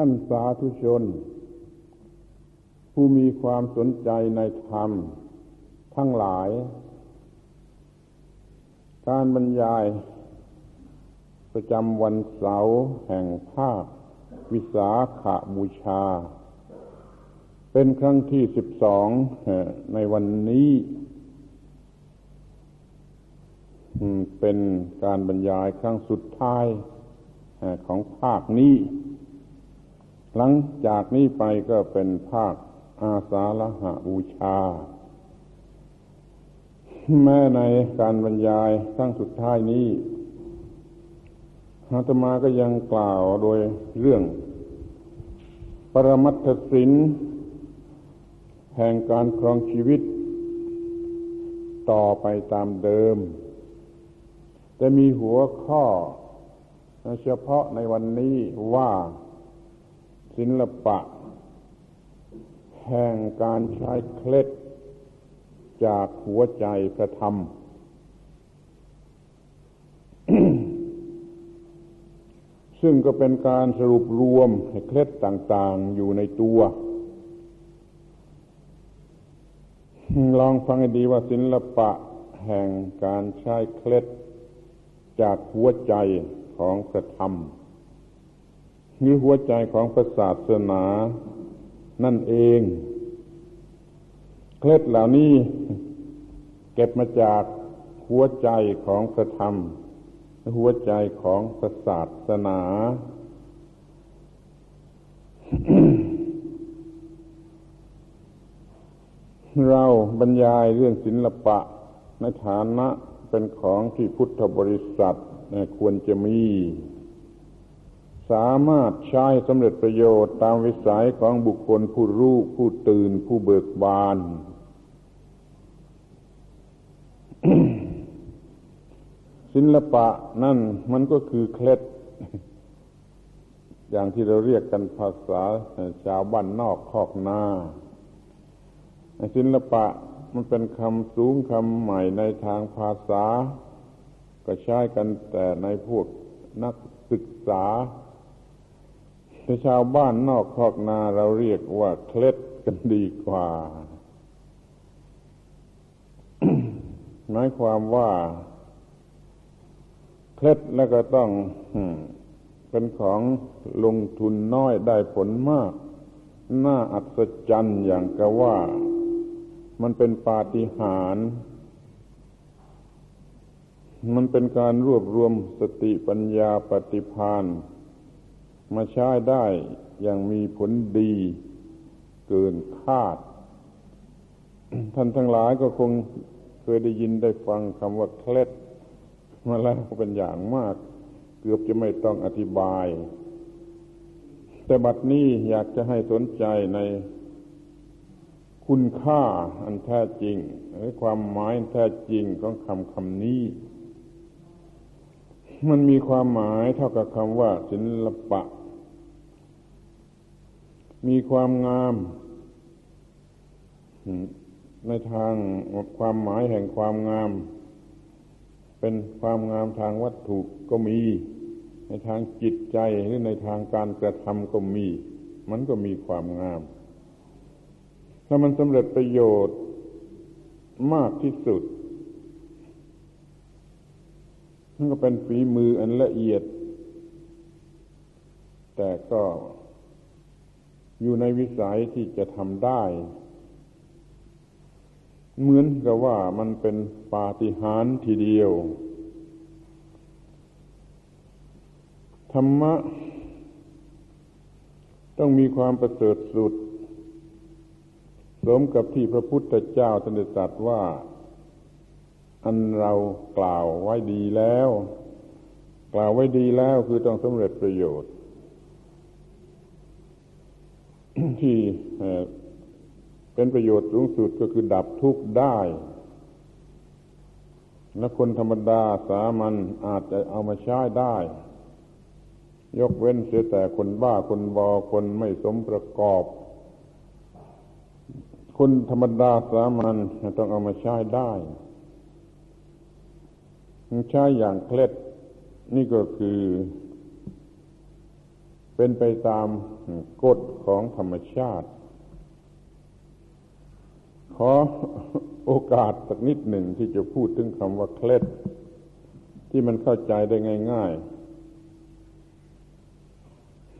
ท่านสาธุชน ผู้มีความสนใจในธรรม ทั้งหลาย การบรรยาย ประจำวันเสาร์แห่งภาค วิสาขาบูชา เป็นครั้งที่สิบสองในวันนี้เป็นการบรรยายครั้งสุดท้ายของภาคนี้ หลังจากนี้ไปก็เป็นภาคอาสาละหะบูชา แม้ในการบรรยายครั้งสุดท้ายนี้อาตมาก็ยังกล่าวโดยเรื่อง ปรมัตถศิลแห่งการครองชีวิต ต่อไปตามเดิม แต่มีหัวข้อ เฉพาะในวันนี้ว่า ศิลปะ แห่งการใช้เคล็ดจากหัวใจพระธรรม ซึ่งก็เป็นการสรุปรวมเคล็ดต่าง ๆ อยู่ในตัว ลองฟังให้ดีว่าศิลปะแห่งการใช้เคล็ดจากหัวใจของพระธรรม หรือหัวใจของพระศาสนา นั่นเอง เคล็ดเหล่านี้เก็บมาจากหัวใจของพระธรรม หัวใจของพระศาสนา เราบรรยายเรื่องศิลปะในฐานะเป็นของที่พุทธบริษัทควรจะมี สามารถใช้สำเร็จประโยชน์ตามวิสัยของบุคคลผู้รู้ผู้ตื่นผู้เบิกบาน ศิลปะนั่นมันก็คือเคล็ด อย่างที่เราเรียกกันภาษาชาวบ้านนอกคอกนาศิลปะมันเป็นคำสูงคำใหม่ในทางภาษา ก็ใช้กันแต่ในพวกนักศึกษา แต่ชาวบ้านนอกคอกนาเราเรียกว่าเคล็ดกันดีกว่า หมายความว่าเคล็ดแล้วก็ต้องเป็นของลงทุนน้อยได้ผลมาก น่าอัศจรรย์อย่างกะว่า มันเป็นปาฏิหาริย์มันเป็นการรวบรวมสติปัญญาปฏิพาน มาใช้ได้อย่างมีผลดีเกินคาด ท่านทั้งหลายก็คงเคยได้ยินได้ฟังคำว่าเคล็ดมาแล้วเป็นอย่างมาก เกือบจะไม่ต้องอธิบาย แต่บัดนี้อยากจะให้สนใจในคุณค่าอันแท้จริง หรือความหมายแท้จริงของคำคำนี้ มันมีความหมายเท่ากับคำว่าศิลปะ มีความงาม ในทางความหมายแห่งความงาม เป็นความงามทางวัตถุก็มี ในทางจิตใจหรือในทางการกระทำก็มี มันก็มีความงาม ถ้ามันสำเร็จประโยชน์มากที่สุดนั่นก็เป็นฝีมืออันละเอียด แต่ก็ อยู่ในวิสัยที่จะทำได้ เหมือนกับว่ามันเป็นปาฏิหาริย์ทีเดียว ธรรมะ ต้องมีความประเสริฐสุด สมกับที่พระพุทธเจ้าตรัสตัดว่า อันเรากล่าวไว้ดีแล้ว กล่าวไว้ดีแล้วคือต้องสำเร็จประโยชน์ ที่เป็นประโยชน์สูงสุดก็คือดับทุกข์ได้ และคนธรรมดาสามัญอาจจะเอามาใช้ได้ ยกเว้นเสียแต่คนบ้าคนบอคนไม่สมประกอบ คนธรรมดาสามัญต้องเอามาใช้ได้ใช้อย่างเคล็ดนี่ก็คือ เป็นไปตามกฎของธรรมชาติ ขอโอกาสสักนิดหนึ่งที่จะพูดถึงคำว่าเคล็ด ที่มันเข้าใจได้ง่าย ๆ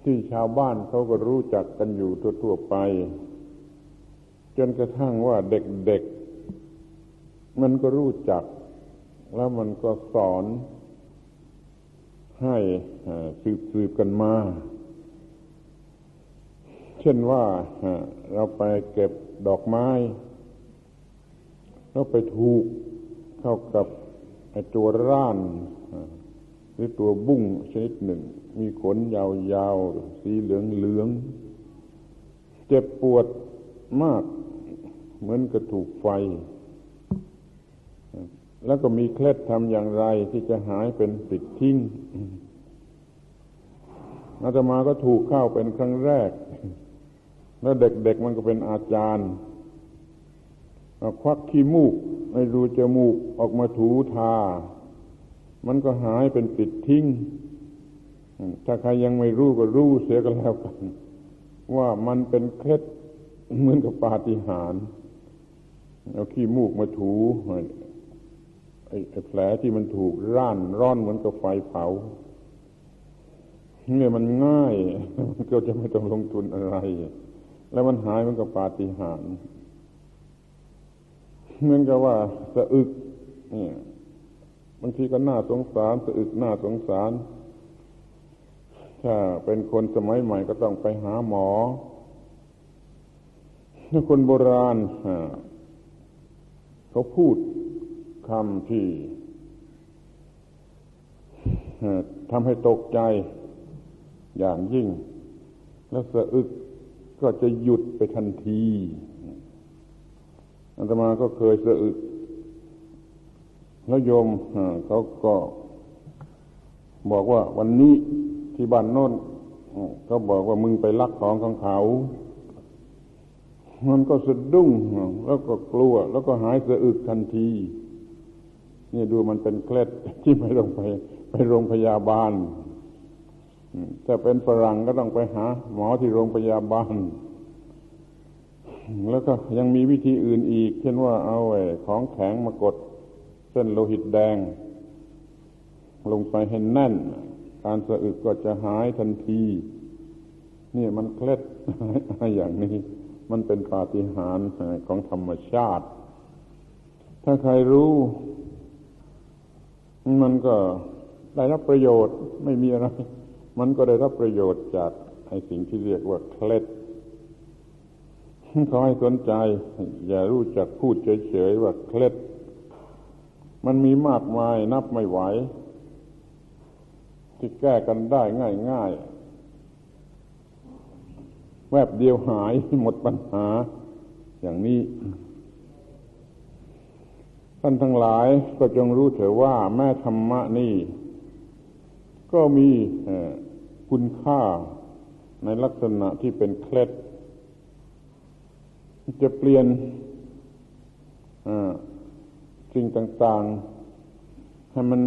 ที่ชาวบ้านเขาก็รู้จักกันอยู่ทั่วๆไป จนกระทั่งว่าเด็กๆ มันก็รู้จัก แล้วมันก็สอนให้สืบๆกันมา ช่นว่าเราไปเก็บดอกไม้แล้วไปถูกเข้ากับไอตัวร่านหรือตัวบุ้งชนิดหนึ่ง มีขนยาวๆ สีเหลืองๆเจ็บปวดมาก เหมือนกระถูกไฟ แล้วก็มีเคล็ดทำอย่างไรที่จะหายเป็นปิดทิ้งอาตมาก็ถูกเข้าเป็นครั้งแรก แล้วเด็กๆมันก็เป็นอาจารย์ควักขี้มูกในรูจมูกออกมาถูทา มันก็หายเป็นปิดทิ้ง ถ้าใครยังไม่รู้ก็รู้เสียกันแล้วกัน ว่ามันเป็นเคล็ดเหมือนกับปาฏิหาริย์เอาขี้มูกมาถูไอ้แผลที่มันถูกร่านร้อนเหมือนกับไฟเผาเนี่ยมันง่ายก็จะไม่ต้องลงทุนอะไร แล้วมันหายมันก็ปาฏิหาริย์เหมือนกับว่าสะอึกเนี่ยบางทีก็น่าสงสารสะอึกน่าสงสาร ถ้าเป็นคนสมัยใหม่ก็ต้องไปหาหมอถ้าคนโบราณเขาพูดคำที่ทำให้ตกใจอย่างยิ่ง แล้วสะอึก ก็จะหยุดไปทันทีอาตมาก็เคยสะอึกแล้วโยมเขาก็บอกว่าวันนี้ที่บ้านโน้นเขาบอกว่ามึงไปลักของของเขา มันก็สะดุ้งแล้วก็กลัว แล้วก็หายสะอึกทันทีนี่ดูมันเป็นเคล็ดที่ไม่ต้องไป ไปโรงพยาบาล ถ้าเป็นฝรั่งก็ต้องไปหา หมอที่โรงพยาบาล แล้วก็ยังมีวิธีอื่นอีก เช่นว่าเอาไอ้ของแข็งมากด เส้นโลหิตแดง ลงไปให้แน่น การสะอึกก็จะหายทันที นี่มันเคล็ดอย่างนี้ มันเป็นปาฏิหาริย์ของธรรมชาติ ถ้าใครรู้ มันก็ได้รับประโยชน์ไม่มีอะไร มันก็ได้รับประโยชน์จากไอ้สิ่งที่เรียกว่าเคล็ดขอให้สนใจ อย่ารู้จักพูดเฉยๆว่าเคล็ด มันมีมากมายนับไม่ไหว ที่แก้กันได้ง่ายๆ แวบเดียวหายหมดปัญหา อย่างนี้ ท่านทั้งหลายก็จงรู้เถอะว่าแม่ธรรมะนี่ ก็มี คุณค่าในลักษณะที่เป็นเคล็ด จะเปลี่ยนสิ่งต่าง ๆ ให้มัน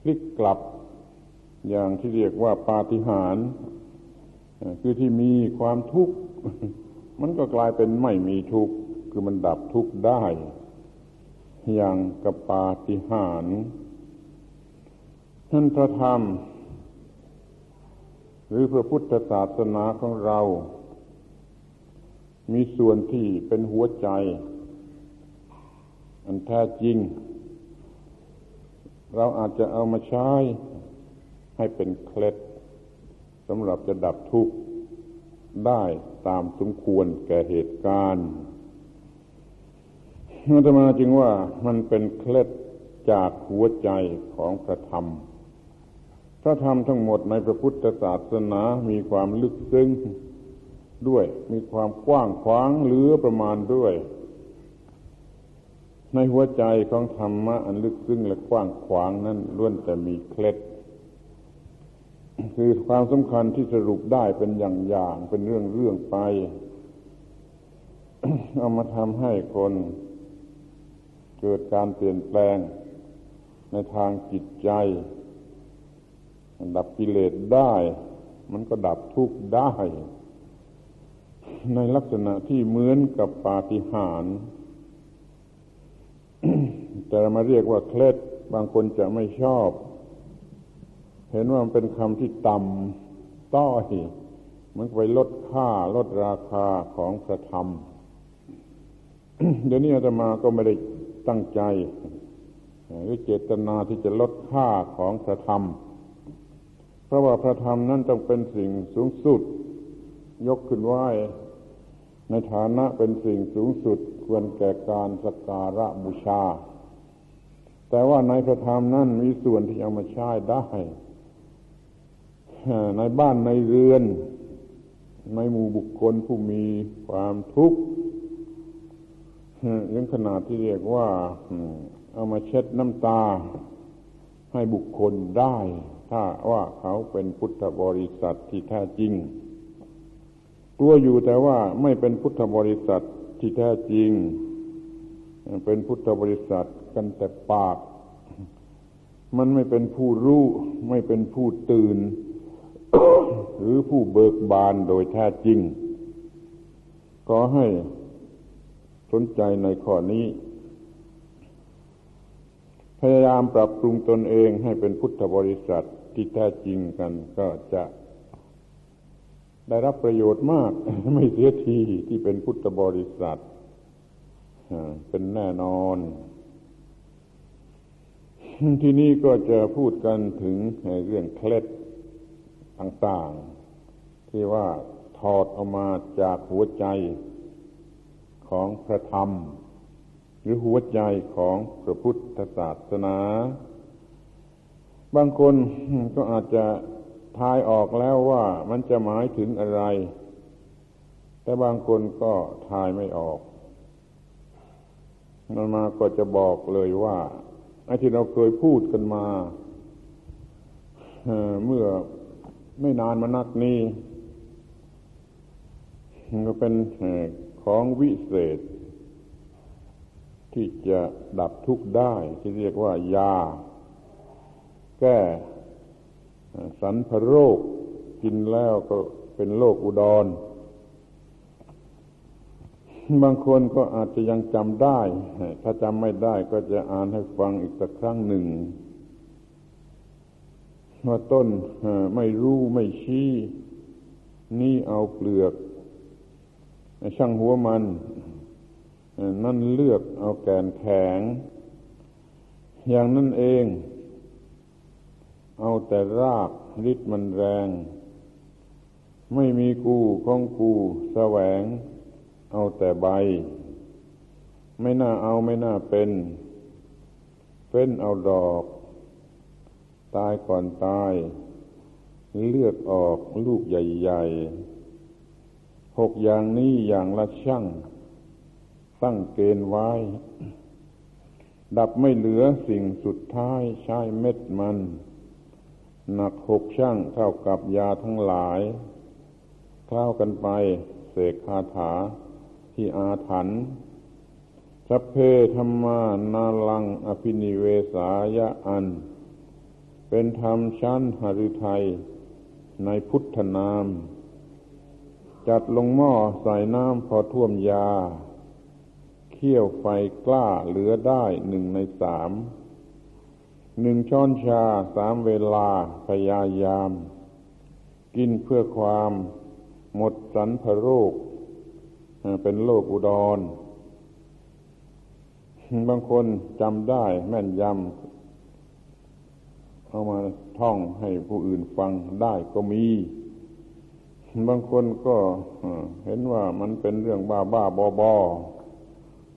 พลิกกลับ อย่างที่เรียกว่าปาฏิหาริย์คือที่มีความทุกข์ มันก็กลายเป็นไม่มีทุกข์ คือมันดับทุกข์ได้ อย่างกับปาฏิหาริย์ท่านพระธรรม หรือพระพุทธศาสนาของเรา มีส่วนที่เป็นหัวใจ อันแท้จริง เราอาจจะเอามาใช้ให้เป็นเคล็ดสำหรับจะดับทุกข์ได้ตามสมควรแก่เหตุการณ์อาตมาจึงว่ามันเป็นเคล็ดจากหัวใจของพระธรรม ระธรรมทั้งหมดในพระพุทธศาสนามีความลึกซึ้งด้วย มีความกว้างขวางเหลือประมาณด้วย ในหัวใจของธรรมะอันลึกซึ้งและกว้างขวางนั้นล้วนแต่มีเคล็ด คือความสำคัญที่สรุปได้เป็นอย่างๆเป็นเรื่องๆไป เอามาทำให้คน เกิดการเปลี่ยนแปลงในทางจิตใจ ดับกิเลสได้ มันก็ดับทุกข์ได้ ในลักษณะที่เหมือนกับปาฏิหาริย์แต่มาเรียกว่าเคล็ดบางคนจะไม่ชอบ เห็นว่ามันเป็นคำที่ต่ำต้อยมันไปลดค่าลดราคาของพระธรรม เดี๋ยวนี้อาตมาก็ไม่ได้ตั้งใจ หรือเจตนาที่จะลดค่าของพระธรรม เพราะว่าพระธรรมนั้นต้องเป็นสิ่งสูงสุด ยกขึ้นไหวในฐานะเป็นสิ่งสูงสุดควรแก่การสักการะบูชา แต่ว่าในพระธรรมนั้นมีส่วนที่เอามาใช้ได้ในบ้านในเรือน ในหมู่บุคคลผู้มีความทุกข์ยังขนาดที่เรียกว่าเอามาเช็ดน้ำตาให้บุคคลได้ ถ้าว่าเขาเป็นพุทธบริษัทที่แท้จริง กลัวอยู่แต่ว่าไม่เป็นพุทธบริษัทที่แท้จริง เป็นพุทธบริษัทกันแต่ปาก มันไม่เป็นผู้รู้ ไม่เป็นผู้ตื่น หรือผู้เบิกบานโดยแท้จริงก็ให้สนใจในข้อนี้พยายามปรับปรุงตนเองให้เป็นพุทธบริษัท ที่แท้จริงกันก็จะได้รับประโยชน์มาก ไม่เสียทีที่เป็นพุทธบริษัทเป็นแน่นอน ที่นี่ก็จะพูดกันถึงเรื่องเคล็ดต่างๆ ที่ว่าถอดออกมาจากหัวใจของพระธรรม หรือหัวใจของพระพุทธศาสนา บางคนก็อาจจะทายออกแล้วว่ามันจะหมายถึงอะไร แต่บางคนก็ทายไม่ออกมันมาก็จะบอกเลยว่าไอ้ที่เราเคยพูดกันมาเมื่อไม่นานมานักนี้ก็เป็นของวิเศษ ที่จะดับทุกข์ได้ ที่เรียกว่ายา แก้สันพโรค กินแล้วก็เป็นโรคอุดร บางคนก็อาจจะยังจำได้ ถ้าจำไม่ได้ก็จะอ่านให้ฟังอีกสักครั้งหนึ่งว่าต้นไม่รู้ไม่ชี้ นี่เอาเปลือกช่างหัวมัน นั่นเลือกเอาแกนแข็ง อย่างนั่นเอง เอาแต่รากฤทธิ์มันแรง ไม่มีกูของกูแสวง เอาแต่ใบ ไม่น่าเอาไม่น่าเป็น เป็นเอาดอก ตายก่อนตาย เลือกออกลูกใหญ่ๆหกอย่างนี้อย่างละช่างตั้งเกณฑ์ไว้ ดับไม่เหลือสิ่งสุดท้ายใช้เม็ดมัน หนักหกช่างเท่ากับยาทั้งหลายเข้ากันไปเสกคาถาที่อาถรรพ์สัพเพธรรมานาลังอภินิเวสายะอัน เป็นธรรมชั้นหฤทัยในพุทธนาม จัดลงหม้อใส่น้ำพอท่วมยา เคี่ยวไฟกล้าเหลือได้หนึ่งในสาม หนึ่งช้อนชาสามเวลาพยายาม กินเพื่อความหมดสันพโรค เป็นโรคอุดร บางคนจำได้แม่นยำเอามาท่องให้ผู้อื่นฟังได้ก็มี บางคนก็เห็นว่ามันเป็นเรื่องบ้าบ้าบอบอ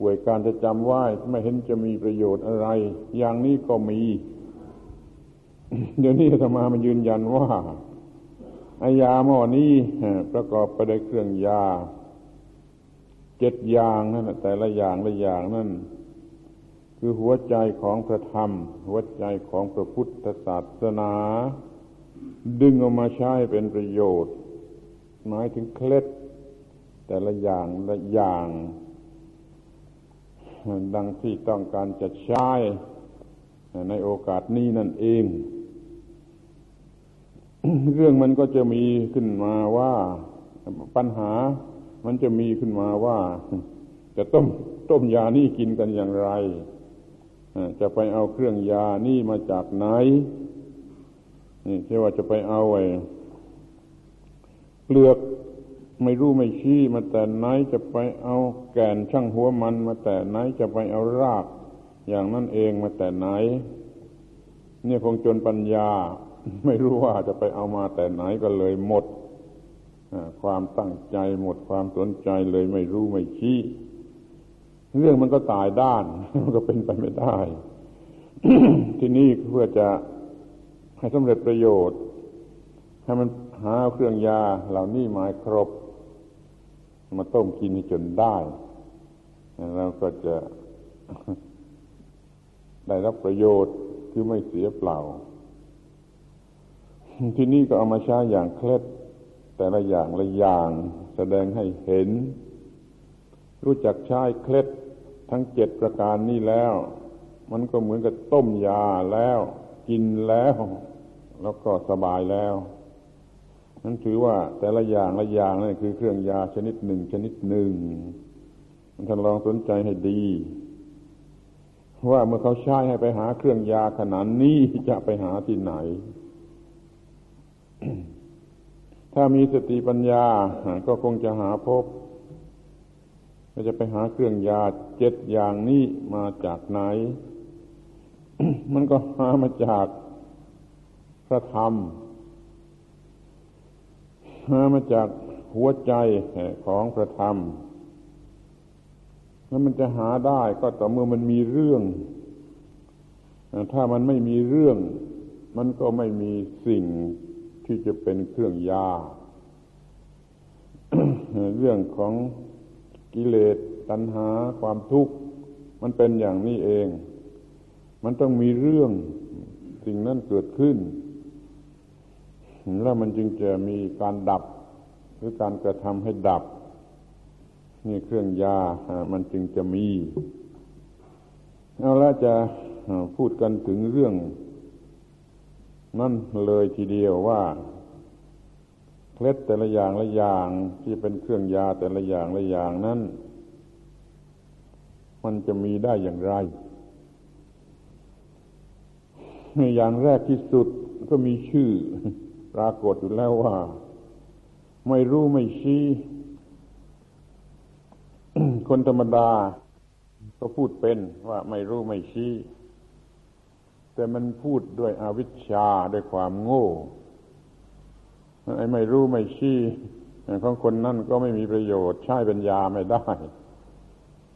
ป่วยการจะจำไหว้ไม่เห็นจะมีประโยชน์อะไร อย่างนี้ก็มี เดี๋ยวนี้ธรรมามันยืนยันว่าอายาหม้อนี้ประกอบไปด้วยเครื่องยาเจ็ดอย่างนั่นแต่ละอย่างละอย่างนั่นคือหัวใจของพระธรรม หัวใจของพระพุทธศาสนา ดึงออกมาใช้เป็นประโยชน์ หมายถึงเคล็ด แต่ละอย่างละอย่าง ดังที่ต้องการจะใช้ในโอกาสนี้นั่นเอง เรื่องมันก็จะมีขึ้นมาว่าปัญหามันจะมีขึ้นมาว่า จะต้มต้มยานี่กินกันอย่างไร จะไปเอาเครื่องยานี่มาจากไหนนี่ใช่ว่าจะไปเอาไอ้เปลือก ไม่รู้ไม่ชี้มาแต่ไหนจะไปเอาแก่นช่างหัวมันมาแต่ไหนจะไปเอาราก อย่างนั้นเองมาแต่ไหน เนี่ยคงจนปัญญา ไม่รู้ว่าจะไปเอามาแต่ไหนก็เลยหมดความตั้งใจหมดความสนใจเลยไม่รู้ไม่ชี้ เรื่องมันก็ตายด้าน มันก็เป็นไปไม่ได้ ที่นี่เพื่อจะให้สำเร็จประโยชน์ ให้มันหาเครื่องยาเหล่านี้มาครบ มาต้มกินจนได้เราก็จะได้รับประโยชน์คือไม่เสียเปล่า ที่นี่ก็เอามาใช้อย่างเคล็ด แต่ละอย่างละอย่างแสดงให้เห็น รู้จักใช้เคล็ดทั้งเจ็ดประการนี้แล้ว มันก็เหมือนกับต้มยาแล้ว กินแล้ว แล้วก็สบายแล้ว นั้นถือว่าแต่ละอย่างละอย่างนั่นคือเครื่องยาชนิดหนึ่งชนิดหนึ่งท่านลองสนใจให้ดี ว่าเมื่อเขาใช้ให้ไปหาเครื่องยาขนาดนี้จะไปหาที่ไหน ถ้ามีสติปัญญา ก็คงจะหาพบเราจะไปหาเครื่องยาเจ็ดอย่างนี้มาจากไหน มันก็หามาจากพระธรรม มาจากหัวใจของพระธรรม แล้วมันจะหาได้ก็ต่อเมื่อมันมีเรื่อง ถ้ามันไม่มีเรื่อง มันก็ไม่มีสิ่งที่จะเป็นเครื่องยา เรื่องของกิเลสตัณหาความทุกข์ มันเป็นอย่างนี้เอง มันต้องมีเรื่องสิ่งนั้นเกิดขึ้น แล้วมันจึงจะมีการดับ หรือการกระทำให้ดับ นี่เครื่องยามันจึงจะมี เอาละจะพูดกันถึงเรื่อง นั่นเลยทีเดียวว่าเคล็ดแต่ละอย่างละอย่างที่เป็นเครื่องยาแต่ละอย่างละอย่างนั้น มันจะมีได้อย่างไรอย่างแรกที่สุดก็มีชื่อ ปรากฏอยู่แล้วว่า ไม่รู้ไม่ชี้คนธรรมดา ก็พูดเป็นว่าไม่รู้ไม่ชี้ แต่มันพูดด้วยอวิชชาด้วยความโง่ไอ้ไม่รู้ไม่ชี้ของคนนั่นก็ไม่มีประโยชน์ใช้ป็นยาไม่ได้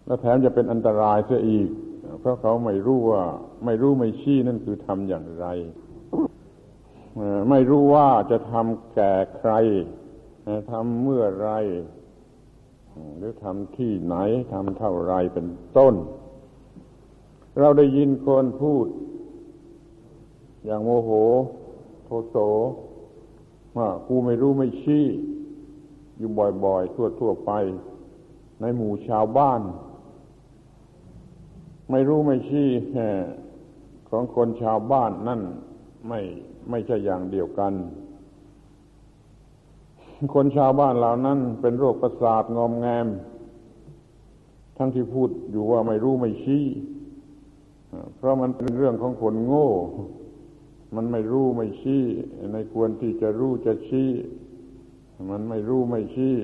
แล้วแถมจะเป็นอันตรายเสียอีก เพราะเขาไม่รู้ว่า ไม่รู้ไม่ชี้นั่นคือทำอย่างไร ไม่รู้ว่าจะทำแก่ใครทำเมื่อไร หรือทำที่ไหนทำเท่าไรเป็นต้น เราได้ยินคนพูด อย่างโมโห โทโสว่ากูไม่รู้ไม่ชี้ อยู่บ่อยๆ ทั่วๆไป ในหมู่ชาวบ้าน ไม่รู้ไม่ชี้ของคนชาวบ้านนั่นไม่ ไม่ใช่อย่างเดียวกัน คนชาวบ้านเหล่านั้นเป็นโรคประสาทงอมแงม ทั้งที่พูดอยู่ว่าไม่รู้ไม่ชี้ เพราะมันเป็นเรื่องของคนโง่ มันไม่รู้ไม่ชี้ ในควรที่จะรู้จะชี้ มันไม่รู้ไม่ชี้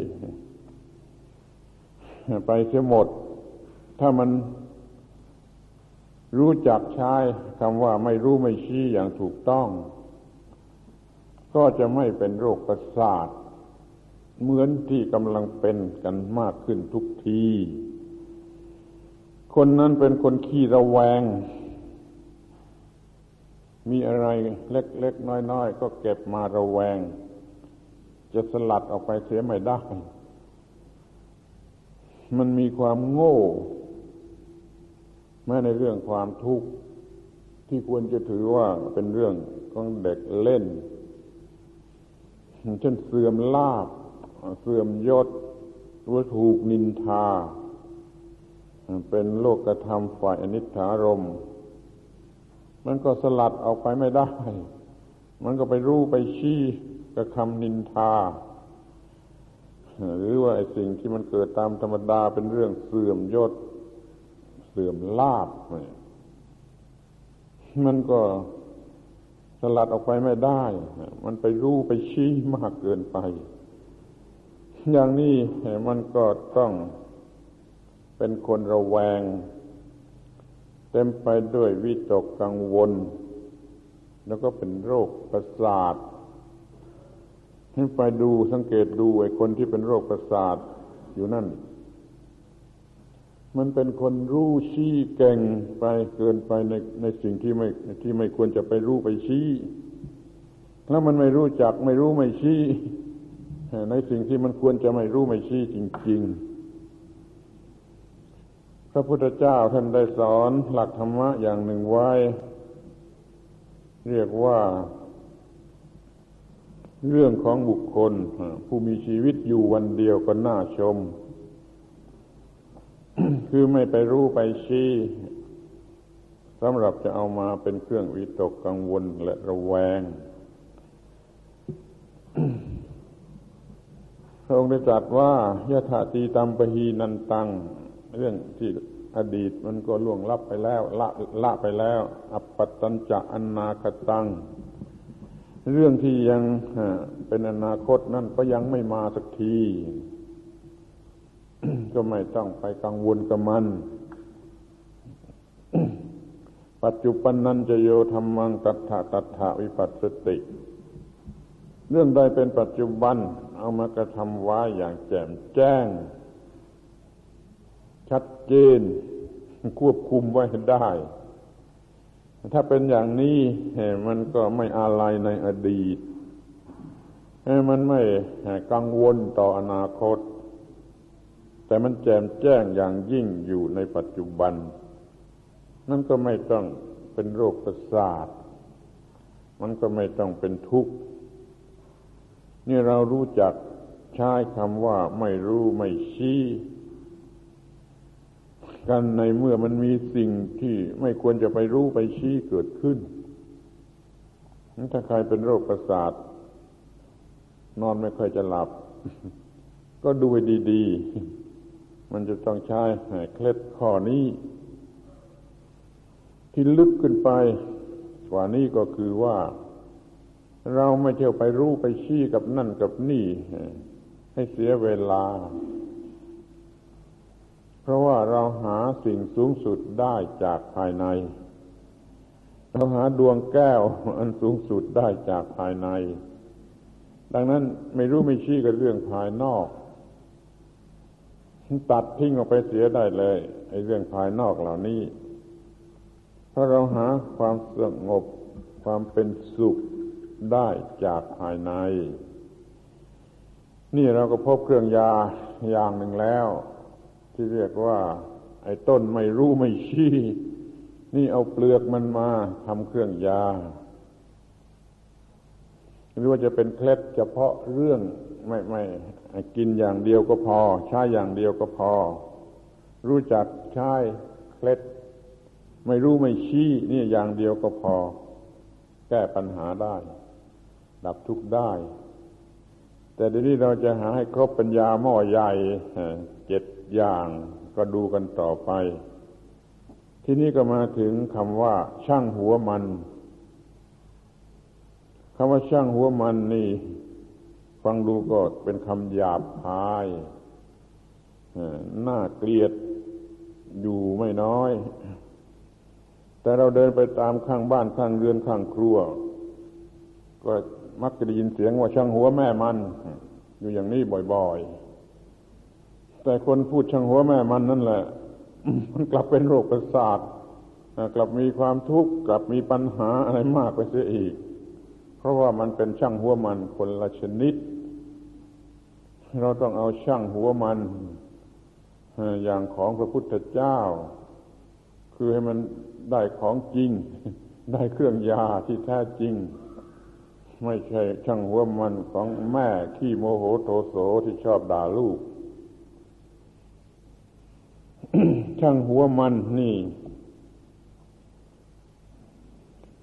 ไปเสียหมด ถ้ามันรู้จักใช้คำว่าไม่รู้ไม่ชี้อย่างถูกต้อง ก็จะไม่เป็นโรคประสาท เหมือนที่กำลังเป็นกันมากขึ้นทุกที คนนั้นเป็นคนขี้ระแวง มีอะไรเล็กๆน้อยๆก็เก็บมาระแวง จะสลัดออกไปเสียไม่ได้ มันมีความโง่แม้ในเรื่องความทุกข์ที่ควรจะถือว่าเป็นเรื่องของเด็กเล่น เช่นเสื่อมลาบ เสื่อมยศหรือถูกนินทา เป็นโลกธรรมฝ่ายอนิจฐารม มันก็สลัดออกไปไม่ได้ มันก็ไปรู้ไปชี้กับคำนินทา หรือว่าไอ้สิ่งที่มันเกิดตามธรรมดาเป็นเรื่องเสื่อมยศ เสื่อมลาบ มันก็ สลัดออกไปไม่ได้ มันไปรู้ไปชี้มากเกินไป อย่างนี้มันก็ต้องเป็นคนระแวง เต็มไปด้วยวิตกกังวล แล้วก็เป็นโรคประสาทให้ไปดูสังเกตดูไอ้คนที่เป็นโรคประสาทอยู่นั่น มันเป็นคนรู้ชี้เก่งไปเกินไปในในสิ่งที่ไม่ที่ไม่ควรจะไปรู้ไปชี้ แล้วมันไม่รู้จักไม่รู้ไม่ชี้ในสิ่งที่มันควรจะไม่รู้ไม่ชี้จริง ๆ พระพุทธเจ้าท่านได้สอนหลักธรรมะอย่างหนึ่งไว้ เรียกว่า เรื่องของบุคคล ผู้มีชีวิตอยู่วันเดียวก็น่าชม คือไม่ไปรู้ไปชี้สำหรับจะเอามาเป็นเครื่องวิตกกังวลและระแวงพระองค์ได้ตรัสว่ายะถาตีตัมปหีนันตัง เรื่องที่อดีตมันก็ล่วงลับไปแล้ว ละละไปแล้ว อัปปัตตัญจะอนาคตัง เรื่องที่ยังเป็นอนาคตนั่นก็ยังไม่มาสักที ก็ไม่ต้องไปกังวลกับมัน ปัจจุบันนันจะโยธรรมังตัทธะตัทธะวิปัสสติ เรื่องใดเป็นปัจจุบัน เอามากระทำไว้อย่างแจ่มแจ้ง ชัดเจน ควบคุมไว้ได้ ถ้าเป็นอย่างนี้มันก็ไม่อาลัยในอดีตมันไม่กังวลต่ออนาคต แต่มันแจ่มแจ้งอย่างยิ่งอยู่ในปัจจุบัน นั่นก็ไม่ต้องเป็นโรคประสาท มันก็ไม่ต้องเป็นทุกข์ นี่เรารู้จักใช้คำว่าไม่รู้ไม่ชี้กันในเมื่อมันมีสิ่งที่ไม่ควรจะไปรู้ไปชี้เกิดขึ้น ถ้าใครเป็นโรคประสาท นอนไม่ค่อยจะหลับ ก็ดูให้ดี ๆ มันจะต้องใช้เคล็ดข้อนี้ ที่ลึกขึ้นไป กว่านี้ก็คือว่า เราไม่เที่ยวไปรู้ไปชี้กับนั่นกับนี่ ให้เสียเวลา เพราะว่าเราหาสิ่งสูงสุดได้จากภายใน เราหาดวงแก้วอันสูงสุดได้จากภายใน ดังนั้นไม่รู้ไม่ชี้กับเรื่องภายนอก ตัดทิ้งออกไปเสียได้เลยไอ้เรื่องภายนอกเหล่านี้ เพราะเราหาความสงบความเป็นสุขได้จากภายใน นี่เราก็พบเครื่องยาอย่างหนึ่งแล้ว ที่เรียกว่า ไอ้ต้นไม่รู้ไม่ชี้ นี่เอาเปลือกมันมาทำเครื่องยา หรือว่าจะเป็นเคล็ดเฉพาะเรื่องไม่ไม่ กินอย่างเดียวก็พอ ใช้อย่างเดียวก็พอ รู้จักใช้เคล็ด ไม่รู้ไม่ชี้นี่อย่างเดียวก็พอ แก้ปัญหาได้ ดับทุกข์ได้ แต่เดี๋ยวนี้เราจะหาให้ครบปัญญาหม้อใหญ่เจ็ดอย่างก็ดูกันต่อไป ที่นี้ก็มาถึงคำว่า ช่างหัวมันคำว่าช่างหัวมันนี่ ฟังดูก็เป็นคำหยาบคายน่าเกลียดอยู่ไม่น้อย แต่เราเดินไปตามข้างบ้านข้างเรือนข้างครัว ก็มักจะได้ยินเสียงว่าช่างหัวแม่มัน อยู่อย่างนี้บ่อยๆ แต่คนพูดช่างหัวแม่มันนั่นแหละ มันกลับเป็นโรคประสาทกลับมีความทุกข์กลับมีปัญหาอะไรมากไปเสียอีก เพราะว่ามันเป็นช่างหัวมันคนละชนิด เราต้องเอาช่างหัวมัน อย่างของพระพุทธเจ้า คือให้มันได้ของจริง ได้เครื่องยาที่แท้จริง ไม่ใช่ช่างหัวมันของแม่ขี้โมโหโทโสที่ชอบด่าลูก ช่างหัวมันนี่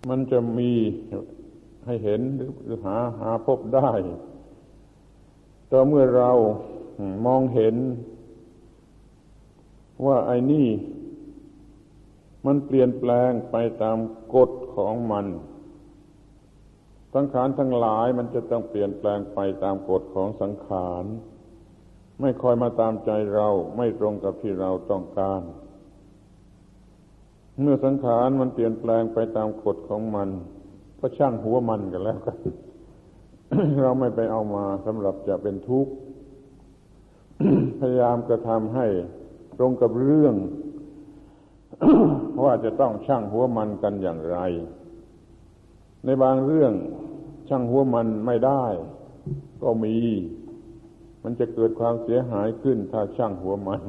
มันจะมี ให้เห็นหรือหาหาพบได้ต่อเมื่อเรามองเห็น ว่าไอ้นี่ มันเปลี่ยนแปลงไปตามกฎของมัน สังขารทั้งหลายมันจะต้องเปลี่ยนแปลงไปตามกฎของสังขาร ไม่คอยมาตามใจเราไม่ตรงกับที่เราต้องการ เมื่อสังขารมันเปลี่ยนแปลงไปตามกฎของมัน ก็ช่างหัวมันกันแล้วกันเราไม่ไปเอามาสำหรับจะเป็นทุกข์ พยายามกระทำให้ตรงกับเรื่อง ว่าจะต้องช่างหัวมันกันอย่างไร ในบางเรื่องช่างหัวมันไม่ได้ ก็มี มันจะเกิดความเสียหายขึ้นถ้าช่างหัวมัน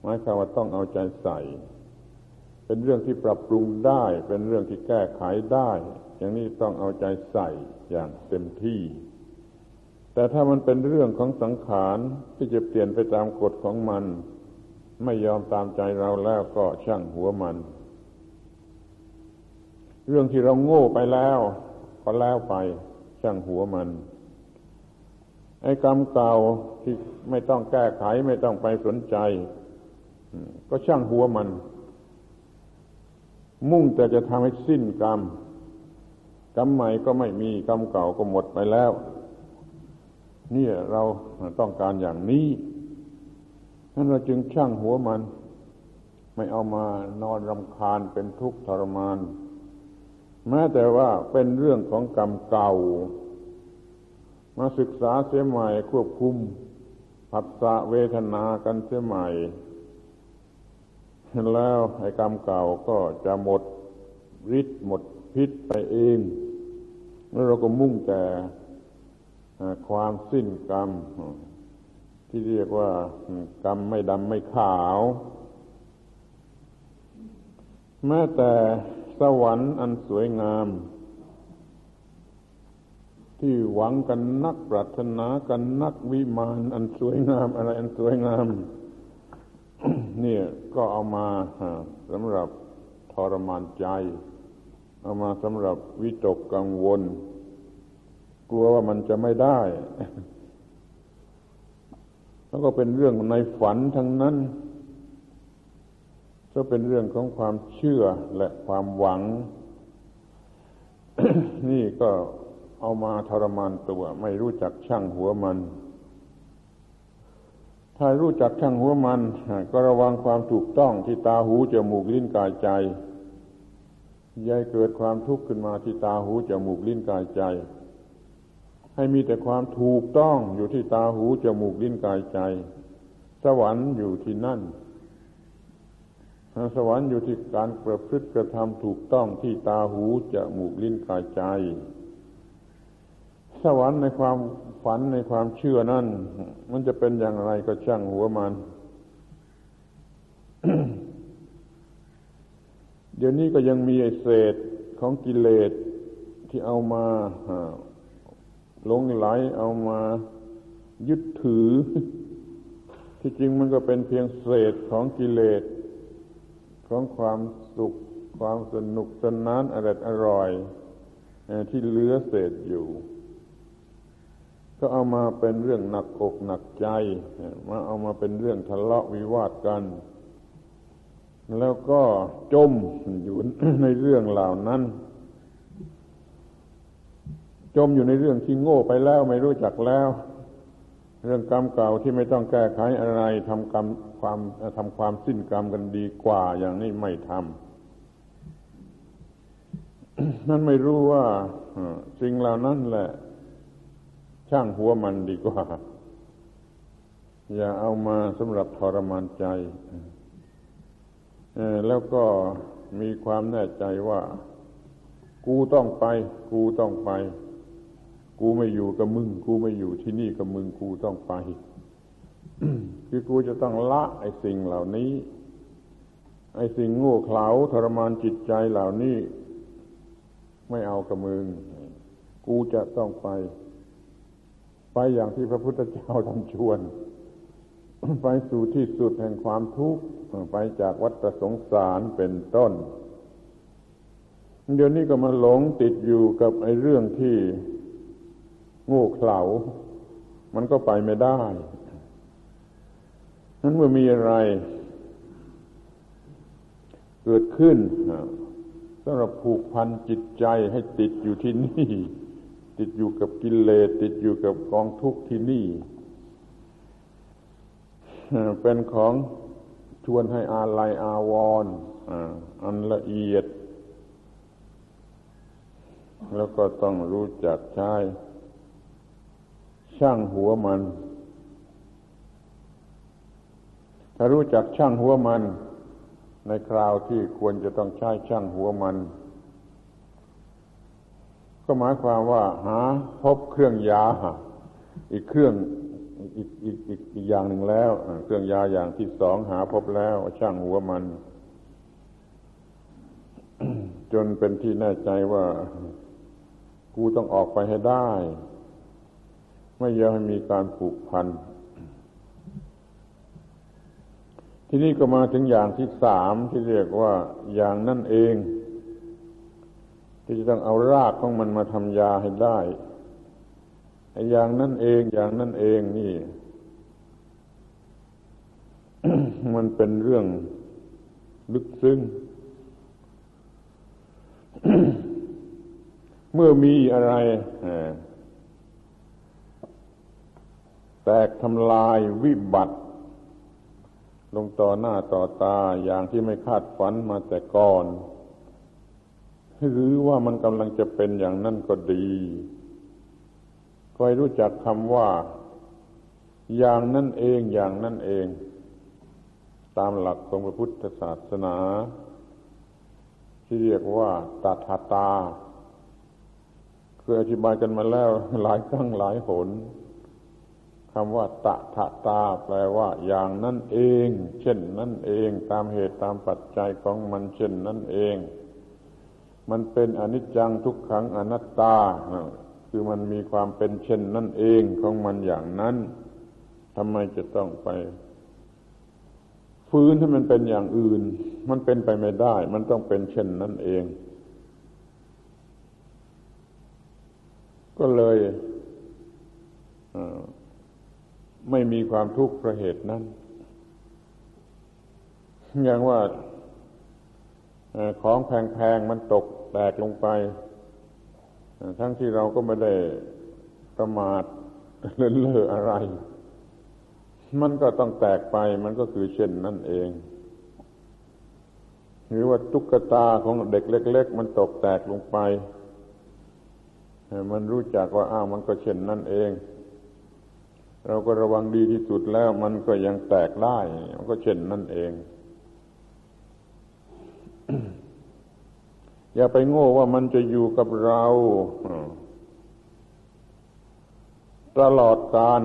หมายความว่าต้องเอาใจใส่ เป็นเรื่องที่ปรับปรุงได้ เป็นเรื่องที่แก้ไขได้ อย่างนี้ต้องเอาใจใส่อย่างเต็มที่ แต่ถ้ามันเป็นเรื่องของสังขารที่จะเปลี่ยนไปตามกฎของมัน ไม่ยอมตามใจเราแล้วก็ช่างหัวมัน เรื่องที่เราโง่ไปแล้ว ก็แล้วไปช่างหัวมัน ไอ้กรรมเก่าที่ไม่ต้องแก้ไขไม่ต้องไปสนใจ ก็ช่างหัวมันมุ่งแต่จะทำให้สิ้นกรรม กรรมใหม่ก็ไม่มีกรรมเก่าก็หมดไปแล้ว นี่เราต้องการอย่างนี้นั้นเราจึงช่างหัวมัน ไม่เอามานอนรำคาญเป็นทุกข์ทรมาน แม้แต่ว่าเป็นเรื่องของกรรมเก่า มาศึกษาเสียใหม่ควบคุมผัสสะเวทนากันเสียใหม่แล้วไอ้กรรมเก่าก็จะหมดฤทธิ์หมด พิษไปเอง แล้วเราก็มุ่งแต่ความสิ้นกรรม ที่เรียกว่ากรรมไม่ดำไม่ขาว แม้แต่สวรรค์อันสวยงาม ที่หวังกันนักปรารถนากันนักวิมานอันสวยงาม อะไรอันสวยงาม เนี่ยก็เอามาสำหรับทรมานใจ เอามาสำหรับวิตกกังวล กลัวว่ามันจะไม่ได้ แล้วก็เป็นเรื่องในฝันทั้งนั้น ก็เป็นเรื่องของความเชื่อและความหวัง นี่ก็เอามาทรมานตัว ไม่รู้จักช่างหัวมัน ถ้ารู้จักช่างหัวมัน ก็ระวังความถูกต้องที่ตาหูจมูกลิ้นกายใจ ยายเกิดความทุกข์ขึ้นมาที่ตาหูจมูกลิ้นกายใจ ให้มีแต่ความถูกต้องอยู่ที่ตาหูจมูกลิ้นกายใจ สวรรค์อยู่ที่นั่น สวรรค์อยู่ที่การประพฤติกระทำถูกต้องที่ตาหูจมูกลิ้นกายใจ สวรรค์ในความฝันในความเชื่อนั่น มันจะเป็นอย่างไรก็ช่างหัวมัน เดี๋ยวนี้ก็ยังมีไอเศษของกิเลสที่เอามาหลงไหลเอามายึดถือ ที่จริงมันก็เป็นเพียงเศษของกิเลสของความสุข ความสนุกสนานอร่อยอร่อยที่เหลือเศษอยู่ ก็เอามาเป็นเรื่องหนักอกหนักใจมาเอามาเป็นเรื่องทะเลาะวิวาทกัน แล้วก็จมอยู่ในเรื่องเหล่านั้น จมอยู่ในเรื่องที่โง่ไปแล้วไม่รู้จักแล้ว เรื่องกรรมเก่าที่ไม่ต้องแก้ไขอะไรทำกรรมความทำความสิ้นกรรมกันดีกว่าอย่างนี้ไม่ทำนั่นไม่รู้ว่าสิ่งเหล่านั้นแหละ ช่างหัวมันดีกว่า อย่าเอามาสำหรับทรมานใจ แล้วก็มีความแน่ใจว่า กูต้องไป กูต้องไป กูไม่อยู่กับมึง กูไม่อยู่ที่นี่กับมึง กูต้องไป คือกูจะต้องละไอ้สิ่งเหล่านี้ ไอ้สิ่งโง่เขลาทรมานจิตใจเหล่านี้ ไม่เอากับมึง กูจะต้องไป ไปอย่างที่พระพุทธเจ้าทำชวน ไปสู่ที่สุดแห่งความทุกข์ ไปจากวัฏสงสารเป็นต้น เดี๋ยวนี้ก็มาหลงติดอยู่กับไอ้เรื่องที่ง่เขลา มันก็ไปไม่ได้นั้นเมื่อมีอะไร เกิดขึ้นสำหรับผูกพันจิตใจให้ติดอยู่ที่นี่ ติดอยู่กับกิเลสติดอยู่กับกองทุกข์ที่นี่ เป็นของ ชวนให้อาลัยอาวรณ์อันละเอียด แล้วก็ต้องรู้จักใช้ช่างหัวมัน ถ้ารู้จักช่างหัวมัน ในคราวที่ควรจะต้องใช้ช่างหัวมัน ก็หมายความว่าหาพบเครื่องยาอีกเครื่อง อีกอีกอีกอีกอย่างหนึ่งแล้วเครื่องยาอย่างที่สองหาพบแล้วช่างหัวมัน จนเป็นที่แน่ใจว่า กูต้องออกไปให้ได้ ไม่ยอมให้มีการผูกพัน ที่นี่ก็มาถึงอย่างที่สามที่เรียกว่าอย่างนั่นเอง ที่จะต้องเอารากของมันมาทำยาให้ได้ อย่างนั่นเองอย่างนั่นเองนี่ มันเป็นเรื่องลึกซึ้งเมื่อมีอะไรแตกทำลายวิบัติ ลงต่อหน้าต่อตาอย่างที่ไม่คาดฝันมาแต่ก่อน หรือว่ามันกำลังจะเป็นอย่างนั้นก็ดี คอยรู้จักคำว่า อย่างนั่นเองอย่างนั่นเอง ตามหลักของพระพุทธศาสนา ที่เรียกว่าตถาตาเคยอธิบายกันมาแล้วหลายครั้งหลายหนคำว่าตถาตา แปลว่า อย่างนั่นเอง เช่นนั่นเอง ตามเหตุตามปัจจัยของมันเช่นนั่นเอง มันเป็นอนิจจังทุกขังอนัตตา คือมันมีความเป็นเช่นนั่นเองของมันอย่างนั้นทำไมจะต้องไปฟื้นให้มันเป็นอย่างอื่น มันเป็นไปไม่ได้ มันต้องเป็นเช่นนั่นเอง ก็เลยไม่มีความทุกข์เพราะเหตุนั้น อย่างว่าของแพงๆมันตกแตกลงไป ทั้งที่เราก็ไม่ได้ประมาทเลื่อนเล่ออะไร มันก็ต้องแตกไปมันก็คือเช่นนั่นเอง หรือว่าตุ๊กตาของเด็กเล็ก ๆ มันตกแตกลงไป มันรู้จักว่าอ้าวมันก็เช่นนั่นเอง เราก็ระวังดีที่สุดแล้วมันก็ยังแตกได้ มันก็เช่นนั่นเอง อย่าไปโง่ว่ามันจะอยู่กับเราตลอดการ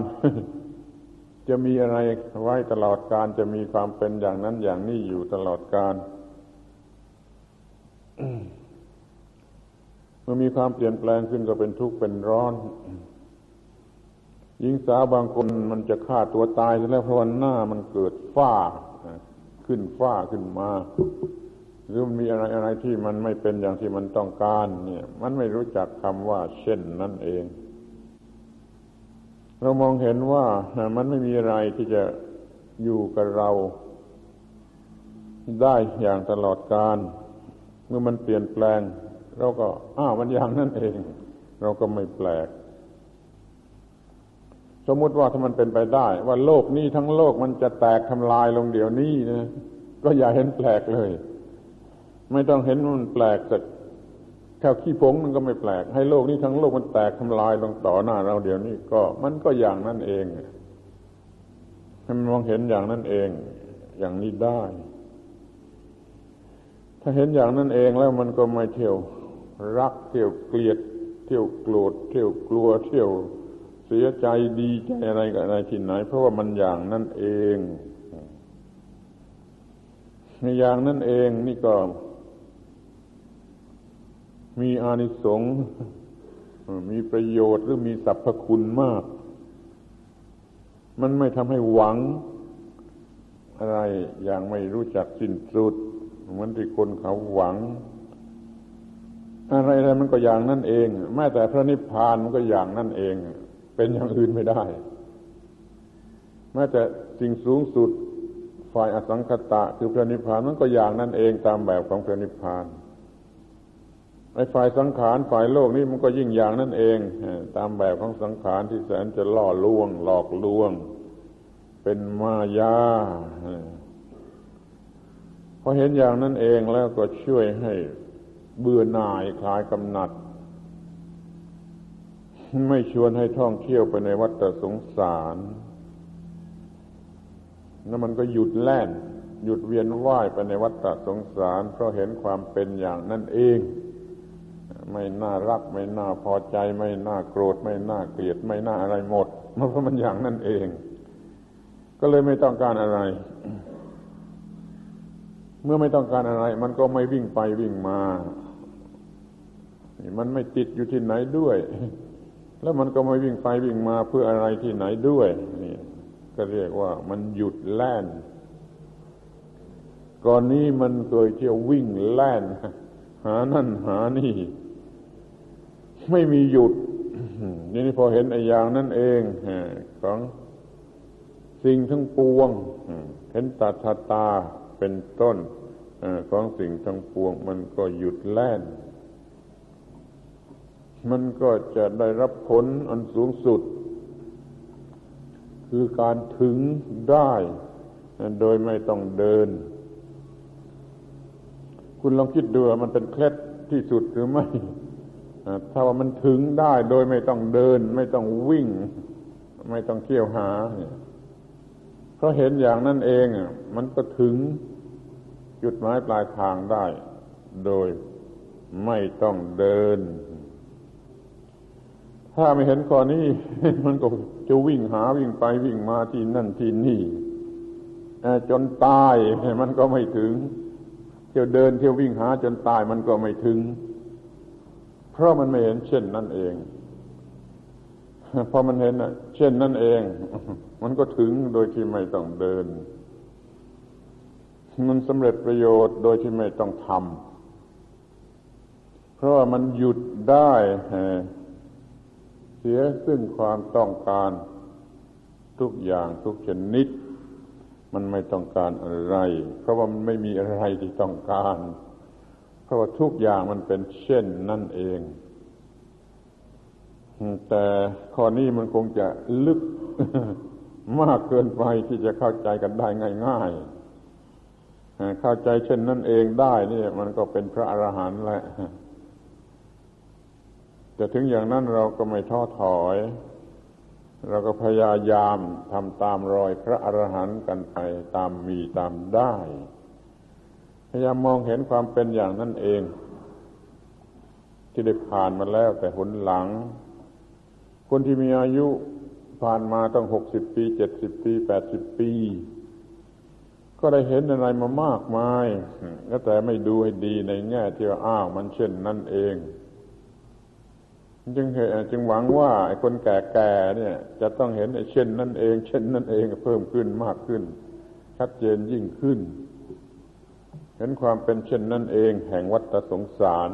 จะมีอะไรไว้ตลอดการจะมีความเป็นอย่างนั้นอย่างนี้อยู่ตลอดการเมื่อมีความเปลี่ยนแปลงขึ้นก็เป็นทุกข์เป็นร้อนหญิงสาวบางคนมันจะฆ่าตัวตายแล้วเพราะวันหน้ามันเกิดฝ้า ขึ้นฝ้าขึ้นมา หรือมันมีอะไรอะไรที่มันไม่เป็นอย่างที่มันต้องการ เนี่ย มันไม่รู้จักคำว่า เช่นนั่นเอง เรามองเห็นว่ามันไม่มีอะไรที่จะอยู่กับเรา ได้อย่างตลอดการ เมื่อมันเปลี่ยนแปลง เราก็อ้าวมันอย่างนั่นเอง เราก็ไม่แปลก สมมติว่าถ้ามันเป็นไปได้ ว่าโลกนี้ทั้งโลกมันจะแตกทำลายลงเดี๋ยวนี้นะก็อย่าเห็นแปลกเลย ไม่ต้องเห็นมันแปลกแต่แค่ขี้ผงมันก็ไม่แปลก ให้โลกนี้ทั้งโลกมันแตกทำลายลงต่อหน้าเราเดี๋ยวนี้ก็มันก็อย่างนั้นเองให้มันมองเห็นอย่างนั้นเอง อย่างนี้ได้ ถ้าเห็นอย่างนั้นเองแล้วมันก็ไม่เที่ยวรักเที่ยวเกลียด เที่ยวโกรธเที่ยวกลัว เที่ยวเสียใจดีใจอะไรกับอะไรที่ไหน เพราะว่ามันอย่างนั้นเองในอย่างนั้นเองนี่ก็ มีอานิสงส์มีประโยชน์หรือมีสรรพคุณมาก มันไม่ทำให้หวัง อะไรอย่างไม่รู้จักสิ้นสุดเหมือนที่คนเขาหวัง อะไรอะไรมันก็อย่างนั่นเอง แม้แต่พระนิพพานมันก็อย่างนั่นเอง เป็นอย่างอื่นไม่ได้ แม้แต่สิ่งสูงสุดฝ่ายอสังคตะ คือพระนิพพานมันก็อย่างนั่นเองตามแบบของพระนิพพาน ไอ้ฝ่ายสังขารฝ่ายโลกนี่มันก็ยิ่งอย่างนั่นเองตามแบบของสังขารที่แสนจะล่อลวง หลอกลวง เป็นมายาพอเห็นอย่างนั้นเองแล้วก็ช่วยให้เบื่อหน่ายคลายกำหนัด ไม่ชวนให้ท่องเที่ยวไปในวัฏสงสารแล้วมันก็หยุดแล่น หยุดเวียนว่ายไปในวัฏสงสาร เพราะเห็นความเป็นอย่างนั่นเอง ไม่น่ารัก ไม่น่าพอใจ ไม่น่าโกรธ ไม่น่าเกลียด ไม่น่าอะไรหมดเพราะมันอย่างนั่นเอง ก็เลยไม่ต้องการอะไร เมื่อไม่ต้องการอะไร มันก็ไม่วิ่งไปวิ่งมามันไม่ติดอยู่ที่ไหนด้วย แล้วมันก็ไม่วิ่งไปวิ่งมาเพื่ออะไรที่ไหนด้วยนี่ก็เรียกว่ามันหยุดแล่น ก่อนนี้มันเคยเที่ยววิ่งแล่น หานั่นหานี่ ไม่มีหยุดนี่พอเห็นไอ้อย่างนั่นเองของสิ่งทั้งปวงเห็นตัทตาเป็นต้นของสิ่งทั้งปวง มันก็หยุดแล่น มันก็จะได้รับผลอันสูงสุด คือการถึงได้โดยไม่ต้องเดิน คุณลองคิดดูมันเป็นเคล็ดที่สุดหรือไม่ ถ้าว่ามันถึงได้โดยไม่ต้องเดิน ไม่ต้องวิ่ง ไม่ต้องเที่ยวหาเพราะเห็นอย่างนั้นเองมันก็ถึงจุดหมายปลายทางได้ โดยไม่ต้องเดิน ถ้าไม่เห็นข้อนี้ มันก็จะวิ่งหาวิ่งไปวิ่งมาที่นั่นที่นี่จนตายมันก็ไม่ถึง เที่ยวเดินเที่ยววิ่งหาจนตายมันก็ไม่ถึง เพราะมันไม่เห็นเช่นนั่นเองพอมันเห็นเช่นนั่นเอง มันก็ถึงโดยที่ไม่ต้องเดิน มันสำเร็จประโยชน์โดยที่ไม่ต้องทำเพราะว่ามันหยุดได้เสียซึ่งความต้องการทุกอย่างทุกชนิด มันไม่ต้องการอะไร เพราะว่ามันไม่มีอะไรที่ต้องการ เพราะว่าทุกอย่างมันเป็นเช่นนั่นเอง แต่ข้อนี้มันคงจะลึกมากเกินไปที่จะเข้าใจกันได้ง่ายๆ เข้าใจเช่นนั่นเองได้นี่มันก็เป็นพระอรหันต์แล้วแต่ถึงอย่างนั้นเราก็ไม่ท้อถอย เราก็พยายามทำตามรอยพระอรหันต์กันไปตามมีตามได้ ยายามมองเห็นความเป็นอย่างนั้นเอง ที่ได้ผ่านมาแล้วแต่หนหลัง คนที่มีอายุผ่านมาต้องหกสิบปีเจ็ดสิบปีแปดสิบปี ก็ได้เห็นอะไรมามากมายก็แต่ไม่ดูให้ดีในแง่ที่ว่าอ้าวมันเช่นนั่นเอง จึงจึงหวังว่าไอ้คนแก่ๆเนี่ย จะต้องเห็นไอ้เช่นนั่นเอง เช่นนั่นเองเพิ่มขึ้นมากขึ้น ชัดเจนยิ่งขึ้น เห็นความเป็นเช่นนั่นเองแห่งวัฏสงสาร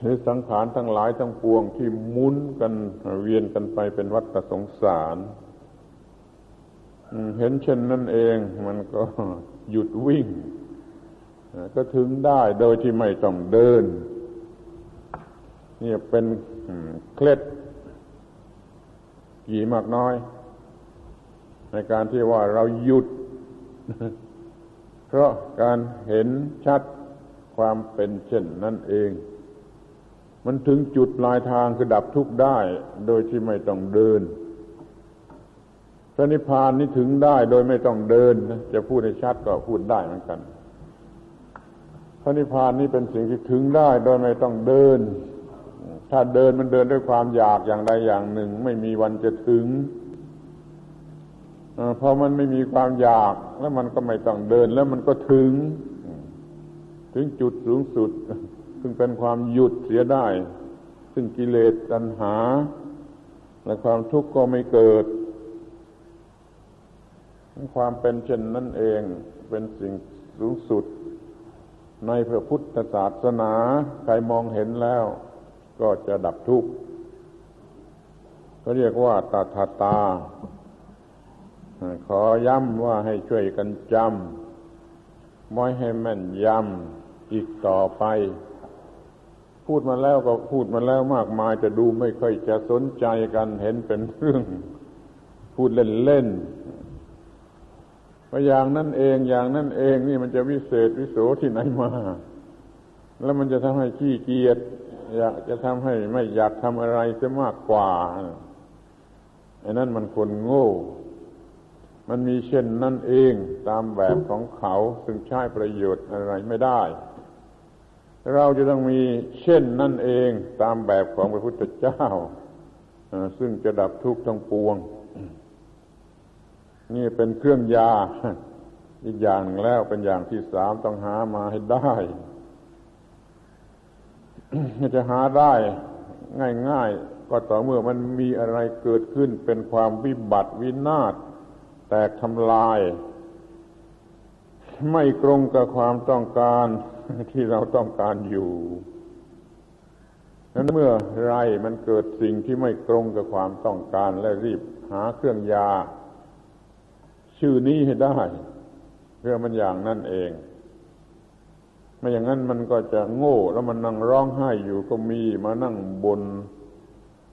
หรือสังขารทั้งหลายทั้งปวงที่มุนกันเวียนกันไปเป็นวัฏสงสารเห็นเช่นนั่นเองมันก็หยุดวิ่ง ก็ถึงได้โดยที่ไม่ต้องเดิน นี่เป็นเคล็ดกี่มากน้อย ในการที่ว่าเราหยุด เพราะการเห็นชัดความเป็นเช่นนั่นเอง มันถึงจุดปลายทางคือดับทุกข์ได้ โดยที่ไม่ต้องเดินพระนิพพานนี่ถึงได้โดยไม่ต้องเดิน จะพูดให้ชัดก็พูดได้เหมือนกัน พระนิพพานนี่เป็นสิ่งที่ถึงได้โดยไม่ต้องเดิน ถ้าเดินมันเดินด้วยความอยากอย่างใดอย่างหนึ่ง ไม่มีวันจะถึง พอมันไม่มีความอยากแล้วมันก็ไม่ต้องเดินแล้วมันก็ถึง ถึงจุดสูงสุด ซึ่งเป็นความหยุดเสียได้ ซึ่งกิเลสตัณหา และความทุกข์ก็ไม่เกิด ความเป็นเช่นนั่นเองเป็นสิ่งสูงสุด ในพระพุทธศาสนา ใครมองเห็นแล้ว ก็จะดับทุกข์เขาเรียกว่าตาทาตา ขอย้ำว่าให้ช่วยกันจำไม่ให้แม่นยำอีกต่อไป พูดมาแล้วก็พูดมาแล้วมากมายจะดูไม่ค่อยจะสนใจกันเห็นเป็นเรื่อง พูดเล่นๆว่าอย่างนั้นเองอย่างนั้นเองนี่มันจะวิเศษวิโสที่ไหนมา แล้วมันจะทำให้ขี้เกียจอยากจะทำให้ไม่อยากทำอะไรจะมากกว่าไอ้นั่นมันคนโง่ มันมีเช่นนั่นเองตามแบบของเขาซึ่งใช้ประโยชน์อะไรไม่ได้ เราจะต้องมีเช่นนั่นเองตามแบบของพระพุทธเจ้าซึ่งจะดับทุกข์ทั้งปวง นี่เป็นเครื่องยา อีกอย่างแล้วเป็นอย่างที่สามต้องหามาให้ได้จะหาได้ง่าย ๆ ก็ต่อเมื่อมันมีอะไรเกิดขึ้นเป็นความวิบัติวินาศ แตกทำลาย ไม่ตรงกับความต้องการที่เราต้องการอยู่นั้นเมื่อไรมันเกิดสิ่งที่ไม่ตรงกับความต้องการและรีบหาเครื่องยา ชื่อนี้ให้ได้เพื่อมันอย่างนั่นเองไม่อย่างนั้นมันก็จะโง่ แล้วมันนั่งร้องไห้อยู่ก็มี มานั่งบน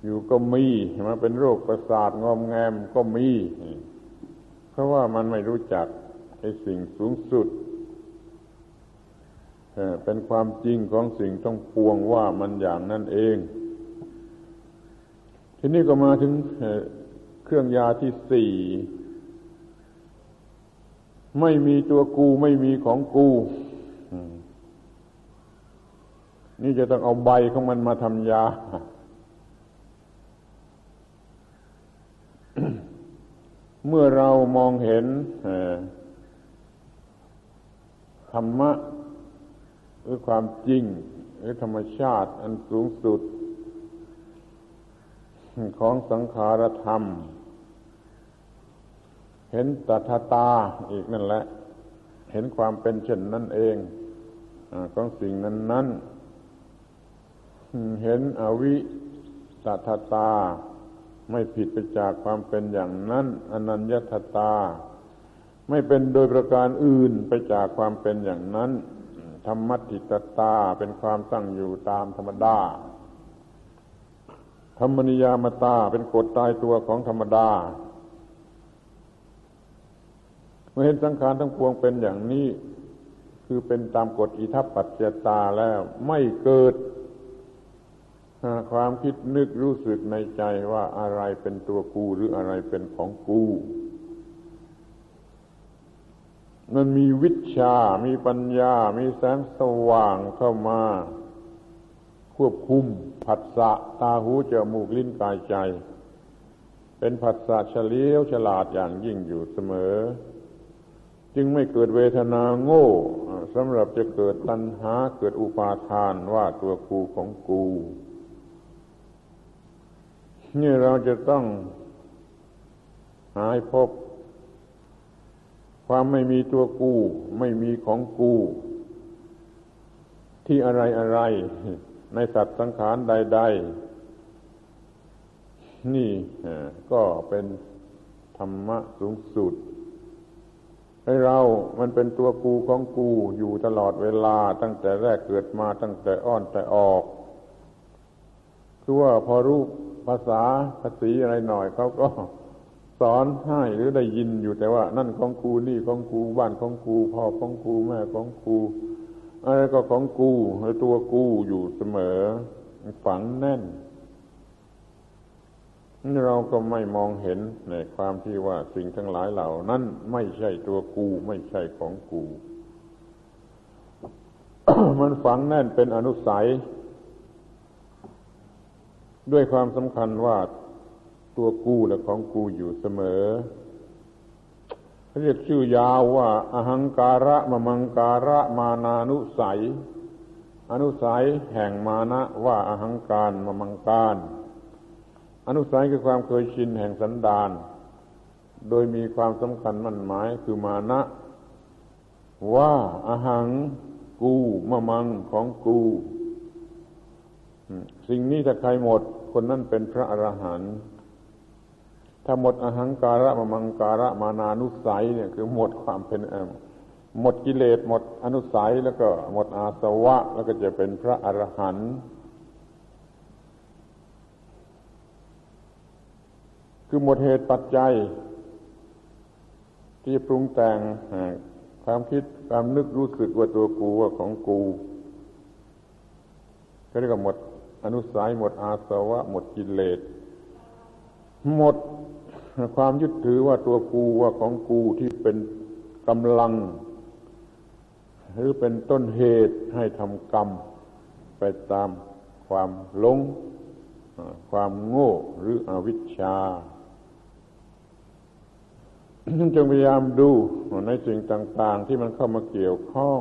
อยู่ก็มีมาเป็นโรคประสาทงอมแงมก็มี ราะว่ามันไม่รู้จักไอ้สิ่งสูงสุดเป็นความจริงของสิ่งต้องปวงว่ามันอย่างนั่นเอง ทีนี้ก็มาถึงเครื่องยาที่สี่ไม่มีตัวกูไม่มีของกูนี่จะต้องเอาใบของมันมาทำยา เมื่อเรามองเห็นธรรมะหรือความจริงหรือธรรมชาติอันสูงสุด ของสังขารธรรม เห็นตัทตาอีกนั่นแหละ เห็นความเป็นเช่นนั้นเองของสิ่งนั้นนั้นเห็นอวิตัทตา ไม่ผิดไปจากความเป็นอย่างนั้นอนัญญตตา ไม่เป็นโดยประการอื่นไปจากความเป็นอย่างนั้น ธรรมติตตาเป็นความตั้งอยู่ตามธรรมดา ธรรมนิยามตาเป็นกฎตายตัวของธรรมดาเมื่อเห็นสังขารทั้งปวงเป็นอย่างนี้ คือเป็นตามกฎอิทัปปัจจตาแล้วไม่เกิด ความคิดนึกรู้สึกในใจว่าอะไรเป็นตัวกูหรืออะไรเป็นของกูมันมีวิชา มีปัญญา มีแสงสว่างเข้ามา ควบคุมผัสสะตาหูจมูกลิ้นกายใจ เป็นผัสสะเฉลียวฉลาดอย่างยิ่งอยู่เสมอ จึงไม่เกิดเวทนาโง่สำหรับจะเกิดตัณหาเกิดอุปาทานว่าตัวกูของกู นี่เราจะต้องหายพบ ความไม่มีตัวกู ไม่มีของกู ที่อะไรอะไร ในสัตว์สังขารใด ๆ นี่ก็เป็นธรรมะสูงสุด ให้เรามันเป็นตัวกูของกูอยู่ตลอดเวลาตั้งแต่แรกเกิดมาตั้งแต่อ้อนแต่ออกคือว่าพอรู้ ภาษาภาษีอะไรหน่อยเขาก็สอนให้หรือได้ยินอยู่แต่ว่า นั่นของกูนี่ของกูบ้านของกูพ่อของกูแม่ของกูอะไรก็ของกูแล้วตัวกูอยู่เสมอ ฝังแน่น เราก็ไม่มองเห็นในความที่ว่าสิ่งทั้งหลายเหล่านั้นไม่ใช่ตัวกูไม่ใช่ของกู มันฝังแน่นเป็นอนุสัย ด้วยความสำคัญว่าตัวกูและของกูอยู่เสมอเขาเรียกชื่อยาวว่าอหังการะมมังการะมานานุสัย อนุสัยแห่งมานะว่าอหังการมมังการ อนุสัยคือความเคยชินแห่งสันดาน โดยมีความสำคัญมั่นหมายคือมานะ ว่าอาหังกูมะมังของกู สิ่งนี้ถ้าใครหมด คนนั้นเป็นพระอรหันต์ถ้าหมดอหังการะมมังการะมานานุสัยเนี่ยคือหมดความเป็นหมดกิเลสหมดอนุสัยแล้วก็หมดอาสวะ แล้วก็จะเป็นพระอรหันต์คือหมดเหตุปัจจัย ที่ปรุงแต่งความคิดความนึกรู้สึกว่าตัวกูว่าของกูก็เรียกว่าหมด อนุสัยหมดอาสวะ หมดกิเลสหมดความยึดถือว่าตัวกูว่าของกูที่เป็นกำลัง หรือเป็นต้นเหตุให้ทำกรรม ไปตามความหลง ความโง่หรืออวิชชาจงพยายามดูในสิ่งต่าง ๆ ที่มันเข้ามาเกี่ยวข้อง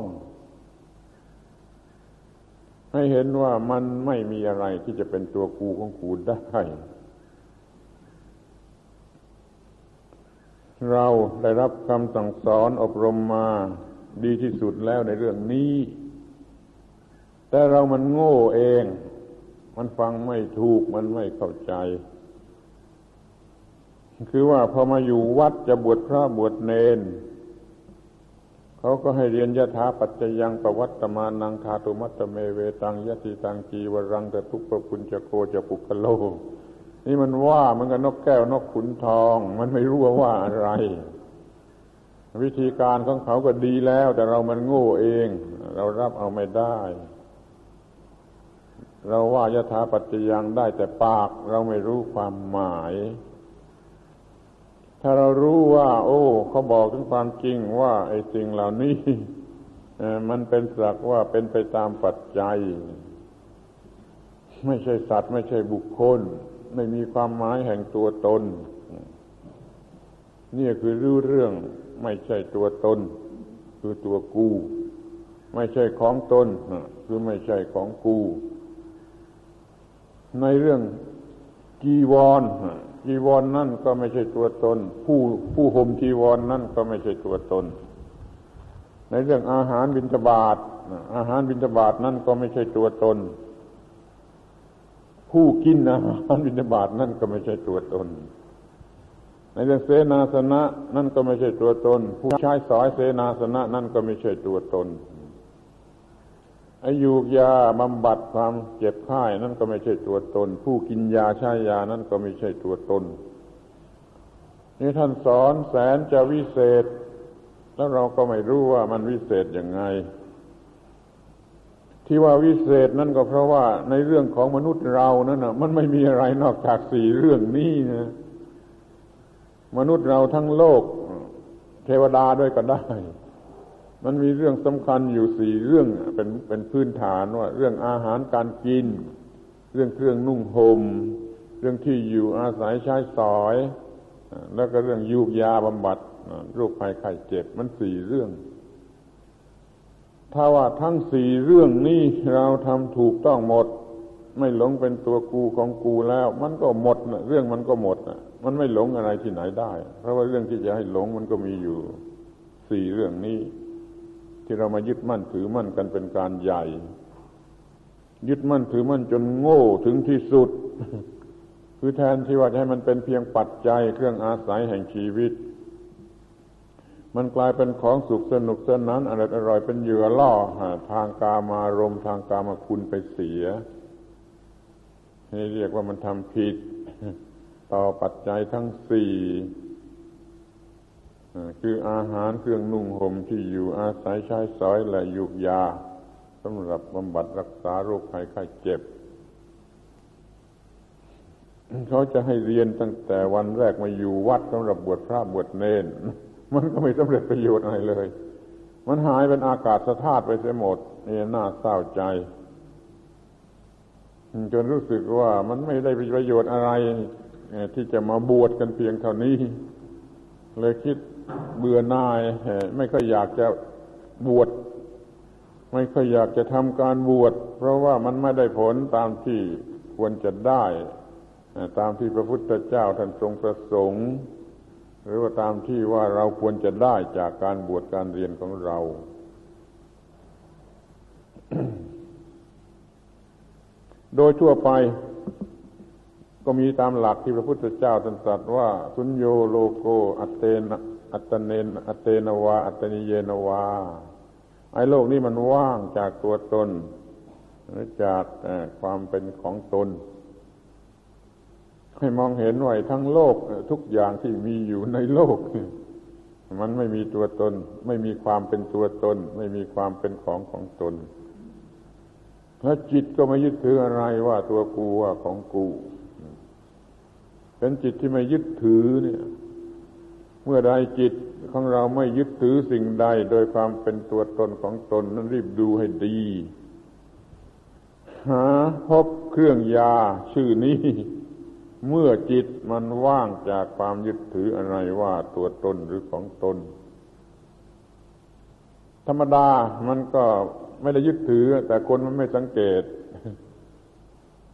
ให้เห็นว่ามันไม่มีอะไรที่จะเป็นตัวกูของกูได้ เราได้รับคำสั่งสอนอบรมมาดีที่สุดแล้วในเรื่องนี้ แต่เรามันโง่เอง มันฟังไม่ถูกมันไม่เข้าใจ คือว่าพอมาอยู่วัดจะบวชพระบวชเนน เขาก็ให้เรียนยะถาปัจจยังประวัตมานังคาตุมัตเมเวตังยติตังจีวรังตทุกปปุญจโกจะปุกโล นี่มันว่ามันก็นกแก้วนกขุนทอง มันไม่รู้ว่าอะไร วิธีการของเขาก็ดีแล้ว แต่เรามันโง่เอง เรารับเอาไม่ได้ เราว่ายถาปัจจยังได้แต่ปาก เราไม่รู้ความหมาย ถ้าเรารู้ว่า โอ้ เขาบอกถึงความจริงว่า ไอ้สิ่งเหล่านี้มันเป็นสักว่าเป็นไปตามปัจจัย ไม่ใช่สัตว์ ไม่ใช่บุคคล ไม่มีความหมายแห่งตัวตน นี่คือรู้เรื่อง ไม่ใช่ตัวตน คือตัวกู ไม่ใช่ของตนคือไม่ใช่ของกู ในเรื่องกีวร จีวรนนั่นก็ไม่ใช่ตัวตน ผู้ผู้ห่มจีวรนนั่นก็ไม่ใช่ตัวตน ในเรื่องอาหารบิณฑบาตอาหารบิณฑบาตนั่นก็ไม่ใช่ตัวตน ผู้กินอาหารบิณฑบาตนั่นก็ไม่ใช่ตัวตน ในเรื่องเสนาสนะนั่นก็ไม่ใช่ตัวตน ผู้ใช้สอยเสนาสนะนั่นก็ไม่ใช่ตัวตน ยุกยาบำบัดความเจ็บไข้นั่นก็ไม่ใช่ตัวตน ผู้กินยาใช้ยานั่นก็ไม่ใช่ตัวตน นี่ท่านสอนแสนจะวิเศษ แล้วเราก็ไม่รู้ว่ามันวิเศษยังไง ที่ว่าวิเศษนั่นก็เพราะว่าในเรื่องของมนุษย์เรานั่นนะมันไม่มีอะไรนอกจากสี่เรื่องนี้นะมนุษย์เราทั้งโลก เทวดาด้วยก็ได้ มันมีเรื่องสำคัญอยู่สี่เรื่องเป็นเป็นพื้นฐานว่า เรื่องอาหารการกิน เรื่องเครื่องนุ่งหม่มเรื่องที่อยู่อาศัยใช้สอย แล้วก็เรื่องยูกยาบำบัดโรคภัยไข้เจ็บมันสี่เรื่อง ถ้าว่าทั้งสี่เรื่องนี้เราทำถูกต้องหมด ไม่หลงเป็นตัวกูของกูแล้ว มันก็หมดนะเรื่องมันก็หมดนะมันไม่หลงอะไรที่ไหนได้ เพราะว่าเรื่องที่จะให้หลงมันก็มีอยู่สี่เรื่องนี้ ที่เรามายึดมั่นถือมั่นกันเป็นการใหญ่ ยึดมั่นถือมั่นจนโง่ถึงที่สุด คือแทนที่ว่าจะให้มันเป็นเพียงปัจจัยเครื่องอาศัยแห่งชีวิต มันกลายเป็นของสุขสนุกสนานอร่อยอร่อยเป็นเหยื่อล่อทางกามารมทางกามาคุณไปเสียนี่เรียกว่ามันทำผิด ต่อปัจจัยทั้งสี่ คืออาหารเครื่องนุ่งห่มที่อยู่อาศัยใช้สอยและยุกยาสำหรับบำบัดรักษาโรคภัยไข้เจ็บ เขาจะให้เรียนตั้งแต่วันแรกมาอยู่วัดสำหรับบวชพระบวชเนน มันก็ไม่สำเร็จประโยชน์อะไรเลย มันหายเป็นอากาศสธาตุไปเสียหมดนี่น่าเศร้าใจจนรู้สึกว่ามันไม่ได้ประโยชน์อะไรที่จะมาบวชกันเพียงเท่านี้ เลยคิด เบื่อหน่าย ไม่ค่อยอยากจะบวชไม่ค่อยอยากจะทำการบวชเพราะว่ามันไม่ได้ผลตามที่ควรจะได้ ตามที่พระพุทธเจ้าท่านทรงประสงค์ หรือว่าตามที่ว่าเราควรจะได้จากการบวชการเรียนของเราโดยทั่วไป ก็มีตามหลักที่พระพุทธเจ้าตรัสว่า สุญโยโลโกอัตเตนะ อัตเนนอัตเตนวา อัตนิเยนวา ไอ้โลกนี้มันว่างจากตัวตนหรือจากความเป็นของตน ให้มองเห็นว่าทั้งโลกทุกอย่างที่มีอยู่ในโลก มันไม่มีตัวตน ไม่มีความเป็นตัวตน ไม่มีความเป็นของของตน แล้วจิตก็ไม่ยึดถืออะไรว่าตัวกูว่าของกูเป็นจิตที่ไม่ยึดถือเนี่ย เมื่อใดจิตของเราไม่ยึดถือสิ่งใดโดยความเป็นตัวตนของตนนั้นรีบดูให้ดี หาพบเครื่องยาชื่อนี้ เมื่อจิตมันว่างจากความยึดถืออะไรว่าตัวตนหรือของตน ธรรมดามันก็ไม่ได้ยึดถือ แต่คนมันไม่สังเกต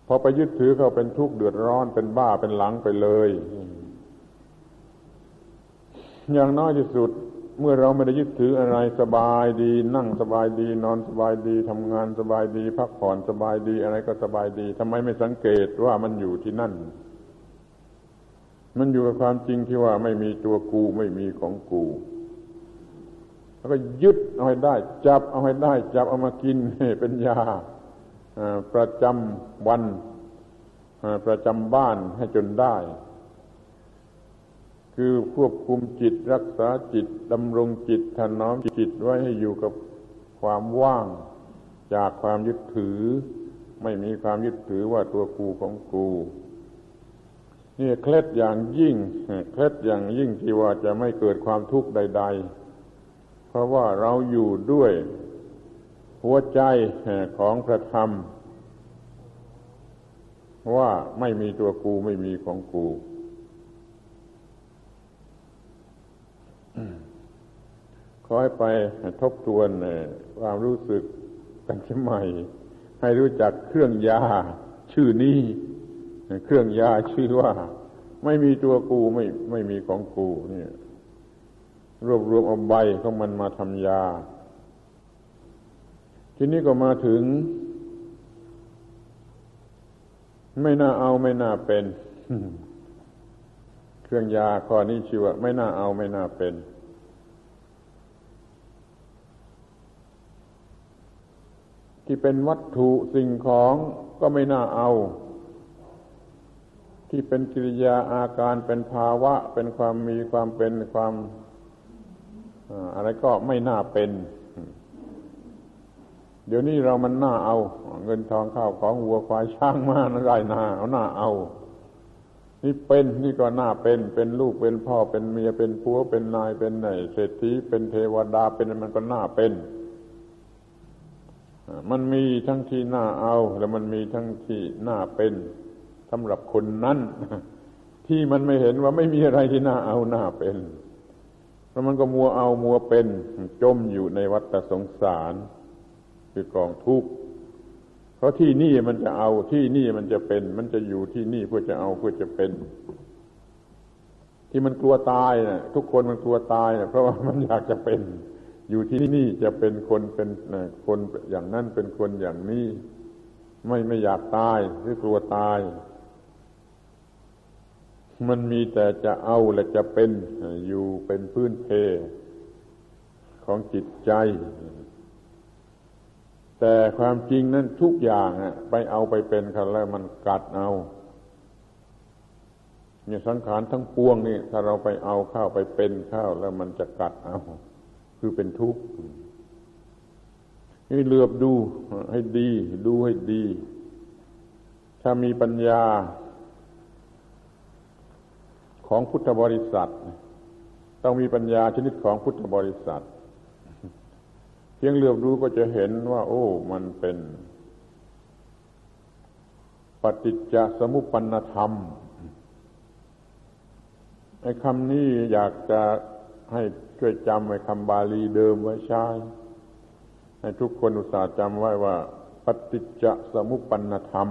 พอไปยึดถือเขาเป็นทุกข์เดือดร้อนเป็นบ้าเป็นหลังไปเลย อย่างน้อยที่สุด เมื่อเราไม่ได้ยึดถืออะไรสบายดี นั่งสบายดี นอนสบายดีทำงานสบายดี พักผ่อนสบายดีอะไรก็สบายดีทำไมไม่สังเกตว่ามันอยู่ที่นั่น มันอยู่กับความจริงที่ว่าไม่มีตัวกูไม่มีของกูแล้วก็ยึดเอาให้ได้ จับเอาให้ได้ จับเอามากินเป็นยาประจำวันประจำบ้านให้จนได้ คือควบคุมจิตรักษาจิตดำรงจิตถนอมจิตไว้ให้อยู่กับความว่าง จากความยึดถือ ไม่มีความยึดถือว่าตัวกูของกูนี่เคล็ดอย่างยิ่งเคล็ดอย่างยิ่งที่ว่าจะไม่เกิดความทุกข์ใด ๆ เพราะว่าเราอยู่ด้วยหัวใจของพระธรรม ว่าไม่มีตัวกูไม่มีของกูขอ ให้ไปทบทวนความรู้สึกกันใหม่ให้รู้จักเครื่องยา ชื่อนี้ เครื่องยาชื่อว่า ไม่มีตัวกูไม่ไม่มีของกูเนี่ยรวบรวมเอาใบของมันมาทำยา ทีนี้ก็มาถึง ไม่น่าเอาไม่น่าเป็น เครื่องยาข้อนี้ชื่อว่า ไม่น่าเอาไม่น่าเป็น ที่เป็นวัตถุสิ่งของก็ไม่น่าเอา ที่เป็นกิริยาอาการเป็นภาวะ เป็นความมีความเป็นความอะไรก็ไม่น่าเป็น เดี๋ยวนี้เรามันน่าเอา เงินทองข้าวของวัวควายช้างมาไรนาเอาหน้าเอา นี่เป็นนี่ก็น่าเป็น เป็นลูกเป็นพ่อเป็นเมียเป็นผัวเป็นนายเป็นไหนเศรษฐีเป็นเทวดาเป็นมันก็น่าเป็น มันมีทั้งที่น่าเอา แล้วมันมีทั้งที่น่าเป็นสำหรับคนนั้น ที่มันไม่เห็นว่าไม่มีอะไรที่น่าเอาน่าเป็นแล้วมันก็มัวเอามัวเป็น จมอยู่ในวัฏสงสาร คือกองทุกข์เพราะที่นี่มันจะเอาที่นี่มันจะเป็น มันจะอยู่ที่นี่เพื่อจะเอาเพื่อจะเป็น ที่มันกลัวตายนะทุกคนมันกลัวตายนะเพราะว่ามันอยากจะเป็น อยู่ที่นี่จะเป็นคนเป็นคนอย่างนั้นเป็นคนอย่างนี้ ไม่ไม่อยากตายหรือกลัวตาย มันมีแต่จะเอาและจะเป็นอยู่เป็นพื้นเพของจิตใจ แต่ความจริงนั้นทุกอย่างไปเอาไปเป็นกันแล้วมันกัดเอาเนี่ยสังขารทั้งปวงนี่ถ้าเราไปเอาเข้าไปเป็นเข้าแล้วมันจะกัดเอา คือเป็นทุกข์นี่เลือบดู ให้ดี ดูให้ดี ถ้ามีปัญญา ของพุทธบริษัท ต้องมีปัญญาชนิดของพุทธบริษัท เพียงเลือกดูก็จะเห็นว่า โอ้ มันเป็น ปฏิจจสมุปปนธรรมไอ้คำนี้อยากจะให้ ช่วยจำไอ้คำบาลีเดิมไว้ใช้ให้ทุกคนอุตส่าห์จำไว้ว่าปฏิจจสมุปปนธรรม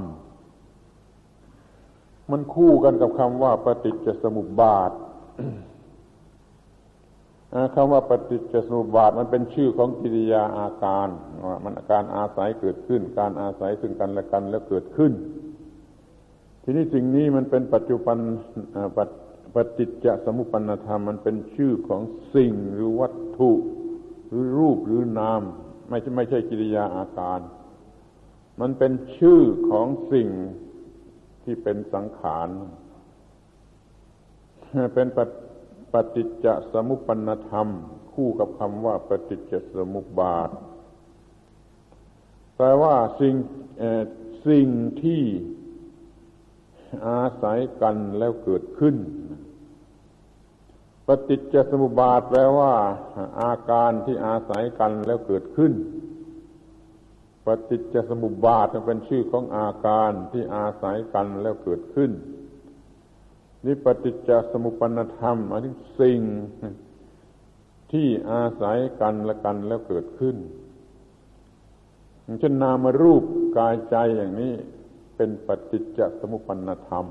มันคู่กันกับคำว่าปฏิจจสมุปบาทคำว่าปฏิจจสมุปบาทมันเป็นชื่อของกิริยาอาการมันการอาศัยเกิดขึ้น การอาศัยซึ่งกันและกันแล้วเกิดขึ้น ทีนี้สิ่งนี้มันเป็นปัจจุบันป ปฏิจจสมุปปนธรรมมันเป็นชื่อของสิ่งหรือวัตถุ หรือรูปหรือนาม ไม่ใช่ไม่ใช่กิริยาอาการ มันเป็นชื่อของสิ่งที่เป็นสังขาร เป็นปฏิจจสมุปปนธรรม คู่กับคำว่าปฏิจจสมุปบาทแปลว่าสิ่งสิ่งที่ อาศัยกันแล้วเกิดขึ้น ปฏิจจสมุปบาทแปลว่า อาการที่อาศัยกันแล้วเกิดขึ้น ปฏิจจสมุปบาทเป็นชื่อของอาการที่อาศัยกันแล้วเกิดขึ้นนี่ปฏิจจสมุปนธรรมหมายถึงสิ่งที่อาศัยกันและกันแล้วเกิดขึ้นเช่นนามารูปกายใจอย่างนี้ เป็นปฏิจจสมุปนธรรม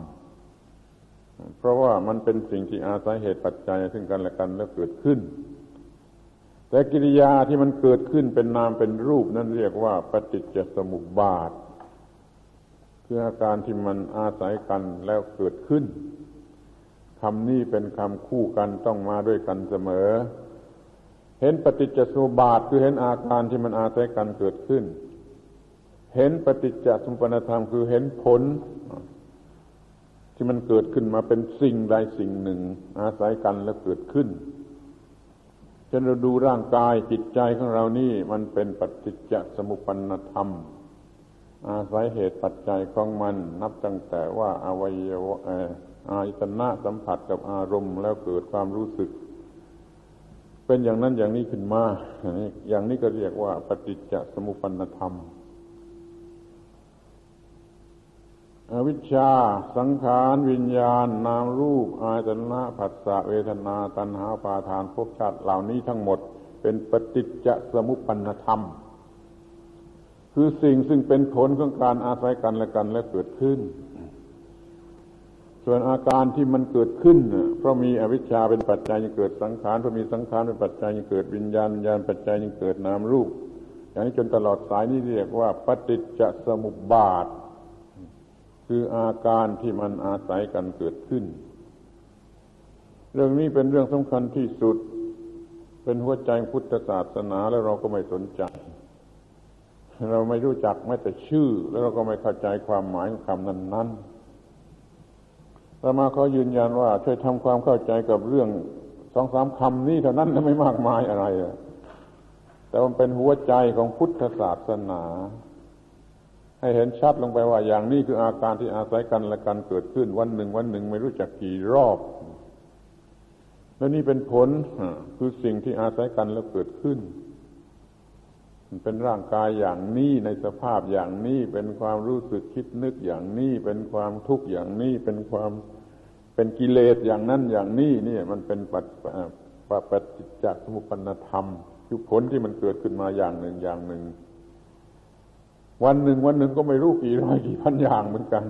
เพราะว่ามันเป็นสิ่งที่อาศัยเหตุปัจจัยซึ่งกันและกันแล้วเกิดขึ้น แต่กิริยาที่มันเกิดขึ้นเป็นนามเป็นรูปนั่นเรียกว่าปฏิจจสมุปบาทคืออาการที่มันอาศัยกันแล้วเกิดขึ้นคำนี้เป็นคำคู่กันต้องมาด้วยกันเสมอ เห็นปฏิจจสมุปบาทคือเห็นอาการที่มันอาศัยกันเกิดขึ้น เห็นปฏิจจสมุปนธรรมคือเห็นผล ที่มันเกิดขึ้นมาเป็นสิ่งใดสิ่งหนึ่ง อาศัยกันแล้วเกิดขึ้นจนเราดูร่างกายจิตใจของเรานี่มันเป็นปฏิจจสมุปนธรรม อาศัยเหตุปัจจัยของมัน นับตั้งแต่ว่าอวัยวะอายตนะสัมผัสกับอารมณ์ แล้วเกิดความรู้สึก เป็นอย่างนั้นอย่างนี้ขึ้นมา อย่างนี้ก็เรียกว่าปฏิจจสมุปนธรรม อวิชชา สังขารวิญญาณ นามรูป อายตนะผัสสะเวทนา ตัณหาปาทานภพชาติเหล่านี้ทั้งหมด เป็นปฏิจจสมุปนธรรม คือสิ่งซึ่งเป็นผลของการอาศัยกันและกันและเกิดขึ้น ส่วนอาการที่มันเกิดขึ้น เพราะมีอวิชชาเป็นปัจจัยยังเกิดสังขารเพราะมีสังขารเป็นปัจจัยยังเกิดวิญญาณวิญญาณปัจจัยยังเกิดนามรูป อย่างนี้จนตลอดสายนี้เรียกว่า ปฏิจจสมุปบาท คืออาการที่มันอาศัยกันเกิดขึ้น เรื่องนี้เป็นเรื่องสำคัญที่สุด เป็นหัวใจพุทธศาสนาแล้วเราก็ไม่สนใจ เราไม่รู้จักแม้แต่ชื่อ แล้วเราก็ไม่เข้าใจความหมายของคำนั้นๆแตมาเขายืนยันว่าช่วยทำความเข้าใจกับเรื่องสองสามคำนี้เท่านั้นไม่มากมายอะไรแต่มันเป็นหัวใจของพุทธศาสนา ให้เห็นชัดลงไปว่าอย่างนี้คืออาการที่อาศัยกันและกันเกิดขึ้นวันหนึ่งวันหนึ่งไม่รู้จักกี่รอบ แล้วนี่เป็นผลคือสิ่งที่อาศัยกันแล้วเกิดขึ้นเป็นร่างกายอย่างนี้ในสภาพอย่างนี้เป็นความรู้สึกคิดนึกอย่างนี้เป็นความทุกข์อย่างนี้เป็นความเป็นกิเลสอย่างนั้นอย่างนี้นี่มันเป็นปัจปฏิจจสมุปนธรรมคือผลที่มันเกิดขึ้นมาอย่างหนึ่งอย่างหนึ่ง วันหนึ่งวันหนึ่งก็ไม่รู้กี่ร้อยกี่พันอย่างเหมือนกัน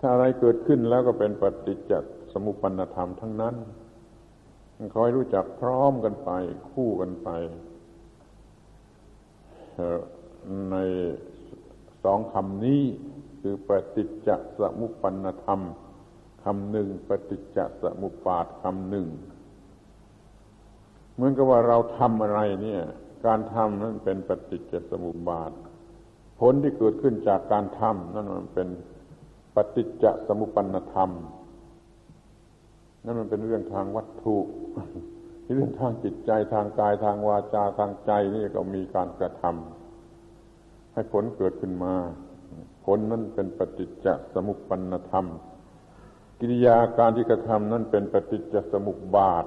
ถ้าอะไรเกิดขึ้นแล้วก็เป็นปฏิจจสมุปนธรรมทั้งนั้นคอยรู้จักพร้อมกันไป คู่กันไปในสองคำนี้คือปฏิจจสมุปปนธรรมคำหนึ่งปฏิจจสมุปบาทคำหนึ่งเหมือนกับว่าเราทำอะไรเนี่ย การทำนั้นเป็นปฏิจจสมุปบาท ผลที่เกิดขึ้นจากการทำนั่นมันเป็นปฏิจจสมุปปนธรรม นั่นมันเป็นเรื่องทางวัตถุเรื่องทางจิตใจทางกายทางวาจาทางใจนี่ก็มีการกระทำให้ผลเกิดขึ้นมา ผลนั้นเป็นปฏิจจสมุปปนธรรม กิริยาการที่กระทำนั้นเป็นปฏิจจสมุปบาท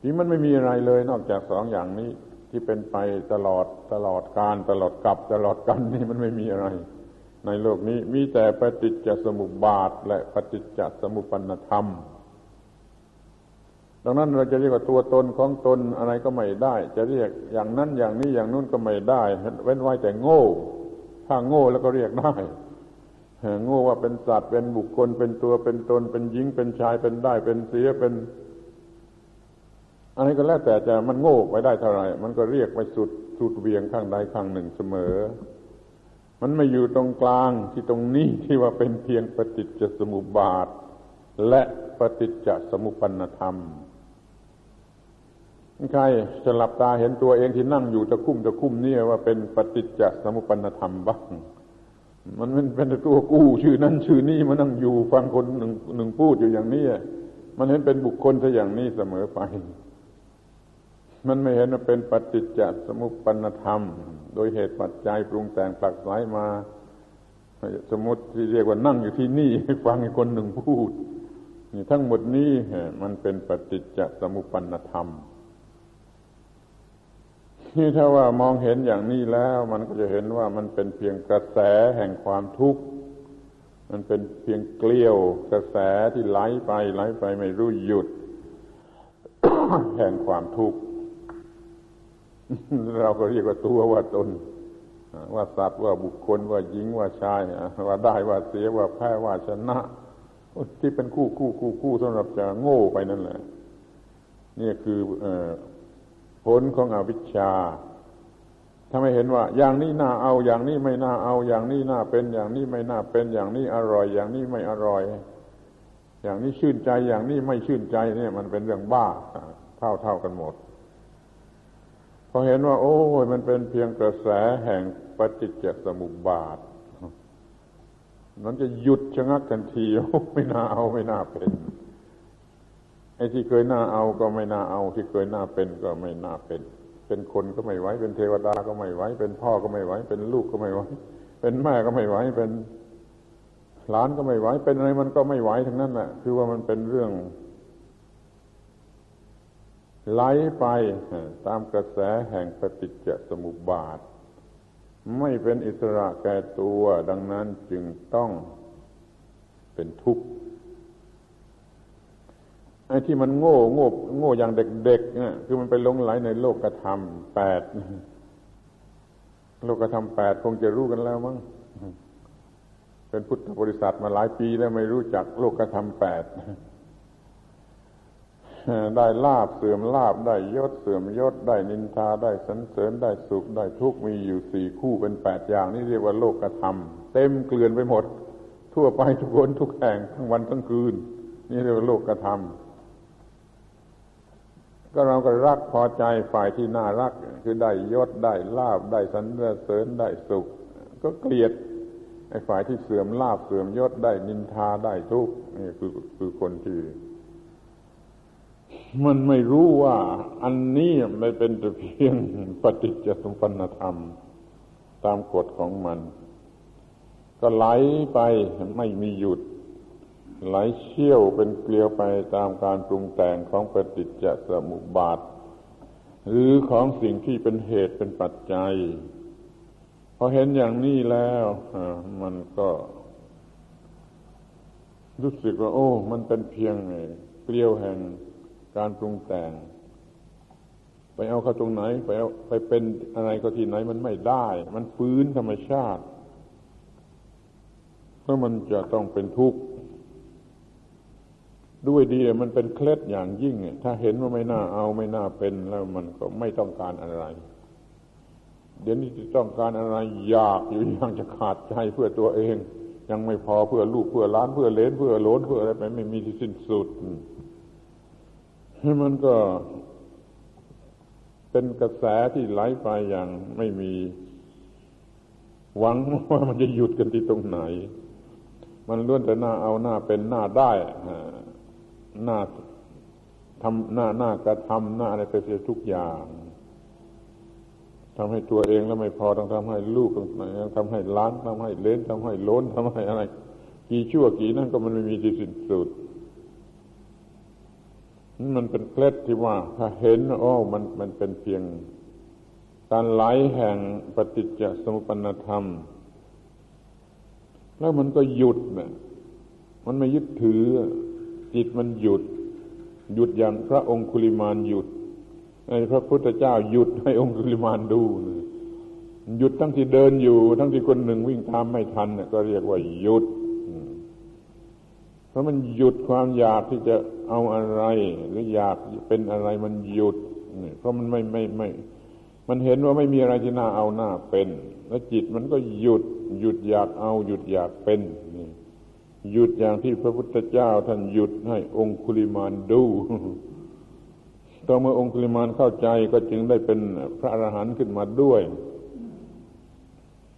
ที่มันไม่มีอะไรเลยนอกจากสองอย่างนี้ ที่เป็นไปตลอดตลอดการตลอดกับตลอดกันนี่มันไม่มีอะไร ในโลกนี้มีแต่ปฏิจจสมุปบาท และปฏิจจสมุปปนธรรม ดังนั้นเราจะเรียกว่าตัวตนของตนอะไรก็ไม่ได้ จะเรียกอย่างนั้นอย่างนี้อย่างนู้นก็ไม่ได้เว้นไว้แต่โง่ ถ้าโง่แล้วก็เรียกได้โง่ว่าเป็นสัตว์เป็นบุคคลเป็นตัวเป็นตน เป็นหญิงเป็นชายเป็นได้เป็นเสียเป็น อะไรก็แล้วแต่จะมันโง่ไปได้เท่าไหร่มันก็เรียกไปสุดสุดเวียงข้างใดข้างหนึ่งเสมอ มันไม่อยู่ตรงกลางที่ตรงนี้ที่ว่าเป็นเพียงปฏิจจสมุปบาท และปฏิจจสมุปปนธรรมใครจะหลับตาเห็นตัวเองที่นั่งอยู่ตะคุ่มตะคุ่มนี่ว่าเป็นปฏิจจสมุปปนธรรมบ้างมันเป็นตัวกู้ชื่อนั้นชื่อนี้มานั่งอยู่ฟังคนหนึ่งหนึ่งพูดอยู่อย่างนี้มันเห็นเป็นบุคคลซะอย่างนี้เสมอไป มันไม่เห็นว่าเป็นปฏิจจสมุปปนธรรม โดยเหตุปัจจัยปรุงแต่งปลักไหลมา สมมติที่เรียกว่านั่งอยู่ที่นี่ฟังคนหนึ่งพูดนี่ทั้งหมดนี้มันเป็นปฏิจจสมุปปนธรรมนี่ถ้าว่ามองเห็นอย่างนี้แล้ว มันก็จะเห็นว่ามันเป็นเพียงกระแสแห่งความทุกข์ มันเป็นเพียงเกลียวกระแสที่ไหลไปไหลไปไม่รู้หยุด แห่งความทุกข์ เราก็เรียกว่าตัวว่าตน ว่าสัตว์ว่าบุคคลว่าหญิงว่าชาย ว่าได้ว่าเสียว่าแพ้ว่าชนะ ที่เป็นคู่คู่คู่คู่สำหรับจะโง่ไปนั่นแหละนี่คือผลของอวิชชาถ้าไม่เห็นว่า อย่างนี้น่าเอา อย่างนี้ไม่น่าเอา อย่างนี้น่าเป็น อย่างนี้ไม่น่าเป็น อย่างนี้อร่อย อย่างนี้ไม่อร่อย อย่างนี้ชื่นใจ อย่างนี้ไม่ชื่นใจเนี่ย มันเป็นเรื่องบ้าเท่าเท่ากันหมด พอเห็นว่า โอ้ยมันเป็นเพียงกระแสแห่งปฏิจจสมุปบาทมันจะหยุดชะงักทันทีไม่น่าเอาไม่น่าเป็นไอ้ที่เคยน่าเอาก็ไม่น่าเอา ที่เคยน่าเป็นก็ไม่น่าเป็น เป็นคนก็ไม่ไหวเป็นเทวดาก็ไม่ไหวเป็นพ่อก็ไม่ไหวเป็นลูกก็ไม่ไหวเป็นแม่ก็ไม่ไหวเป็นหลานก็ไม่ไหวเป็นอะไรมันก็ไม่ไหวทั้งนั้นแหละคือว่ามันเป็นเรื่อง ไหลไปตามกระแสแห่งปฏิจจสมุปบาท ไม่เป็นอิสระแก่ตัว ดังนั้นจึงต้องเป็นทุกข์ไอ้ที่มันโง่โง่โง่อย่างเด็กๆเนี่ยคือมันไปลงไหลในโลกธรรมแปดโลกธรรมแปดคงจะรู้กันแล้วมั้งเป็นพุทธบริษัทมาหลายปีแล้วไม่รู้จักโลกธรรมแปด ได้ลาบเสื่อมลาบได้ยศเสื่อมยศได้นินทาได้สันเสริญได้สุขได้ทุกข์มีอยู่สี่คู่เป็นแปดอย่างนี่เรียกว่าโลกธรรม เต็มเกลื่อนไปหมด ทั่วไปทุกคนทุกแห่งทั้งวันทั้งคืน นี่เรียกว่าโลกธรรมก็เราก็รักพอใจฝ่ายที่น่ารัก คือได้ยศได้ลาบได้สันเสริญได้สุข ก็เกลียดไอ้ฝ่ายที่เสื่อมลาบเสื่อมยศได้นินทาได้ทุกข์นี่คือคือคนที่ มันไม่รู้ว่าอันนี้ไม่เป็นแต่เพียงปฏิจจสมปันธรรม ตามกฎของมัน ก็ไหลไปไม่มีหยุด ไหลเชี่ยวเป็นเกลียวไปตามการปรุงแต่งของปฏิจจสมุปบาท หรือของสิ่งที่เป็นเหตุเป็นปัจจัยพอเห็นอย่างนี้แล้วมันก็รู้สึกว่า โอ้ มันเป็นเพียงเกลียวแห่ง การปรุงแต่ง ไปเอาเข้าตรงไหน ไปเอาไปเป็นอะไรก็ที่ไหนมันไม่ได้ มันฟื้นธรรมชาติเพราะมันจะต้องเป็นทุกข์ด้วยดีมันเป็นเคล็ดอย่างยิ่ง ถ้าเห็นว่าไม่น่าเอาไม่น่าเป็นแล้วมันก็ไม่ต้องการอะไร เดี๋ยวนี้จะต้องการอะไรอยากอยู่อยังจะขาดใจเพื่อตัวเอง ยังไม่พอเพื่อลูกเพื่อล้านเพื่อเลนเพื่อโลนเพื่ออะไรไปไม่มีที่สิ้นสุด มันก็เป็นกระแสที่ไหลไปอย่างไม่มี หวังว่ามันจะหยุดกันที่ตรงไหน มันล้วนแต่หน้าเอาหน้าเป็นหน้าได้หน้าทำหน้าหน้ากระทำหน้าอะไรไปเสียทุกอย่างทำให้ตัวเองแล้วไม่พอต้องทำให้ลูกต้องทำให้ล้านทำให้เลนทำให้ล้นทำให้อะไร กี่ชั่วกี่นั่นก็มันไม่มีที่สิ้นสุด มันเป็นเคล็ดที่ว่า ถ้าเห็นอ๋อมันมันเป็นเพียง การไหลแห่งปฏิจจสมุปนธรรม แล้วมันก็หยุดนะมันไม่ยึดถือ จิตมันหยุด หยุดอย่างพระองคุลิมานหยุดไอ้พระพุทธเจ้าหยุดให้องคุลิมานดูหยุดทั้งที่เดินอยู่ ทั้งที่คนหนึ่งวิ่งตามไม่ทันก็เรียกว่าหยุด ราะมันหยุดความอยากที่จะเอาอะไร หรืออยากเป็นอะไรมันหยุดเพราะมันไม่ไม่ไม่ มันเห็นว่าไม่มีอะไรที่น่าเอาหน้าเป็น แล้วจิตมันก็หยุด หยุดอยากเอา หยุดอยากเป็นหยุดอย่างที่พระพุทธเจ้า ท่านหยุดให้องคุลิมานดูต่อเมื่อองคุลิมานเข้าใจก็จึงได้เป็นพระอรหันต์ขึ้นมาด้วย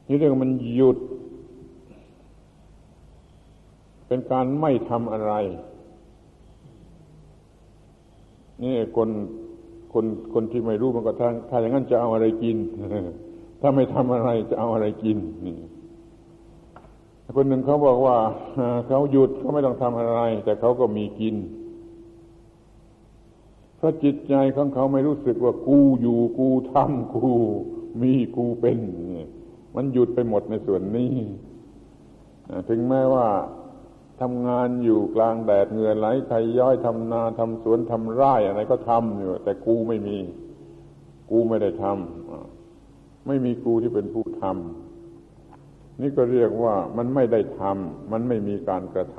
นี่เรื่องมันหยุด เป็นการไม่ทำอะไร นี่คนคนคนที่ไม่รู้มันก็ทางถ้าอย่างนั้นจะเอาอะไรกิน ถ้าไม่ทำอะไรจะเอาอะไรกินนี่คนหนึ่งเขาบอกว่าเขาหยุดเขาไม่ต้องทำอะไร แต่เขาก็มีกินเพราะจิตใจของเขาไม่รู้สึกว่ากูอยู่กูทำกูมีกูเป็น มันหยุดไปหมดในส่วนนี้ ถึงแม้ว่า ทำงานอยู่กลางแดดเหงื่อไหลใครย้อยทำนาทำสวนทำไร่อะไรก็ทำอยู่แต่กูไม่มี กูไม่ได้ทำไม่มีกูที่เป็นผู้ทำนี่ก็เรียกว่ามันไม่ได้ทำมันไม่มีการกระท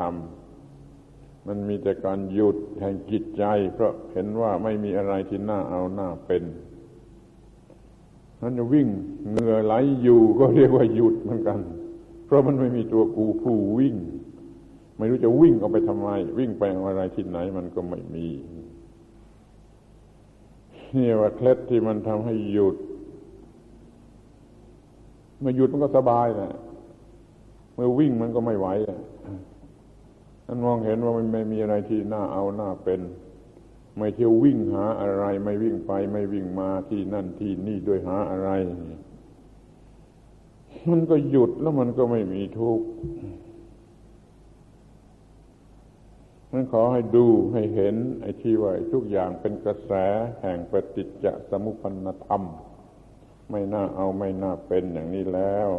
ำมันมีแต่การหยุดแห่งจิตใจ เพราะเห็นว่าไม่มีอะไรที่น่าเอาหน้าเป็นนั้นจะวิ่งเหงื่อไหลอยู่ก็เรียกว่าหยุดเหมือนกัน เพราะมันไม่มีตัวกูผู้วิ่ง ไม่รู้จะวิ่งออกไปทำไมวิ่งไปอะไรที่ไหนมันก็ไม่มีนี่ว่าเคล็ดที่มันทำให้หยุดเมื่อหยุดมันก็สบายแหละเมื่อวิ่งมันก็ไม่ไหวนั่นมองเห็นว่ามันไม่มีอะไรที่น่าเอาน้าเป็น ไม่เที่ยววิ่งหาอะไร ไม่วิ่งไป ไม่วิ่งมาที่นั่นที่นี่ด้วยหาอะไร มันก็หยุดแล้วมันก็ไม่มีทุกข์ นั้นขอให้ดูให้เห็นไอ้ที่ว่าทุกอย่างเป็นกระแสแห่งปฏิจจสมุปนธรรม ไม่น่าเอาไม่น่าเป็นอย่างนี้แล้ว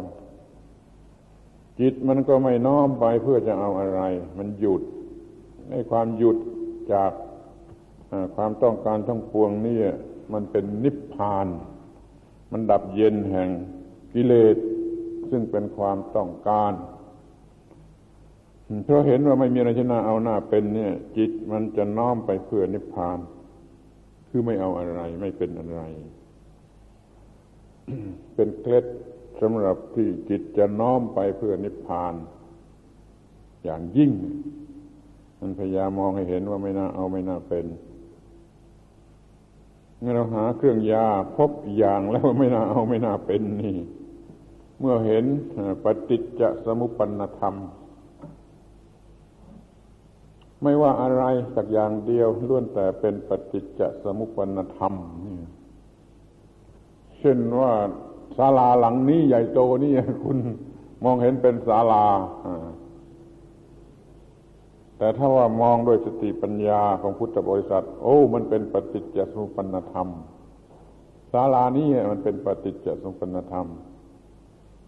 จิตมันก็ไม่น้อมไปเพื่อจะเอาอะไร มันหยุดในความหยุดจากความต้องการทั้งปวงนี่มันเป็นนิพพาน มันดับเย็นแห่งกิเลสซึ่งเป็นความต้องการ เพราะเห็นว่าไม่มีอะไรที่น่าเอาหน้าเป็นเนี่ย จิตมันจะน้อมไปเพื่อนิพพาน คือไม่เอาอะไร ไม่เป็นอะไร เป็นเคล็ดสำหรับที่จิตจะน้อมไปเพื่อนิพพาน อย่างยิ่ง มันพยายามมองให้เห็นว่าไม่น่าเอาไม่น่าเป็นเมื่อเราหาเครื่องยาพบอย่างแล้วไม่น่าเอาไม่น่าเป็นนี่ เมื่อเห็นปฏิจจสมุปปนธรรม ไม่ว่าอะไรสักอย่างเดียวล้วนแต่เป็นปฏิจจสมุปนธรรมนี่เช่นว่าศาลาหลังนี้ใหญ่โตนี่คุณมองเห็นเป็นศาลาแต่ถ้าว่ามองโดยสติปัญญาของพุทธบริษัท โอ้ มันเป็นปฏิจจสมุปนธรรมศาลานี้มันเป็นปฏิจจสมุปนธรรม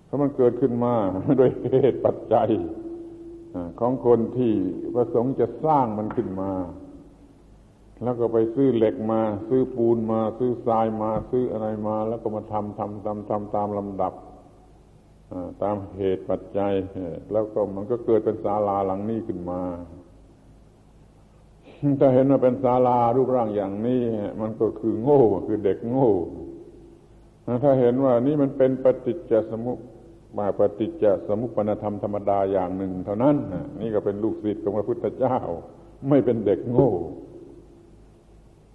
เพราะมันเกิดขึ้นมาโดยเหตุปัจจัย ของคนที่ประสงค์จะสร้างมันขึ้นมา แล้วก็ไปซื้อเหล็กมา ซื้อปูนมา ซื้อทรายมา ซื้ออะไรมา แล้วก็มาทำทำทำทำตามลำดับตามเหตุปัจจัย แล้วก็มันก็เกิดเป็นศาลาหลังนี้ขึ้นมา ถ้าเห็นว่าเป็นศาลารูปร่างอย่างนี้ มันก็คือโง่คือเด็กโง่ ถ้าเห็นว่านี่มันเป็นปฏิจจสมุป มาปฏิจจสมุปนธรรมธรรมดาอย่างหนึ่ง เท่านั้นนี่ก็เป็นลูกศิษย์ของพระพุทธเจ้า ไม่เป็นเด็กโง่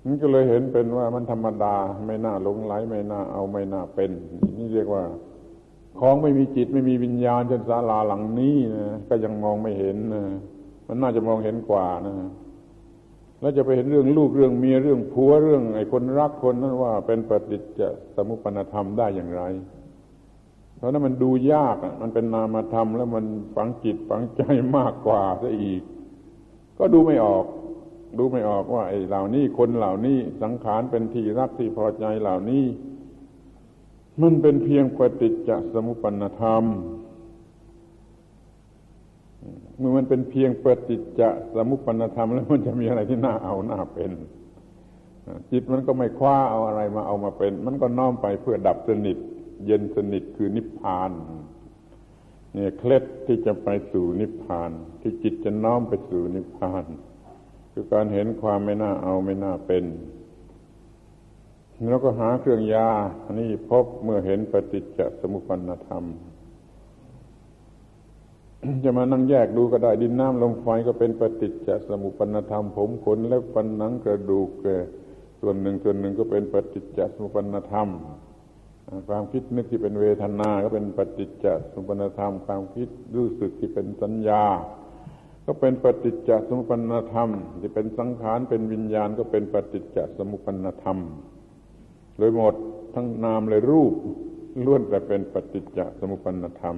นี่ก็เลยเห็นเป็นว่ามันธรรมดาไม่น่าหลงไหลไม่น่าเอาไม่น่าเป็น นี่เรียกว่า ของไม่มีจิตไม่มีวิญญาณเช่นศาลาหลังนี้นะก็ยังมองไม่เห็นนะมันน่าจะมองเห็นกว่านะแล้วจะไปเห็นเรื่องลูกเรื่องเมียเรื่องผัวเรื่องไอ้คนรักคนนั้นว่าเป็นปฏิจจสมุปนธรรมได้อย่างไร เพราะนั้นมันดูยากมันเป็นนามธรรมแล้วมันฝังจิตฝังใจมากกว่าซะอีก ก็ดูไม่ออก ดูไม่ออกว่าไอ้เหล่านี้คนเหล่านี้สังขารเป็นที่รักที่พอใจเหล่านี้ มันเป็นเพียงปฏิจจสมุปนธรรมเมื่อมันเป็นเพียงปฏิจจสมุปนธรรมแล้วมันจะมีอะไรที่น่าเอาน่าเป็น จิตมันก็ไม่คว้าเอาอะไรมาเอามาเป็น มันก็น้อมไปเพื่อดับสนิท เย็นสนิทคือนิพพาน เนี่ยเคล็ดที่จะไปสู่นิพพาน ที่จิตจะน้อมไปสู่นิพพาน คือการเห็นความไม่น่าเอาไม่น่าเป็นแล้วก็หาเครื่องยาอันนี้พบเมื่อเห็นปฏิจจสมุปนธรรม จะมานั่งแยกดูก็ได้ดินน้ำลมไฟก็เป็นปฏิจจสมุปนธรรม ผมขนและฟันหนังกระดูกส่วนหนึ่งส่วนหนึ่งก็เป็นปฏิจจสมุปนธรรม ความคิดนึกที่เป็นเวทนา ก็เป็นปฏิจจสมุปนธรรม ความคิดรู้สึกที่เป็นสัญญา ก็เป็นปฏิจจสมุปนธรรม ที่เป็นสังขารเป็นวิญญาณก็เป็นปฏิจจสมุปนธรรม โดยหมดทั้งนามเลยรูปล้วนแต่เป็นปฏิจจสมุปนธรรม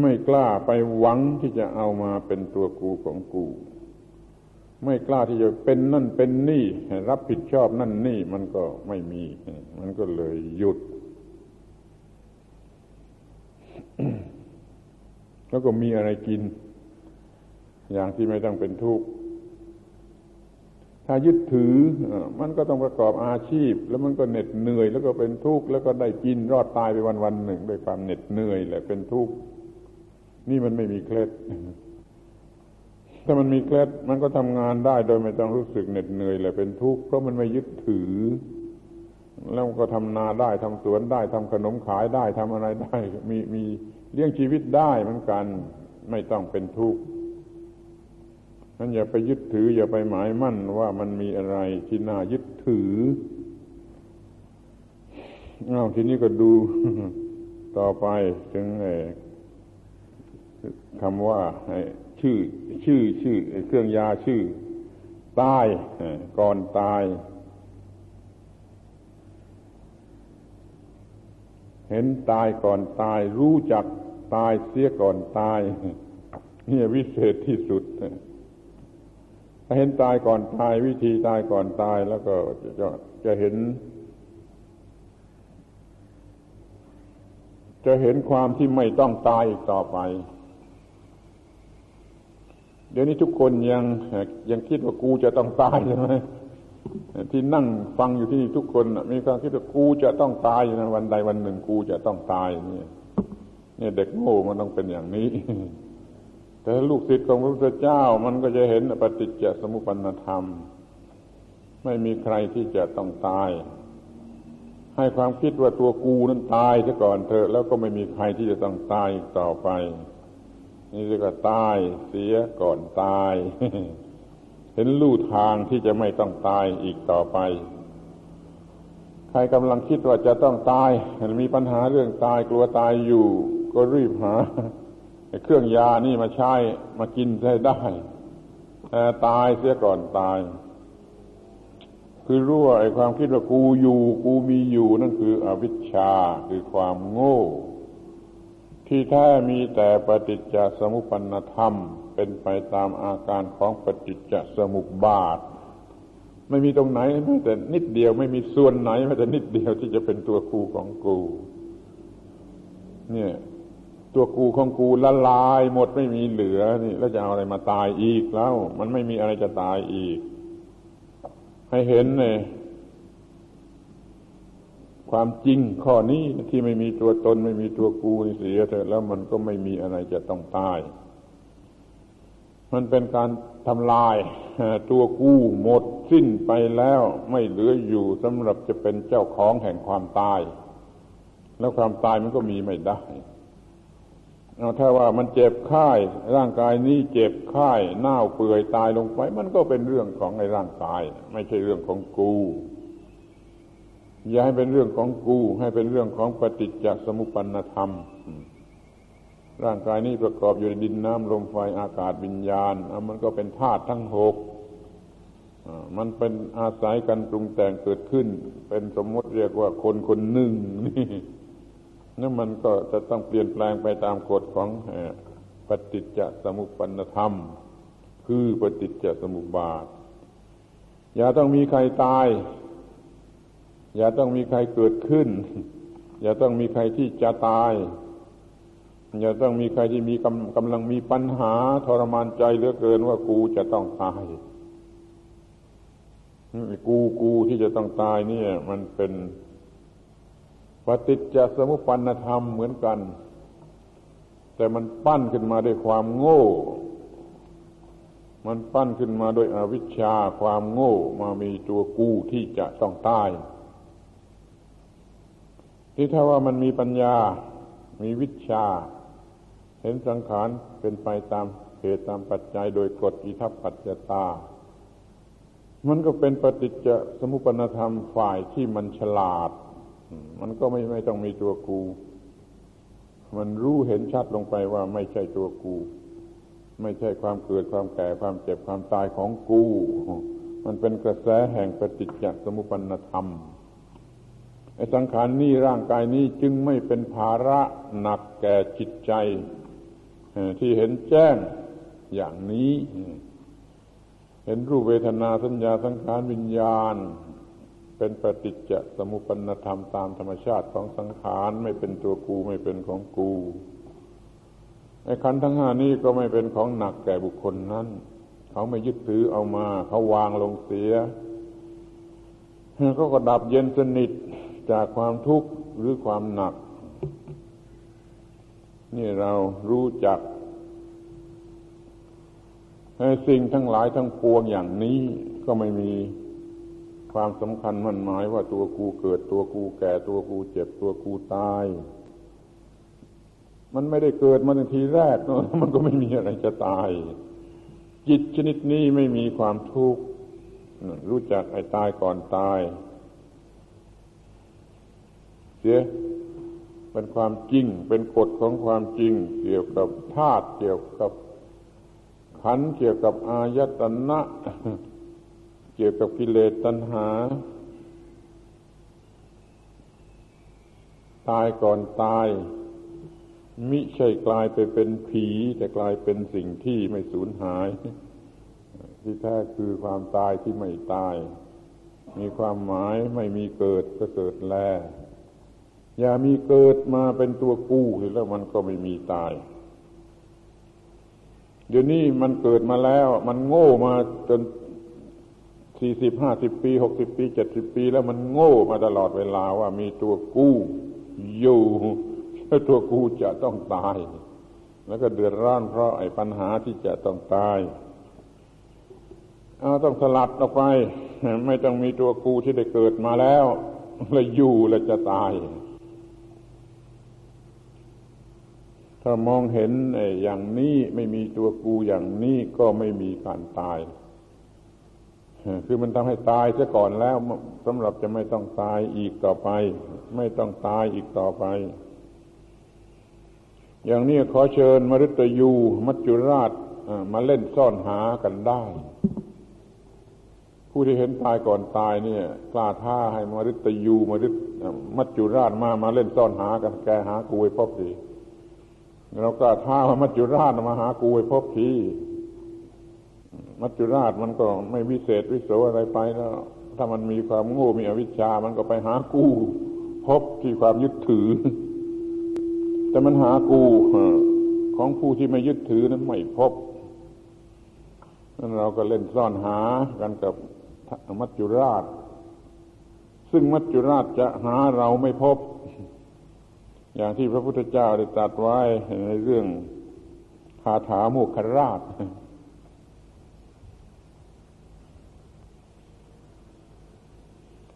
ไม่กล้าไปหวังที่จะเอามาเป็นตัวกูของกู ไม่กล้าที่จะเป็นนั่นเป็นนี่ รับผิดชอบนั่นนี่มันก็ไม่มี มันก็เลยหยุด แล้วก็มีอะไรกิน อย่างที่ไม่ต้องเป็นทุกข์ถ้ายึดถือมันก็ต้องประกอบอาชีพ แล้วมันก็เหน็ดเหนื่อย แล้วก็เป็นทุกข์แล้วก็ได้กินรอดตายไปวันวันหนึ่ง ด้วยความเหน็ดเหนื่อยแหละเป็นทุกข์นี่มันไม่มีเคล็ด ถ้ามันมีเคล็ดมันก็ทำงานได้โดยไม่ต้องรู้สึกเหน็ดเหนื่อยเลยเป็นทุกข์เพราะมันไม่ยึดถือ แล้วก็ทำนาได้ทำสวนได้ทำขนมขายได้ทำอะไรได้ มีมีเลี้ยงชีวิตได้เหมือนกัน ไม่ต้องเป็นทุกข์นั้นอย่าไปยึดถือ อย่าไปหมายมั่นว่ามันมีอะไรที่น่ายึดถือเอาทีนี้ก็ดูต่อไปถึงคำว่า ชื่อ ชื่อชื่อเครื่องยาชื่อ ตายก่อนตาย เห็นตายก่อนตาย รู้จักตายเสียก่อนตายนี่วิเศษที่สุดถ้าเห็นตายก่อนตาย วิธีตายก่อนตายแล้วก็จะจะเห็น จะเห็นความที่ไม่ต้องตายอีกต่อไป ดี๋ยวนี้ทุกคนยังยังคิดว่ากูจะต้องตายใช่ไหมที่นั่งฟังอยู่ที่นี่ทุกคนมีความคิดว่ากูจะต้องตายนะวันใดวันหนึ่งกูจะต้องตายเนี่ยเนี่ยเด็กโง่มันต้องเป็นอย่างนี้ แต่ลูกศิษย์ของพระพุทธเจ้ามันก็จะเห็นปฏิจจสมุปนธรรม ไม่มีใครที่จะต้องตาย ให้ความคิดว่าตัวกูนั้นตายซะก่อนเถอะแล้วก็ไม่มีใครที่จะต้องตายอีกต่อไป นี่เรียกว่าตายเสียก่อนตาย เห็นลู่ทางที่จะไม่ต้องตายอีกต่อไป ใครกำลังคิดว่าจะต้องตายมีปัญหาเรื่องตายกลัวตายอยู่ ก็รีบหาเครื่องยานี่มาใช้มากินได้ได้แต่ตายเสียก่อนตาย คือรู้ว่าไอ้ความคิดว่ากูอยู่ กูมีอยู่นั่นคืออวิชชาคือความโง่ ที่แท้มีแต่ปฏิจจสมุปนธรรม เป็นไปตามอาการของปฏิจจสมุปบาท ไม่มีตรงไหนแม้แต่นิดเดียวไม่มีส่วนไหนแม้แต่นิดเดียวที่จะเป็นตัวกูของกู เนี่ย ตัวกูของกูละลายหมดไม่มีเหลือนี่แล้วจะเอาอะไรมาตายอีกแล้ว มันไม่มีอะไรจะตายอีก ให้เห็นเนี่ย ความจริงข้อนี้ที่ไม่มีตัวตนไม่มีตัวกูนี่เสียเถอะแล้วมันก็ไม่มีอะไรจะต้องตาย มันเป็นการทำลายตัวกูหมดสิ้นไปแล้วไม่เหลืออยู่สำหรับจะเป็นเจ้าของแห่งความตาย แล้วความตายมันก็มีไม่ได้เอาถ้าว่ามันเจ็บไข้ร่างกายนี้เจ็บไข้เน่าเปื่อยตายลงไป มันก็เป็นเรื่องของในร่างกาย ไม่ใช่เรื่องของกู อย่าให้เป็นเรื่องของกู ให้เป็นเรื่องของปฏิจจสมุปนธรรม ร่างกายนี้ประกอบอยู่ในดินน้ำลมไฟอากาศวิญญาณมันก็เป็นธาตุทั้งหกมันเป็นอาศัยกันปรุงแต่งเกิดขึ้น เป็นสมมติเรียกว่าคนคนหนึ่งนี่นั่นมันก็จะต้องเปลี่ยนแปลงไปตามกฎของปฏิจจสมุปนธรรม คือปฏิจจสมุปบาท อย่าต้องมีใครตาย อย่าต้องมีใครเกิดขึ้น อย่าต้องมีใครที่จะตาย อย่าต้องมีใครที่มีกำกำลังมีปัญหาทรมานใจเหลือเกินว่ากูจะต้องตายกูกูที่จะต้องตายเนี่ย มันเป็นปฏิจจสมุปปนธรรมเหมือนกัน แต่มันปั้นขึ้นมาด้วยความโง่ มันปั้นขึ้นมาโดยอวิชชาความโง่ มามีตัวกูที่จะต้องตาย ที่ถ้าว่ามันมีปัญญา มีวิชา เห็นสังขารเป็นไปตามเหตุตามปัจจัยโดยกฎอิทัปปัจจตา มันก็เป็นปฏิจจสมุปนธรรมฝ่ายที่มันฉลาด มันก็ไม่ไม่ต้องมีตัวกูมันรู้เห็นชัดลงไปว่าไม่ใช่ตัวกู ไม่ใช่ความเกิดความแก่ความเจ็บความตายของกู มันเป็นกระแสแห่งปฏิจจสมุปนธรรม สังขารนี้ร่างกายนี้จึงไม่เป็นภาระหนักแก่จิตใจที่เห็นแจ้งอย่างนี้ เห็นรูปเวทนาสัญญาสังขารวิญญาณ เป็นปฏิจจสมุปนธรรมตามธรรมชาติของสังขารไม่เป็นตัวกูไม่เป็นของกูไอ้ขันทั้งห้านี้ก็ไม่เป็นของหนักแก่บุคคลนั้น เขาไม่ยึดถือเอามา เขาวางลงเสียเขาก็ดับเย็นสนิท จากความทุกข์หรือความหนัก นี่เรารู้จักสิ่งทั้งหลายทั้งปวงอย่างนี้ก็ไม่มีความสำคัญมันหมายว่าตัวกูเกิดตัวกูแก่ตัวกูเจ็บตัวกูตาย มันไม่ได้เกิดมาในทีแรกมันก็ไม่มีอะไรจะตาย จิตชนิดนี้ไม่มีความทุกข์รู้จักไอ้ตายก่อนตาย สีย เป็นความจริง เป็นกฎของความจริง เกี่ยวกับธาตุเกี่ยวกับขันเกี่ยวกับอายตนะ เกี่ยวกับกิเลสตัณหา ตายก่อนตาย มิใช่กลายไปเป็นผี แต่กลายเป็นสิ่งที่ไม่สูญหาย ที่แท้คือความตายที่ไม่ตาย มีความหมายไม่มีเกิดก็เกิดแล อย่ามีเกิดมาเป็นตัวกู้แล้วมันก็ไม่มีตาย เดี๋ยวนี้มันเกิดมาแล้ว มันโง่มาจนสี่สิบห้าสิบปีหกสิบปีเจ็ดสิบปี แล้วมันโง่มาตลอดเวลาว่ามีตัวกู้อยู่แล้วตัวกูจะต้องตาย แล้วก็เดือดร้อนเพราะไอ้ปัญหาที่จะต้องตายเอาต้องสลัดออกไป ไม่ต้องมีตัวกูที่ได้เกิดมาแล้วแล้วอยู่แล้วจะตาย ถ้ามองเห็นอย่างนี้ไม่มีตัวกูอย่างนี้ก็ไม่มีการตาย คือมันทำให้ตายซะก่อนแล้วสำหรับจะไม่ต้องตายอีกต่อไป ไม่ต้องตายอีกต่อไป อย่างนี้ขอเชิญมฤตยูมัจจุราชมาเล่นซ่อนหากันได้ ผู้ที่เห็นตายก่อนตายเนี่ยกล้าท่าให้มฤตยูมฤตมัจจุราชมามาเล่นซ่อนหากันแกหากูไว้พบที เรากล้าท่าว่ามัจจุราชมาหากูไว้พบทีมัจจุราชมันก็ไม่วิเศษวิโสอะไรไปแล้วถ้ามันมีความโง่มีอวิชชา มันก็ไปหากู้พบที่ความยึดถือ แต่มันหากู้ของผู้ที่ไม่ยึดถือนั้นไม่พบนั้นเราก็เล่นซ่อนหากันกับมัจจุราช ซึ่งมัจจุราชจะหาเราไม่พบ อย่างที่พระพุทธเจ้าได้ตรัสไว้ในเรื่องคาถาโมคคราช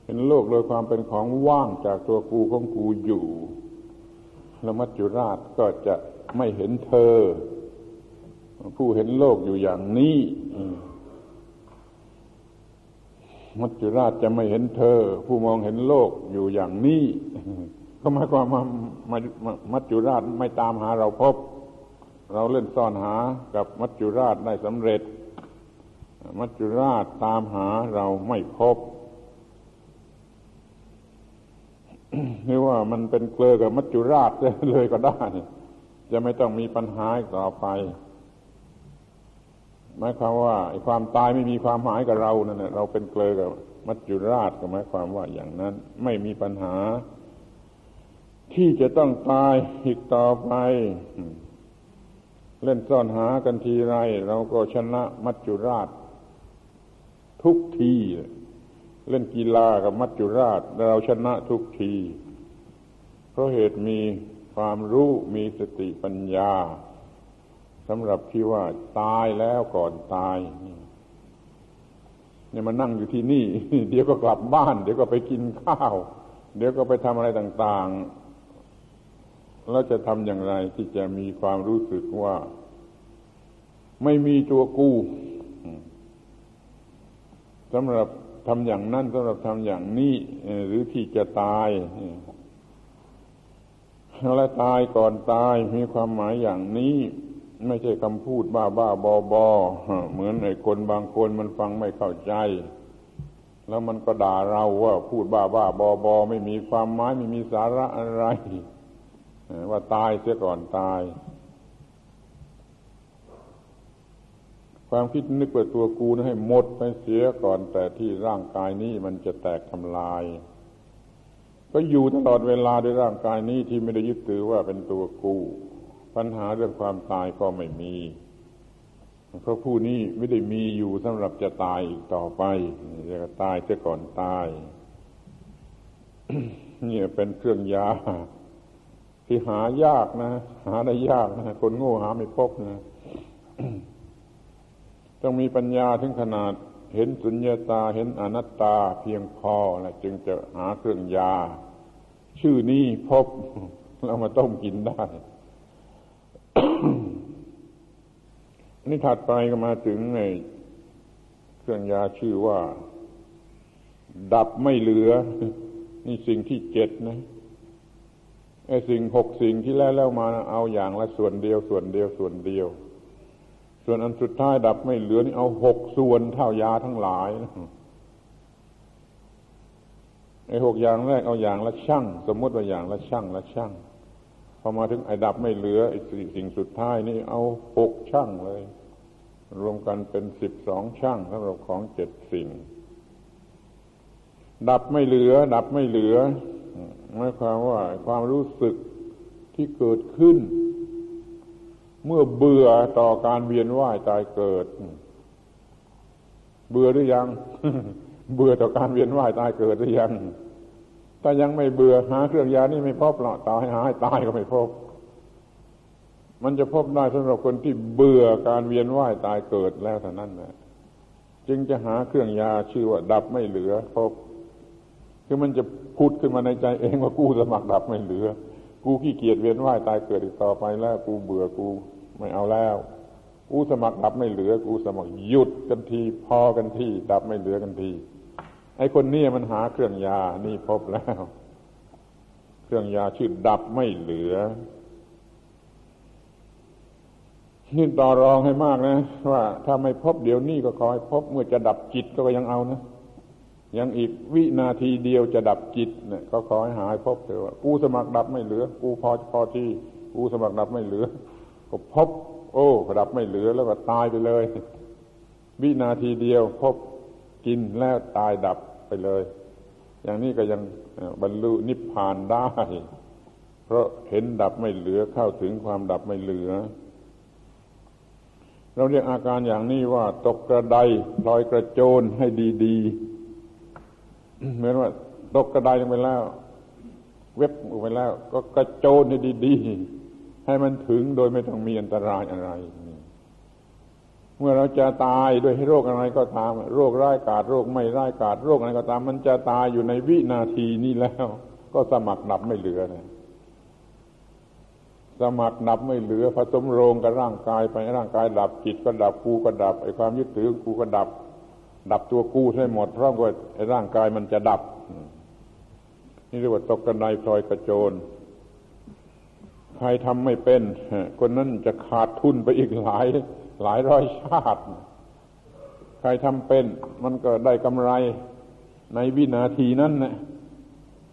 เป็นโลกโดยความเป็นของว่างจากตัวกูของกูอยู่แล้วมัจจุราชก็จะไม่เห็นเธอ ผู้เห็นโลกอยู่อย่างนี้มัจจุราชจะไม่เห็นเธอ ผู้มองเห็นโลกอยู่อย่างนี้ ก็หมายความว่ามัจจุราชไม่ตามหาเราพบ เราเล่นซ่อนหากับมัจจุราชได้สำเร็จ มัจจุราชตามหาเราไม่พบหรือว่ามันเป็นเกลือกับมัจจุราชเลยก็ได้ จะไม่ต้องมีปัญหาต่อไปหมายความว่าความตายไม่มีความหมายกับเรานั่นแหละเราเป็นเกลือกับมัจจุราชก็หมายความว่าอย่างนั้น ไม่มีปัญหา ที่จะต้องตายอีกต่อไป เล่นซ่อนหากันทีไร เราก็ชนะมัจจุราช ทุกที เล่นกีฬากับมัจจุราช เราชนะทุกที เพราะเหตุมีความรู้มีสติปัญญาสำหรับที่ว่าตายแล้วก่อนตายเนี่ยมานั่งอยู่ที่นี่ เดี๋ยวก็กลับบ้าน เดี๋ยวก็ไปกินข้าว เดี๋ยวก็ไปทำอะไรต่าง ๆ แล้วจะทำอย่างไรที่จะมีความรู้สึกว่า ไม่มีตัวกู้สำหรับทำอย่างนั้นสำหรับทำอย่างนี้หรือที่จะตายและตายก่อนตายมีความหมายอย่างนี้ ไม่ใช่คำพูดบ้าบ้าบอบอเหมือนไอ้คนบางคนมันฟังไม่เข้าใจ แล้วมันก็ด่าเราว่าพูดบ้าบ้าบอบอไม่มีความหมายไม่มีสาระอะไร ว่าตายเสียก่อนตาย ความคิดนึกว่าตัวกูนะให้หมดไปเสียก่อน แต่ที่ร่างกายนี้มันจะแตกทำลาย ก็อยู่ตลอดเวลาด้วยร่างกายนี้ที่ไม่ได้ยึดถือว่าเป็นตัวกู ปัญหาเรื่องความตายก็ไม่มีเพราะผู้นี้ไม่ได้มีอยู่สำหรับจะตายอีกต่อไปจะตายจะก่อนตาย เนี่ยเป็นเครื่องยา ที่หายากนะ หาได้ยากนะคนโง่หาไม่พบนะต้องมีปัญญาถึงขนาดเห็นสุญญาตาเห็นอนัตตาเพียงพอแล้วจึงจะหาเครื่องยา ชื่อนี้พบเรามาต้มกินได้นี่ถัดไปก็มาถึงในเครื่องยาชื่อว่า ดับไม่เหลือ นี่สิ่งที่เจ็ดนะ สิ่งหกสิ่งที่แล้วแล้วมาเอาอย่างละส่วนเดียวส่วนเดียวส่วนเดียว ส่วนอันสุดท้ายดับไม่เหลือนี่เอาหกส่วนเท่ายาทั้งหลายไอ้หกอย่างแรกเอาอย่างละช่างสมมติว่าอย่างละช่างละช่างพอมาถึงไอ้ดับไม่เหลือไอ้สิ่งสุดท้ายนี่เอาหกช่างเลย รวมกันเป็นสิบสองช่างสำหรับของเจ็ดสิ่ง ดับไม่เหลือ ดับไม่เหลือ หมายความว่าความรู้สึกที่เกิดขึ้น เมื่อเบื่อต่อการเวียนว่ายตายเกิด เบื่อหรือยัง เบื่อต่อการเวียนว่ายตายเกิดหรือยังถ้ายังไม่เบื่อหาเครื่องยานี่ไม่พบหรอกตายหายตายก็ไม่พบ มันจะพบได้สำหรับคนที่เบื่อการเวียนว่ายตายเกิดแล้วเท่านั้นนะจึงจะหาเครื่องยาชื่อว่าดับไม่เหลือพบคือมันจะ พูดขึ้นมาในใจเองว่ากูสมัครดับไม่เหลือ กูขี้เกียจเวียนว่ายตายเกิดอีกต่อไปแล้ว กูเบื่อกูไม่เอาแล้ว กูสมัครดับไม่เหลือ กูสมัครหยุดกันที พอกันทีดับไม่เหลือกันที ไอ้คนนี้มันหาเครื่องยานี่พบแล้ว เครื่องยาชื่อดับไม่เหลือนี่ต่อรองให้มากนะ ว่าถ้าไม่พบเดี๋ยวนี้ก็ขอให้พบเมื่อจะดับจิตก็ยังเอานะ ยังอีกวินาทีเดียวจะดับจิตเนี่ยก็ขอให้หายพบเถอะว่ากูสมัครดับไม่เหลือ กูพอพอที่กูสมัครดับไม่เหลือ ก็พบ โอ้ดับไม่เหลือแล้วก็ตายไปเลย วินาทีเดียวพบกินแล้วตายดับไปเลย อย่างนี้ก็ยังบรรลุนิพพานได้ เพราะเห็นดับไม่เหลือเข้าถึงความดับไม่เหลือ เราเรียกอาการอย่างนี้ว่า ตกกระไดลอยกระโจนให้ดี ๆ เหมือนว่าตกกระไดลงไปแล้ว เว็บลงไปแล้ว ก็กระโจนให้ดีๆ ให้มันถึงโดยไม่ต้องมีอันตรายอะไร เมื่อเราจะตายด้วยโรคอะไรก็ตาม โรคร้ายกาดโรคไม่ร้ายกาดโรคอะไรก็ตาม มันจะตายอยู่ในวินาทีนี้แล้ว ก็สมัครดับไม่เหลือนะสมัครดับไม่เหลือผสมโรงกับร่างกายไปร่างกายดับจิตก็ดับกูก็ดับไอ้ความยึดถือกูก็ดับ ดับตัวกู้ให้หมด เพราะว่าร่างกายมันจะดับ นี่เรียกว่าตกกระไดพลอยกระโจน ใครทำไม่เป็น คนนั้นจะขาดทุนไปอีกหลาย หลายร้อยชาติ ใครทำเป็น มันก็ได้กำไรในวินาทีนั้นนะ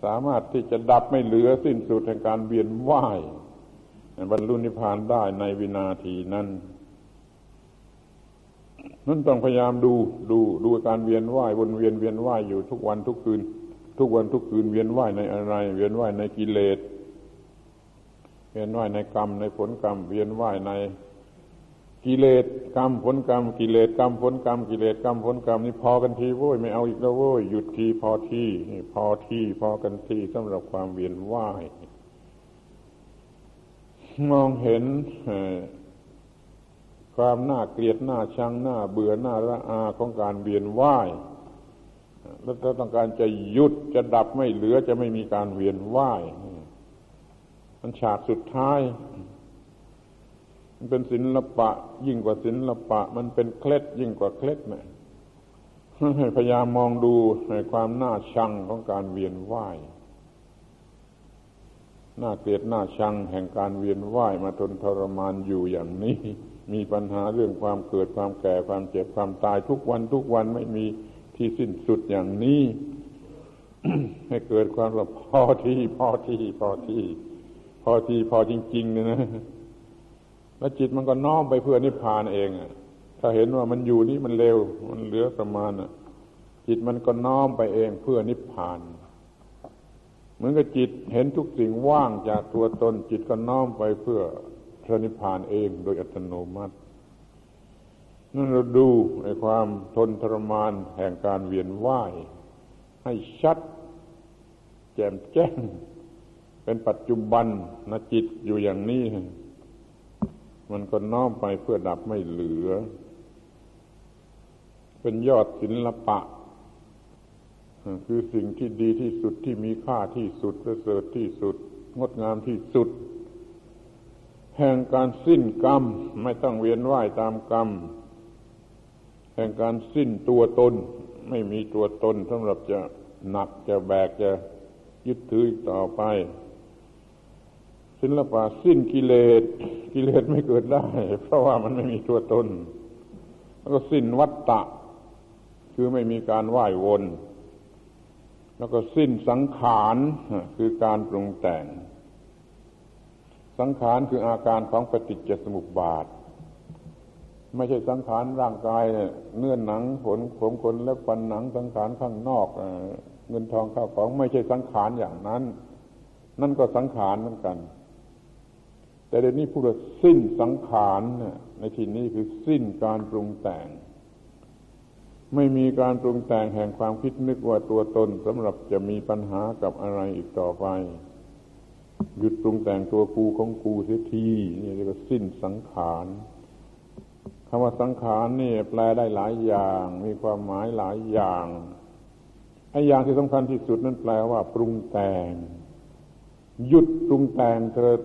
สามารถที่จะดับไม่เหลือสิ้นสุดแห่งการเวียนว่ายบรรลุนิพพานได้ในวินาทีนั้น นั่นต้องพยายามดูดูดูการเวียนว่ายวนเวียนเวียนว่ายอยู่ทุกวันทุกคืน ทุกวันทุกคืนเวียนว่ายในอะไร เวียนว่ายในกิเลสเวียนว่ายในกรรมในผลกรรม เวียนว่ายในกิเลสกรรมผลกรรมกิเลสกรรมผลกรรมกิเลสกรรมผลกรรมนี่พอกันทีโว้ยไม่เอาอีกแล้วโว้ยหยุดทีพอที่พอที่พอกันทีสำหรับความเวียนว่ายมองเห็น ความน่าเกลียดน่าชังน่าเบื่อน่าระอาของการเวียนว่ายแล้วถ้าต้องการจะหยุดจะดับไม่เหลือจะไม่มีการเวียนว่ายมันฉากสุดท้าย มันเป็นศิละปะ ยิ่งกว่าศิละปะ มันเป็นเคล็ดยิ่งกว่าเคล็ดนะให้พยายามมองดูในความน่าชังของการเวียนว่ายน่าเกลียดน่าชังแห่งการเวียนว่ายมาทนทรมานอยู่อย่างนี้ มีปัญหาเรื่องความเกิดความแก่ความเจ็บความตายทุกวันทุกวันไม่มีที่สิ้นสุดอย่างนี้ ให้เกิดความว่าพอที่พอที่พอที่ พอที่พอจริงๆเนี่ยนะแล้วจิตมันก็น้อมไปเพื่อนิพพานเองอะถ้าเห็นว่ามันอยู่นี่มันเร็ว มันเหลือประมาณอะ จิตมันก็น้อมไปเองเพื่อนิพพาน เหมือนกับจิตเห็นทุกสิ่งว่างจากตัวตน จิตก็น้อมไปเพื่อ พระนิพพานเองโดยอัตโนมัติ นั่นเราดูในความทนทรมานแห่งการเวียนว่าย ให้ชัด แจ่มแจ้ง เป็นปัจจุบันนจิตอยู่อย่างนี้ มันก็น้อมไปเพื่อดับไม่เหลือ เป็นยอดศิลปะคือสิ่งที่ดีที่สุดที่มีค่าที่สุดประเสริฐที่สุด งดงามที่สุด แห่งการสิ้นกรรม ไม่ต้องเวียนว่ายตามกรรม แห่งการสิ้นตัวตน ไม่มีตัวตนสำหรับจะหนักจะแบกจะยึดถือต่อไปศิลปะสิ้นกิเลสกิเลสไม่เกิดได้ เพราะว่ามันไม่มีตัวตน แล้วก็สิ้นวัตตะ คือไม่มีการว่ายวน แล้วก็สิ้นสังขารคือการปรุงแต่ง สังขารคืออาการของปฏิจจสมุปบาท ไม่ใช่สังขารร่างกายเนื้อหนังขนผมขนและฟันหนังสังขารข้างนอกเงินทองข้าวของไม่ใช่สังขารอย่างนั้น นั่นก็สังขารเหมือนกัน แต่เดี๋ยวนี้พูดว่าสิ้นสังขารในที่นี้คือสิ้นการปรุงแต่ง ไม่มีการปรุงแต่งแห่งความคิดนึกว่าตัวตนสำหรับจะมีปัญหากับอะไรอีกต่อไป หยุดปรุงแต่งตัวกูของกูเสียทีนี่เรียกว่าสิ้นสังขารคำว่าสังขารนี่แปลได้หลายอย่าง มีความหมายหลายอย่างไอ้อย่างที่สำคัญที่สุดนั่นแปลว่า ปรุงแต่ง หยุดปรุงแต่งเถิด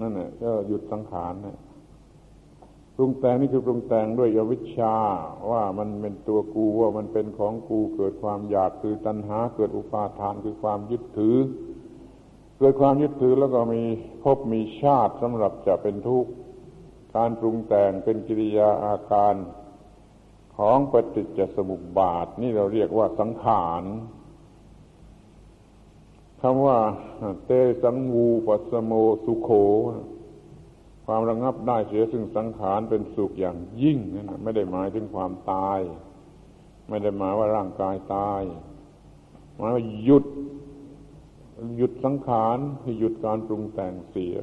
นั่นแหละก็หยุดสังขารนะปรุงแต่งนี่คือปรุงแต่งด้วยอวิชชาว่ามันเป็นตัวกูว่ามันเป็นของกูเกิดความอยากคือตัณหาเกิดอุปาทานคือความยึดถือ เกิดความยึดถือแล้วก็มีภพมีชาติสำหรับจะเป็นทุกข์การปรุงแต่งเป็นกิริยาอาการของปฏิจจสมุปบาท นี่เราเรียกว่าสังขารคำว่าเตสังวูปัสโมสุโข ความระงับได้เสียซึ่งสังขารเป็นสุขอย่างยิ่งนั่นไม่ได้หมายถึงความตาย ไม่ได้หมายว่าร่างกายตายหมายว่าหยุด หยุดสังขารคือหยุดการปรุงแต่งเสีย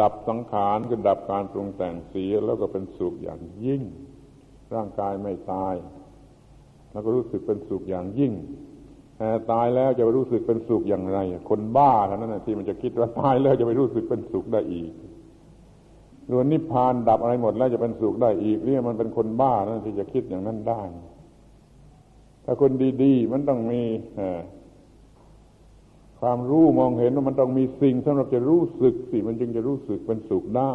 ดับสังขารคือดับการปรุงแต่งเสียแล้วก็เป็นสุขอย่างยิ่ง ร่างกายไม่ตาย แล้วก็รู้สึกเป็นสุขอย่างยิ่งแต่ตายแล้วจะไปรู้สึกเป็นสุขอย่างไร คนบ้าเท่านั้นที่มันจะคิดว่าตายแล้วจะไปรู้สึกเป็นสุขได้อีกรวนนิพพานดับอะไรหมดแล้วจะเป็นสุขได้อีกเรียมันเป็นคนบ้านะที่จะคิดอย่างนั้นได้ ถ้าคนดี ๆ มันต้องมี ความรู้มองเห็นว่ามันต้องมีสิ่งสำหรับจะรู้สึกสิมันจึงจะรู้สึกเป็นสุขได้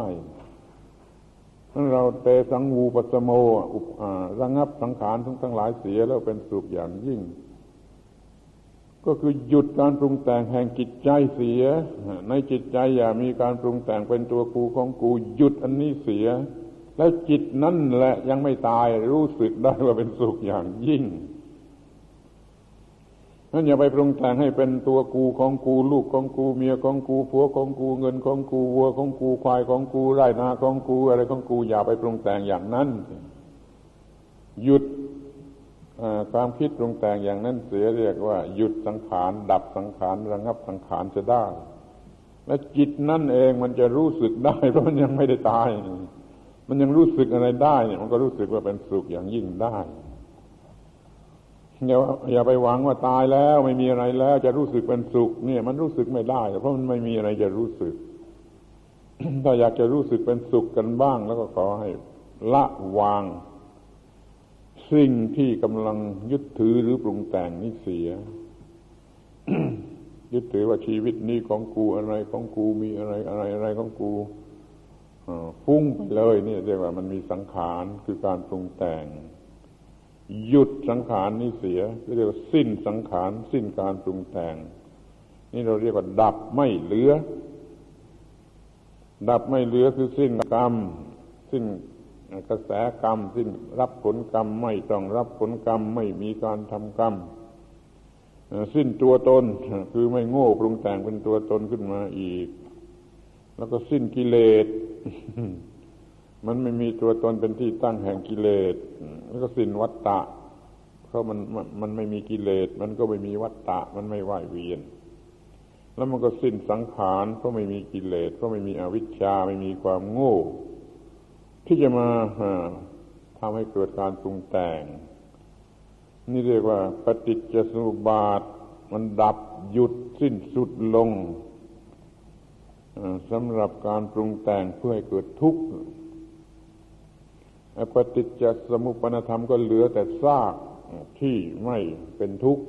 นั้นเราเตสังวูปัสโมระงับสังขารทั้งทั้งหลายเสียแล้วเป็นสุขอย่างยิ่ง ก็คือหยุดการปรุงแต่งแห่งจิตใจเสีย ในจิตใจอย่ามีการปรุงแต่งเป็นตัวกูของกูหยุดอันนี้เสีย แล้วจิตนั่นแหละยังไม่ตายรู้สึกได้ว่าเป็นสุขอย่างยิ่ง นั่นอย่าไปปรุงแต่งให้เป็นตัวกูของกู ลูกของกูเมียของกูผัวของกูเงินของกูวัวของกูควายของกูไรนาของกู อะไรของกู อย่าไปปรุงแต่งอย่างนั้น หยุดความคิดปรุงแต่งอย่างนั้นเสียเรียกว่า หยุดสังขารดับสังขารระงับสังขารจะได้ และจิตนั่นเองมันจะรู้สึกได้ เพราะมันยังไม่ได้ตาย มันยังรู้สึกอะไรได้เนี่ยมันก็รู้สึกว่าเป็นสุขอย่างยิ่งได้ อย่าอย่าไปหวังว่าตายแล้วไม่มีอะไรแล้ว จะรู้สึกเป็นสุขเนี่ย มันรู้สึกไม่ได้ เพราะมันไม่มีอะไรจะรู้สึกถ้าอยากจะรู้สึกเป็นสุขกันบ้าง แล้วก็ขอให้ละวาง สิ่งที่กำลังยึดถือหรือปรุงแต่งนี่เสีย ยึดถือว่าชีวิตนี้ของกูอะไรของกูมีอะไรอะไรอะไรของกูฟุ้งไปเลยนี่เรียกว่ามันมีสังขารคือการปรุงแต่ง หยุดสังขารนี่เสียเรียกว่าสิ้นสังขาร สิ้นการปรุงแต่ง นี่เราเรียกว่า ดับไม่เหลือ ดับไม่เหลือคือสิ้นกรรม สิ้นกระแสกรรม สิ้นรับผลกรรม ไม่ต้องรับผลกรรม ไม่มีการทำกรรม สิ้นตัวตน คือไม่โง่ปรุงแต่งเป็นตัวตนขึ้นมาอีก แล้วก็สิ้นกิเลส มันไม่มีตัวตนเป็นที่ตั้งแห่งกิเลสแล้วก็สิ้นวัตตะ เพราะมันมันไม่มีกิเลส มันก็ไม่มีวัตตะ มันไม่ว่ายเวียน แล้วมันก็สิ้นสังขารเพราะไม่มีกิเลสเพราะไม่มีอวิชชาไม่มีความโง่ ที่จะมาทำให้เกิดการปรุงแต่ง นี่เรียกว่า ปฏิจจสมุปบาท มันดับหยุดสิ้นสุดลงสำหรับการปรุงแต่งเพื่อให้เกิดทุกข์ ปฏิจจสมุปนธรรมก็เหลือแต่ซากที่ไม่เป็นทุกข์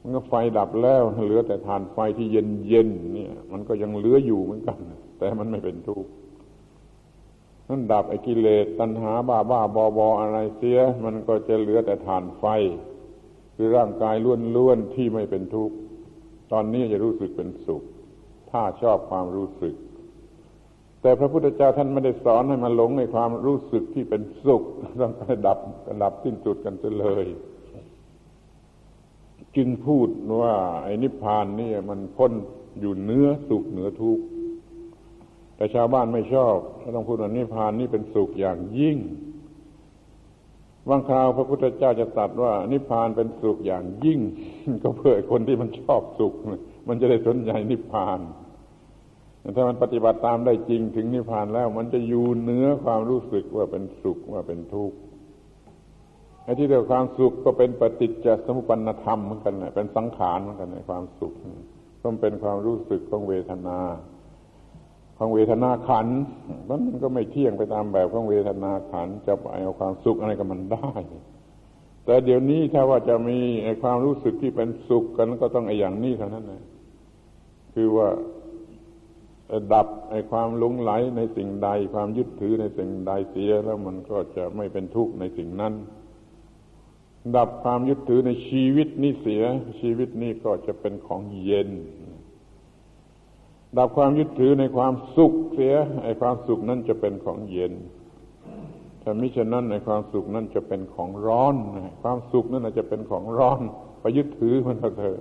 มันก็ไฟดับแล้ว เหลือแต่ฐานไฟที่เย็นเย็นเนี่ย มันก็ยังเหลืออยู่เหมือนกัน แต่มันไม่เป็นทุกข์นั่นดับไอ้กิเลสตัณหาบ้าบ้าบอบออะไรเสีย มันก็จะเหลือแต่ฐานไฟ คือร่างกายล้วนๆที่ไม่เป็นทุกข์ตอนนี้จะรู้สึกเป็นสุข ถ้าชอบความรู้สึก แต่พระพุทธเจ้าท่านไม่ได้สอนให้มาหลงในความรู้สึกที่เป็นสุขต้องไปดับดับสิ้นสุดกันเลย จึงพูดว่าไอ้นิพพานนี่มันพ้นอยู่เนื้อสุขเหนือทุกข์แต่ชาวบ้านไม่ชอบเขต้องพูดว่านิพพานนี่เป็นสุขอย่างยิ่งบางคราวพระพุทธเจ้าจะตรัสว่า นิพพานเป็นสุขอย่างยิ่ง ก็เพื่อคนที่มันชอบสุข มันจะได้สนใจนิพพาน ถ้ามันปฏิบัติตามได้จริงถึงนิพพานแล้ว มันจะอยู่เนื้อความรู้สึกว่าเป็นสุขว่าเป็นทุกข์ไอ้ที่เรียกความสุขก็เป็นปฏิจจสมุปปนธรรมเหมือนกันเป็นสังขารเหมือนกันในความสุขก็เป็นความรู้สึกของเวทนา ของเวทนาขันมันก็ไม่เที่ยงไปตามแบบของเวทนาขันจะไปเอาความสุขอะไรกับมันได้ แต่เดี๋ยวนี้ถ้าว่าจะมีไอ้ความรู้สึกที่เป็นสุขกันก็ต้องไอ้อย่างนี้เท่านั้นนะคือว่า ดับไอ้ความหลงไหลในสิ่งใด ความยึดถือในสิ่งใดเสียแล้วมันก็จะไม่เป็นทุกข์ในสิ่งนั้น ดับความยึดถือในชีวิตนี้เสีย ชีวิตนี้ก็จะเป็นของเย็น ดับความยึดถือในความสุขเสียไอ้ความสุขนั้นจะเป็นของเย็นถ้ามิฉะนั้นในความสุขนั้นจะเป็นของร้อน ความสุขนั้นอาจจะเป็นของร้อนไปยึดถือมันเถอะ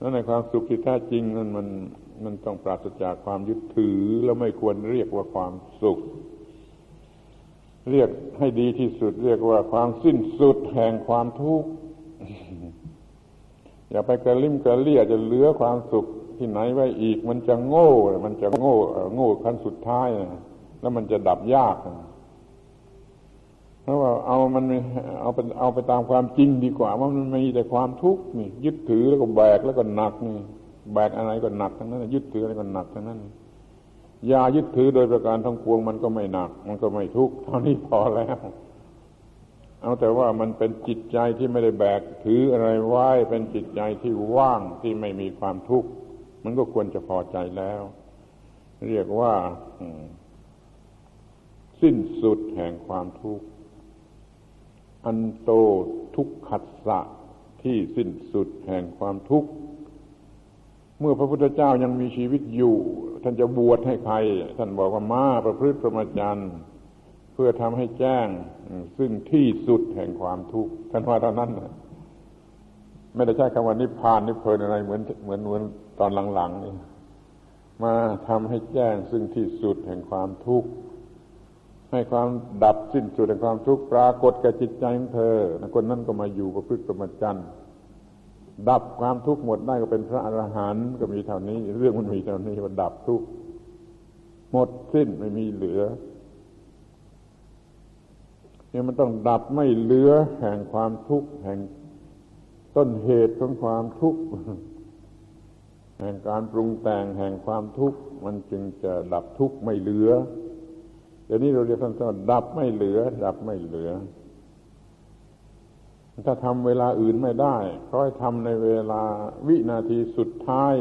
นั่นในความสุขที่แท้จริงนั้นมัน มันต้องปราศจากความยึดถือแล้วไม่ควรเรียกว่าความสุข เรียกให้ดีที่สุด เรียกว่าความสิ้นสุดแห่งความทุกข์อย่าไปกระลิ่มกระเลี่ยจะเหลือความสุขที่ไหนไว้อีก มันจะโง่ มันจะโง่ โง่ขั้นสุดท้ายแล้วมันจะดับยากเพราะว่าเอามันเอาไปเอาไปตามความจริงดีกว่า ว่ามันมีแต่ความทุกข์นี่ยึดถือแล้วก็แบกแล้วก็หนักนี่ แบกอะไรก็หนักทั้งนั้นยึดถืออะไรก็หนักทั้งนั้นยายึดถือโดยประการทั้งปวงมันก็ไม่หนัก มันก็ไม่ทุกข์เท่านี้พอแล้ว เอาแต่ว่ามันเป็นจิตใจที่ไม่ได้แบกถืออะไรไว้เป็นจิตใจที่ว่างที่ไม่มีความทุกข์มันก็ควรจะพอใจแล้ว เรียกว่าสิ้นสุดแห่งความทุกข์อันโตทุกขัสสะที่สิ้นสุดแห่งความทุกข์ เมื่อพระพุทธเจ้ายังมีชีวิตอยู่ ท่านจะบวชให้ใคร ท่านบอกว่ามาประพฤติประมาจันเพื่อทำให้แจ้ง ซึ่งที่สุดแห่งความทุกข์ท่านว่าเท่านั้นไม่ได้ใช้คำว่านิพพานนิพเพนอะไรเหมือนเหมือนเหมือนตอนหลังๆนี่มาทำให้แจ้งซึ่งที่สุดแห่งความทุกข์ให้ความดับสิ้นสุดแห่งความทุกข์ปรากฏแก่จิตใจของเธอคนนั้นก็มาอยู่ประพฤติประมจัน ดับความทุกข์หมดได้ก็เป็นพระอรหันต์ก็มีเท่านี้ เรื่องมันมีเท่านี้ว่าดับทุกข์หมดสิ้นไม่มีเหลือเนี่ยมันต้องดับไม่เหลือแห่งความทุกข์แห่งต้นเหตุของความทุกข์แห่งการปรุงแต่งแห่งความทุกข์มันจึงจะดับทุกข์ไม่เหลือเดี๋ยวนี้เราเรียกสั้นๆดับไม่เหลือ ดับไม่เหลือ ถ้าทำเวลาอื่นไม่ได้ก็ให้ทำในเวลาวินาทีสุดท้าย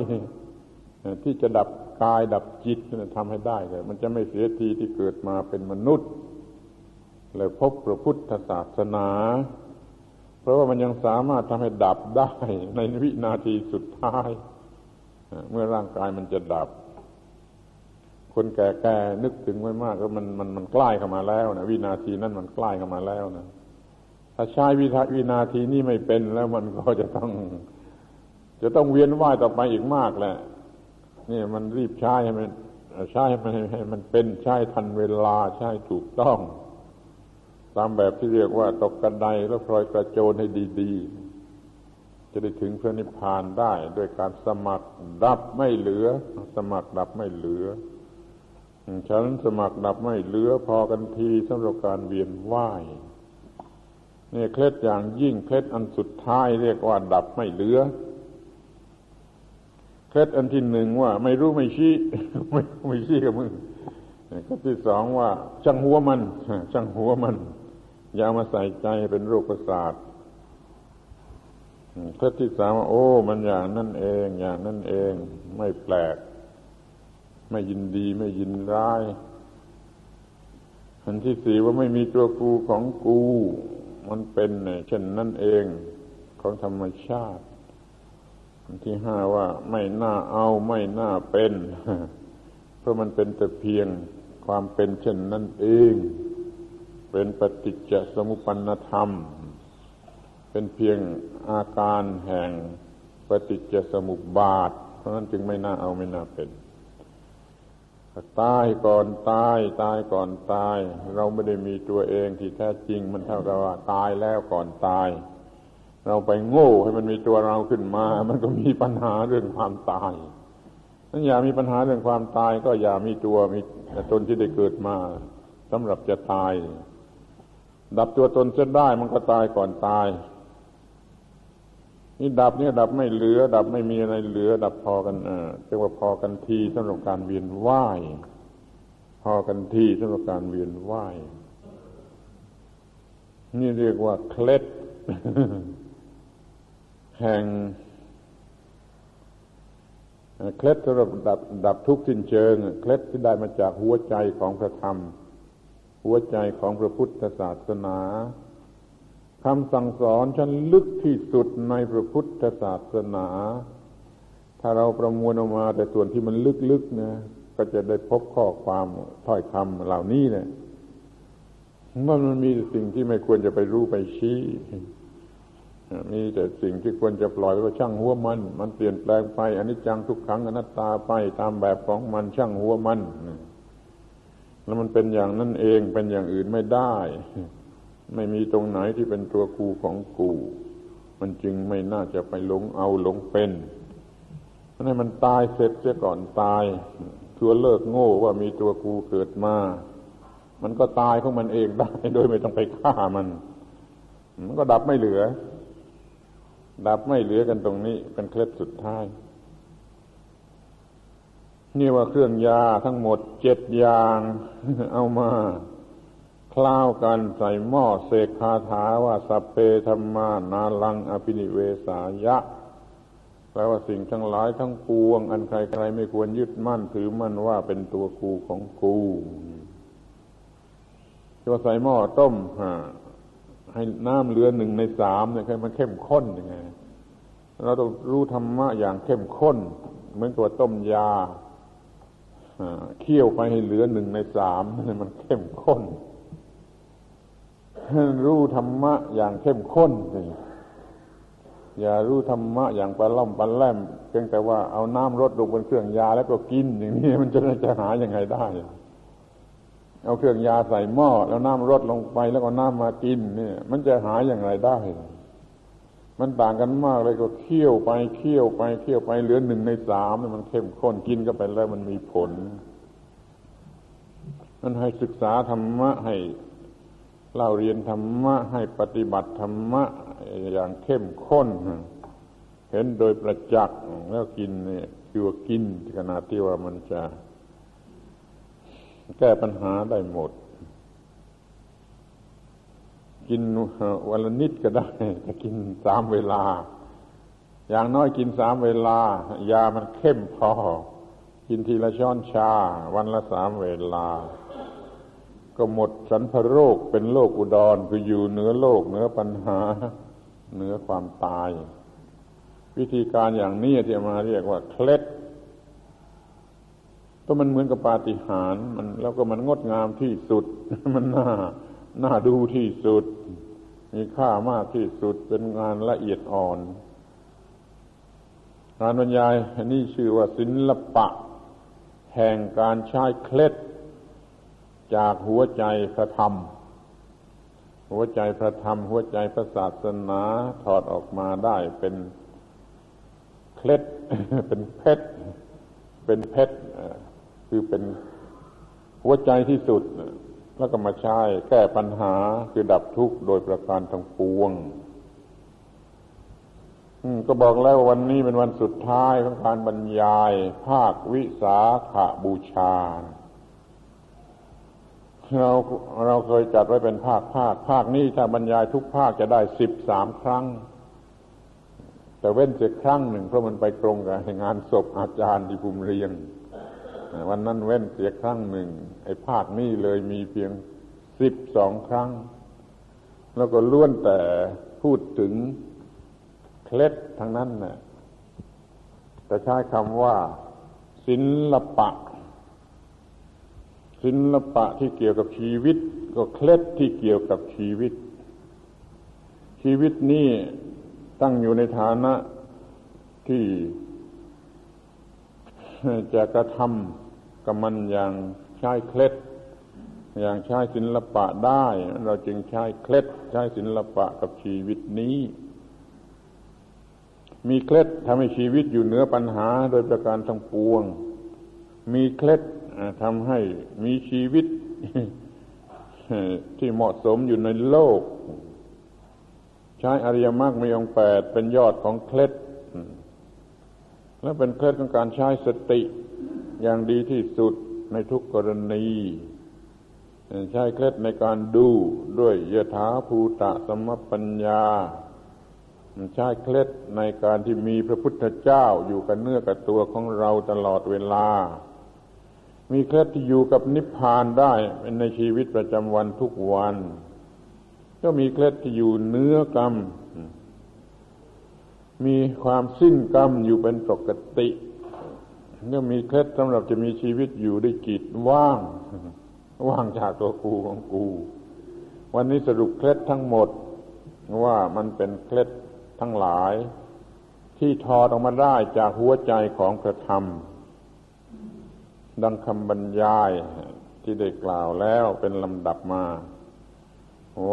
ที่จะดับกายดับจิตทำให้ได้เลยมันจะไม่เสียทีที่เกิดมาเป็นมนุษย์แล้วพบพระพุทธศาสนา เพราะว่ามันยังสามารถทำให้ดับได้ในวินาทีสุดท้าย เมื่อร่างกายมันจะดับ คนแก่ๆนึกถึงไว้มากแล้วมันมันมันใกล้เข้ามาแล้วนะวินาทีนั้นมันใกล้เข้ามาแล้วนะ ถ้าใช้วิทวินาทีนี้ไม่เป็นแล้วมันก็จะต้อง จะต้องเวียนว่ายต่อไปอีกมากแหละนี่มันรีบใช้ให้มันใช้ให้มันให้มันเป็นใช้ทันเวลาใช้ถูกต้อง ตามแบบที่เรียกว่าตกกระไดแล้วพลอยกระโจนให้ดีๆ จะได้ถึงพระนิพพานได้ด้วยการสมัครดับไม่เหลือ สมัครดับไม่เหลือฉันสมัครดับไม่เหลือพอกันทีสำหรับการเวียนว่าย นี่เคล็ดอย่างยิ่งเคล็ดอันสุดท้ายเรียกว่าดับไม่เหลือ เคล็ดอันที่หนึ่งว่า ไม่รู้ไม่ชี้ไม่ไม่ชี้กับมึงเคล็ดที่สองว่าช่างหัวมันช่างหัวมัน อย่ามาใส่ใจเป็นโรคประสาทเคล็ดที่สามว่าโอ้ มันอย่างนั่นเอง อย่างนั่นเอง ไม่แปลก ไม่ยินดีไม่ยินร้ายอันที่สี่ว่าไม่มีตัวกูของกู มันเป็นเช่นนั่นเองของธรรมชาติที่ห้าว่าไม่น่าเอาไม่น่าเป็น เพราะมันเป็นแต่เพียงความเป็นเช่นนั้นเอง เป็นปฏิจจสมุปปนธรรม เป็นเพียงอาการแห่งปฏิจจสมุปบาท เพราะนั้นจึงไม่น่าเอาไม่น่าเป็น ตายก่อนตาย ตายก่อนตาย เราไม่ได้มีตัวเองที่แท้จริง มันเท่ากับว่าตายแล้วก่อนตาย เราไปโง่ให้มันมีตัวเราขึ้นมา มันก็มีปัญหาเรื่องความตายนั้นอย่ามีปัญหาเรื่องความตาย ก็อย่ามีตัวมีตนที่ได้เกิดมาสำหรับจะตาย ดับตัวตนจะได้มันก็ตายก่อนตาย นี่ดับเนี่ยดับไม่เหลือ ดับไม่มีอะไรเหลือ ดับพอกันเออเรียกว่าพอกันทีสำหรับการเวียนว่ายพอกันทีสำหรับการเวียนว่ายนี่เรียกว่าเคล็ดแห่งเคล็ดสำหรับดับดับทุกข์สิ้นเชิงเคล็ดที่ได้มาจากหัวใจของพระธรรม หัวใจของพระพุทธศาสนา คำสั่งสอนชั้นลึกที่สุดในพระพุทธศาสนา ถ้าเราประมวลออกมาแต่ส่วนที่มันลึกๆนะก็จะได้พบข้อความถ้อยคำเหล่านี้เนี่ยมันมันมีสิ่งที่ไม่ควรจะไปรู้ไปชี้มีแต่สิ่งที่ควรจะปล่อยว่าช่างหัวมัน มันเปลี่ยนแปลงไปอนนี้จังทุกขังอนัตตาไปตามแบบของมันช่างหัวมัน แล้วมันเป็นอย่างนั้นเองเป็นอย่างอื่นไม่ได้ ไม่มีตรงไหนที่เป็นตัวกูของกู มันจึงไม่น่าจะไปหลงเอาหลงเป็นให้มันตายเสร็จเสียก่อนตายทัวเลิกโง่ว่ามีตัวกูเกิดมา มันก็ตายของมันเองได้ โดยไม่ต้องไปฆ่ามัน มันก็ดับไม่เหลือ ดับไม่เหลือกันตรงนี้ เป็นเคล็ดสุดท้าย นี่ว่าเครื่องยาทั้งหมดเจ็ดอย่าง เอามา คล้าวกันใส่หม้อเสกคาถาว่าสัพเพธรรมานาลังอภินิเวสายะแปลว่าสิ่งทั้งหลายทั้งปวง อันใครๆไม่ควรยึดมั่นถือมั่นว่าเป็นตัวกูของกูจะใส่หม้อต้มให้น้ำเหลือหนึ่งในสามเนี่ยมันเข้มข้นยังไงเราต้องรู้ธรรมะอย่างเข้มข้น เหมือนตัวต้มยาเคี่ยวไปให้เหลือหนึ่งในสามมันเข้มข้น รู้ธรรมะอย่างเข้มข้นอย่ารู้ธรรมะอย่างปลาล่อมปลาแล่มเพียงแต่ว่าเอาน้ำรดลงบนเครื่องยาแล้วก็กินอย่างนี้มันจะจะหายังไงได้ เอาเครื่องยาใส่หม้อแล้วน้ำรดลงไปแล้วก็น้ำมากินเนี่ย มันจะหายอย่างไรได้ มันต่างกันมากเลยก็เคี่ยวไปเคี่ยวไปเคี่ยวไปเหลือหนึ่งในสามมันเข้มข้นกินก็ไปแล้วมันมีผล มันให้ศึกษาธรรมะให้ เล่าเรียนธรรมะให้ปฏิบัติธรรมะอย่างเข้มข้น เห็นโดยประจักษ์แล้วกินเนี่ยคือว่ากินขนาดที่ว่ามันจะแก้ปัญหาได้หมด กินวันละนิดก็ได้จะกินสามเวลา อย่างน้อยกินสามเวลา ยามันเข้มพอ กินทีละช้อนชา วันละสามเวลา ก็หมดสันพโรคเป็นโรคอุดรคืออยู่เหนือโลกเหนือปัญหาเหนือความตาย วิธีการอย่างนี้ที่มาเรียกว่าเคล็ดก็มันเหมือนกับปาฏิหาริย์มันแล้วก็มันงดงามที่สุด มันน่าน่าดูที่สุด มีค่ามากที่สุดเป็นงานละเอียดอ่อนการบรรยายนี่ชื่อว่าศิลปะ แห่งการใช้เคล็ด จากหัวใจพระธรรม หัวใจพระธรรม หัวใจพระศาสนาถอดออกมาได้เป็นเคล็ดเป็นเพชรเป็นเพชรคือเป็นหัวใจที่สุด แล้วก็มาใช้แก้ปัญหาคือดับทุกข์โดยประการทั้งปวงก็บอกแล้ววันนี้เป็นวันสุดท้ายของการบรรยาย ภาควิสาขาบูชา เราเราเคยจัดไว้เป็นภาคภาค ภาคนี้ถ้าบรรยายทุกภาคจะได้สิบสามครั้ง แต่เว้นเสียครั้งหนึ่งเพราะมันไปตรงกับงานศพอาจารย์ที่ภูมิเรียงวันนั้นเว้นเสียครั้งหนึ่งไอ้ภาคนี้เลยมีเพียงสิบสองครั้ง แล้วก็ล้วนแต่พูดถึงเคล็ดทั้งนั้นนะจะใช้คำว่าศิลปะ ศิลปะที่เกี่ยวกับชีวิต ก็เคล็ดที่เกี่ยวกับชีวิต ชีวิตนี้ตั้งอยู่ในฐานะที่จะกระทำกับมันอย่างใช้เคล็ด อย่างใช้ศิลปะได้ เราจึงใช้เคล็ด ใช้ศิลปะกับชีวิตนี้ มีเคล็ดทำให้ชีวิตอยู่เหนือปัญหาโดยประการทั้งปวง มีเคล็ด ทำให้มีชีวิตที่เหมาะสมอยู่ในโลก ใช้อริยมรรคมีองแปดเป็นยอดของเคล็ด และเป็นเคล็ดของการใช้สติอย่างดีที่สุดในทุกกรณี ใช้เคล็ดในการดูด้วยยถาภูตะสมปัญญาใช้เคล็ดในการที่มีพระพุทธเจ้าอยู่กับเนื้อกับตัวของเราตลอดเวลา มีเคล็ดที่อยู่กับนิพพานได้ในชีวิตประจำวันทุกวัน ก็มีเคล็ดที่อยู่เนื้อกรรม มีความสิ้นกรรมอยู่เป็นปกติก็มีเคล็ดสำหรับจะมีชีวิตอยู่ได้จิตว่าง ว่างจากตัวกูของกู วันนี้สรุปเคล็ดทั้งหมดว่ามันเป็นเคล็ดทั้งหลาย ที่ทอดออกมาได้จากหัวใจของพระธรรม ดังคำบรรยายที่ได้กล่าวแล้วเป็นลำดับมา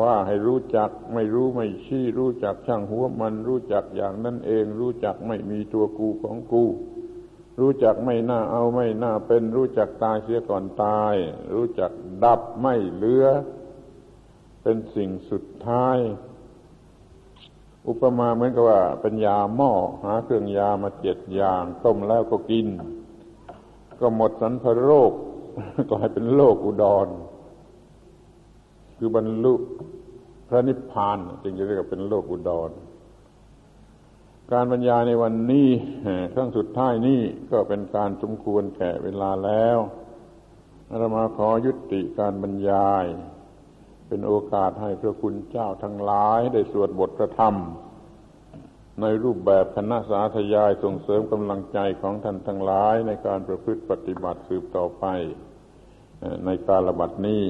ว่าให้รู้จักไม่รู้ไม่ชี้ รู้จักช่างหัวมัน รู้จักอย่างนั้นเอง รู้จักไม่มีตัวกูของกู รู้จักไม่น่าเอาไม่น่าเป็น รู้จักตายเสียก่อนตาย รู้จักดับไม่เหลือ เป็นสิ่งสุดท้าย อุปมาเหมือนกับว่าเป็นยาหม้อหาเครื่องยามาเจ็ดอย่างต้มแล้วก็กิน ก็หมดสันพโรคกลายเป็นโรคอุดร คือบรรลุพระนิพพานจึงจะเรียกว่าเป็นโลกอุดร การบรรยายในวันนี้ครั้งสุดท้ายนี้ก็เป็นการสมควรแก่เวลาแล้วเรามาขอยุติการบรรยาย เป็นโอกาสให้พระคุณเจ้าทั้งหลายได้สวดบทพระธรรม ในรูปแบบคณะสาธยายส่งเสริมกำลังใจของท่านทั้งหลายในการประพฤติปฏิบัติสืบต่อไปในการระบัดนี้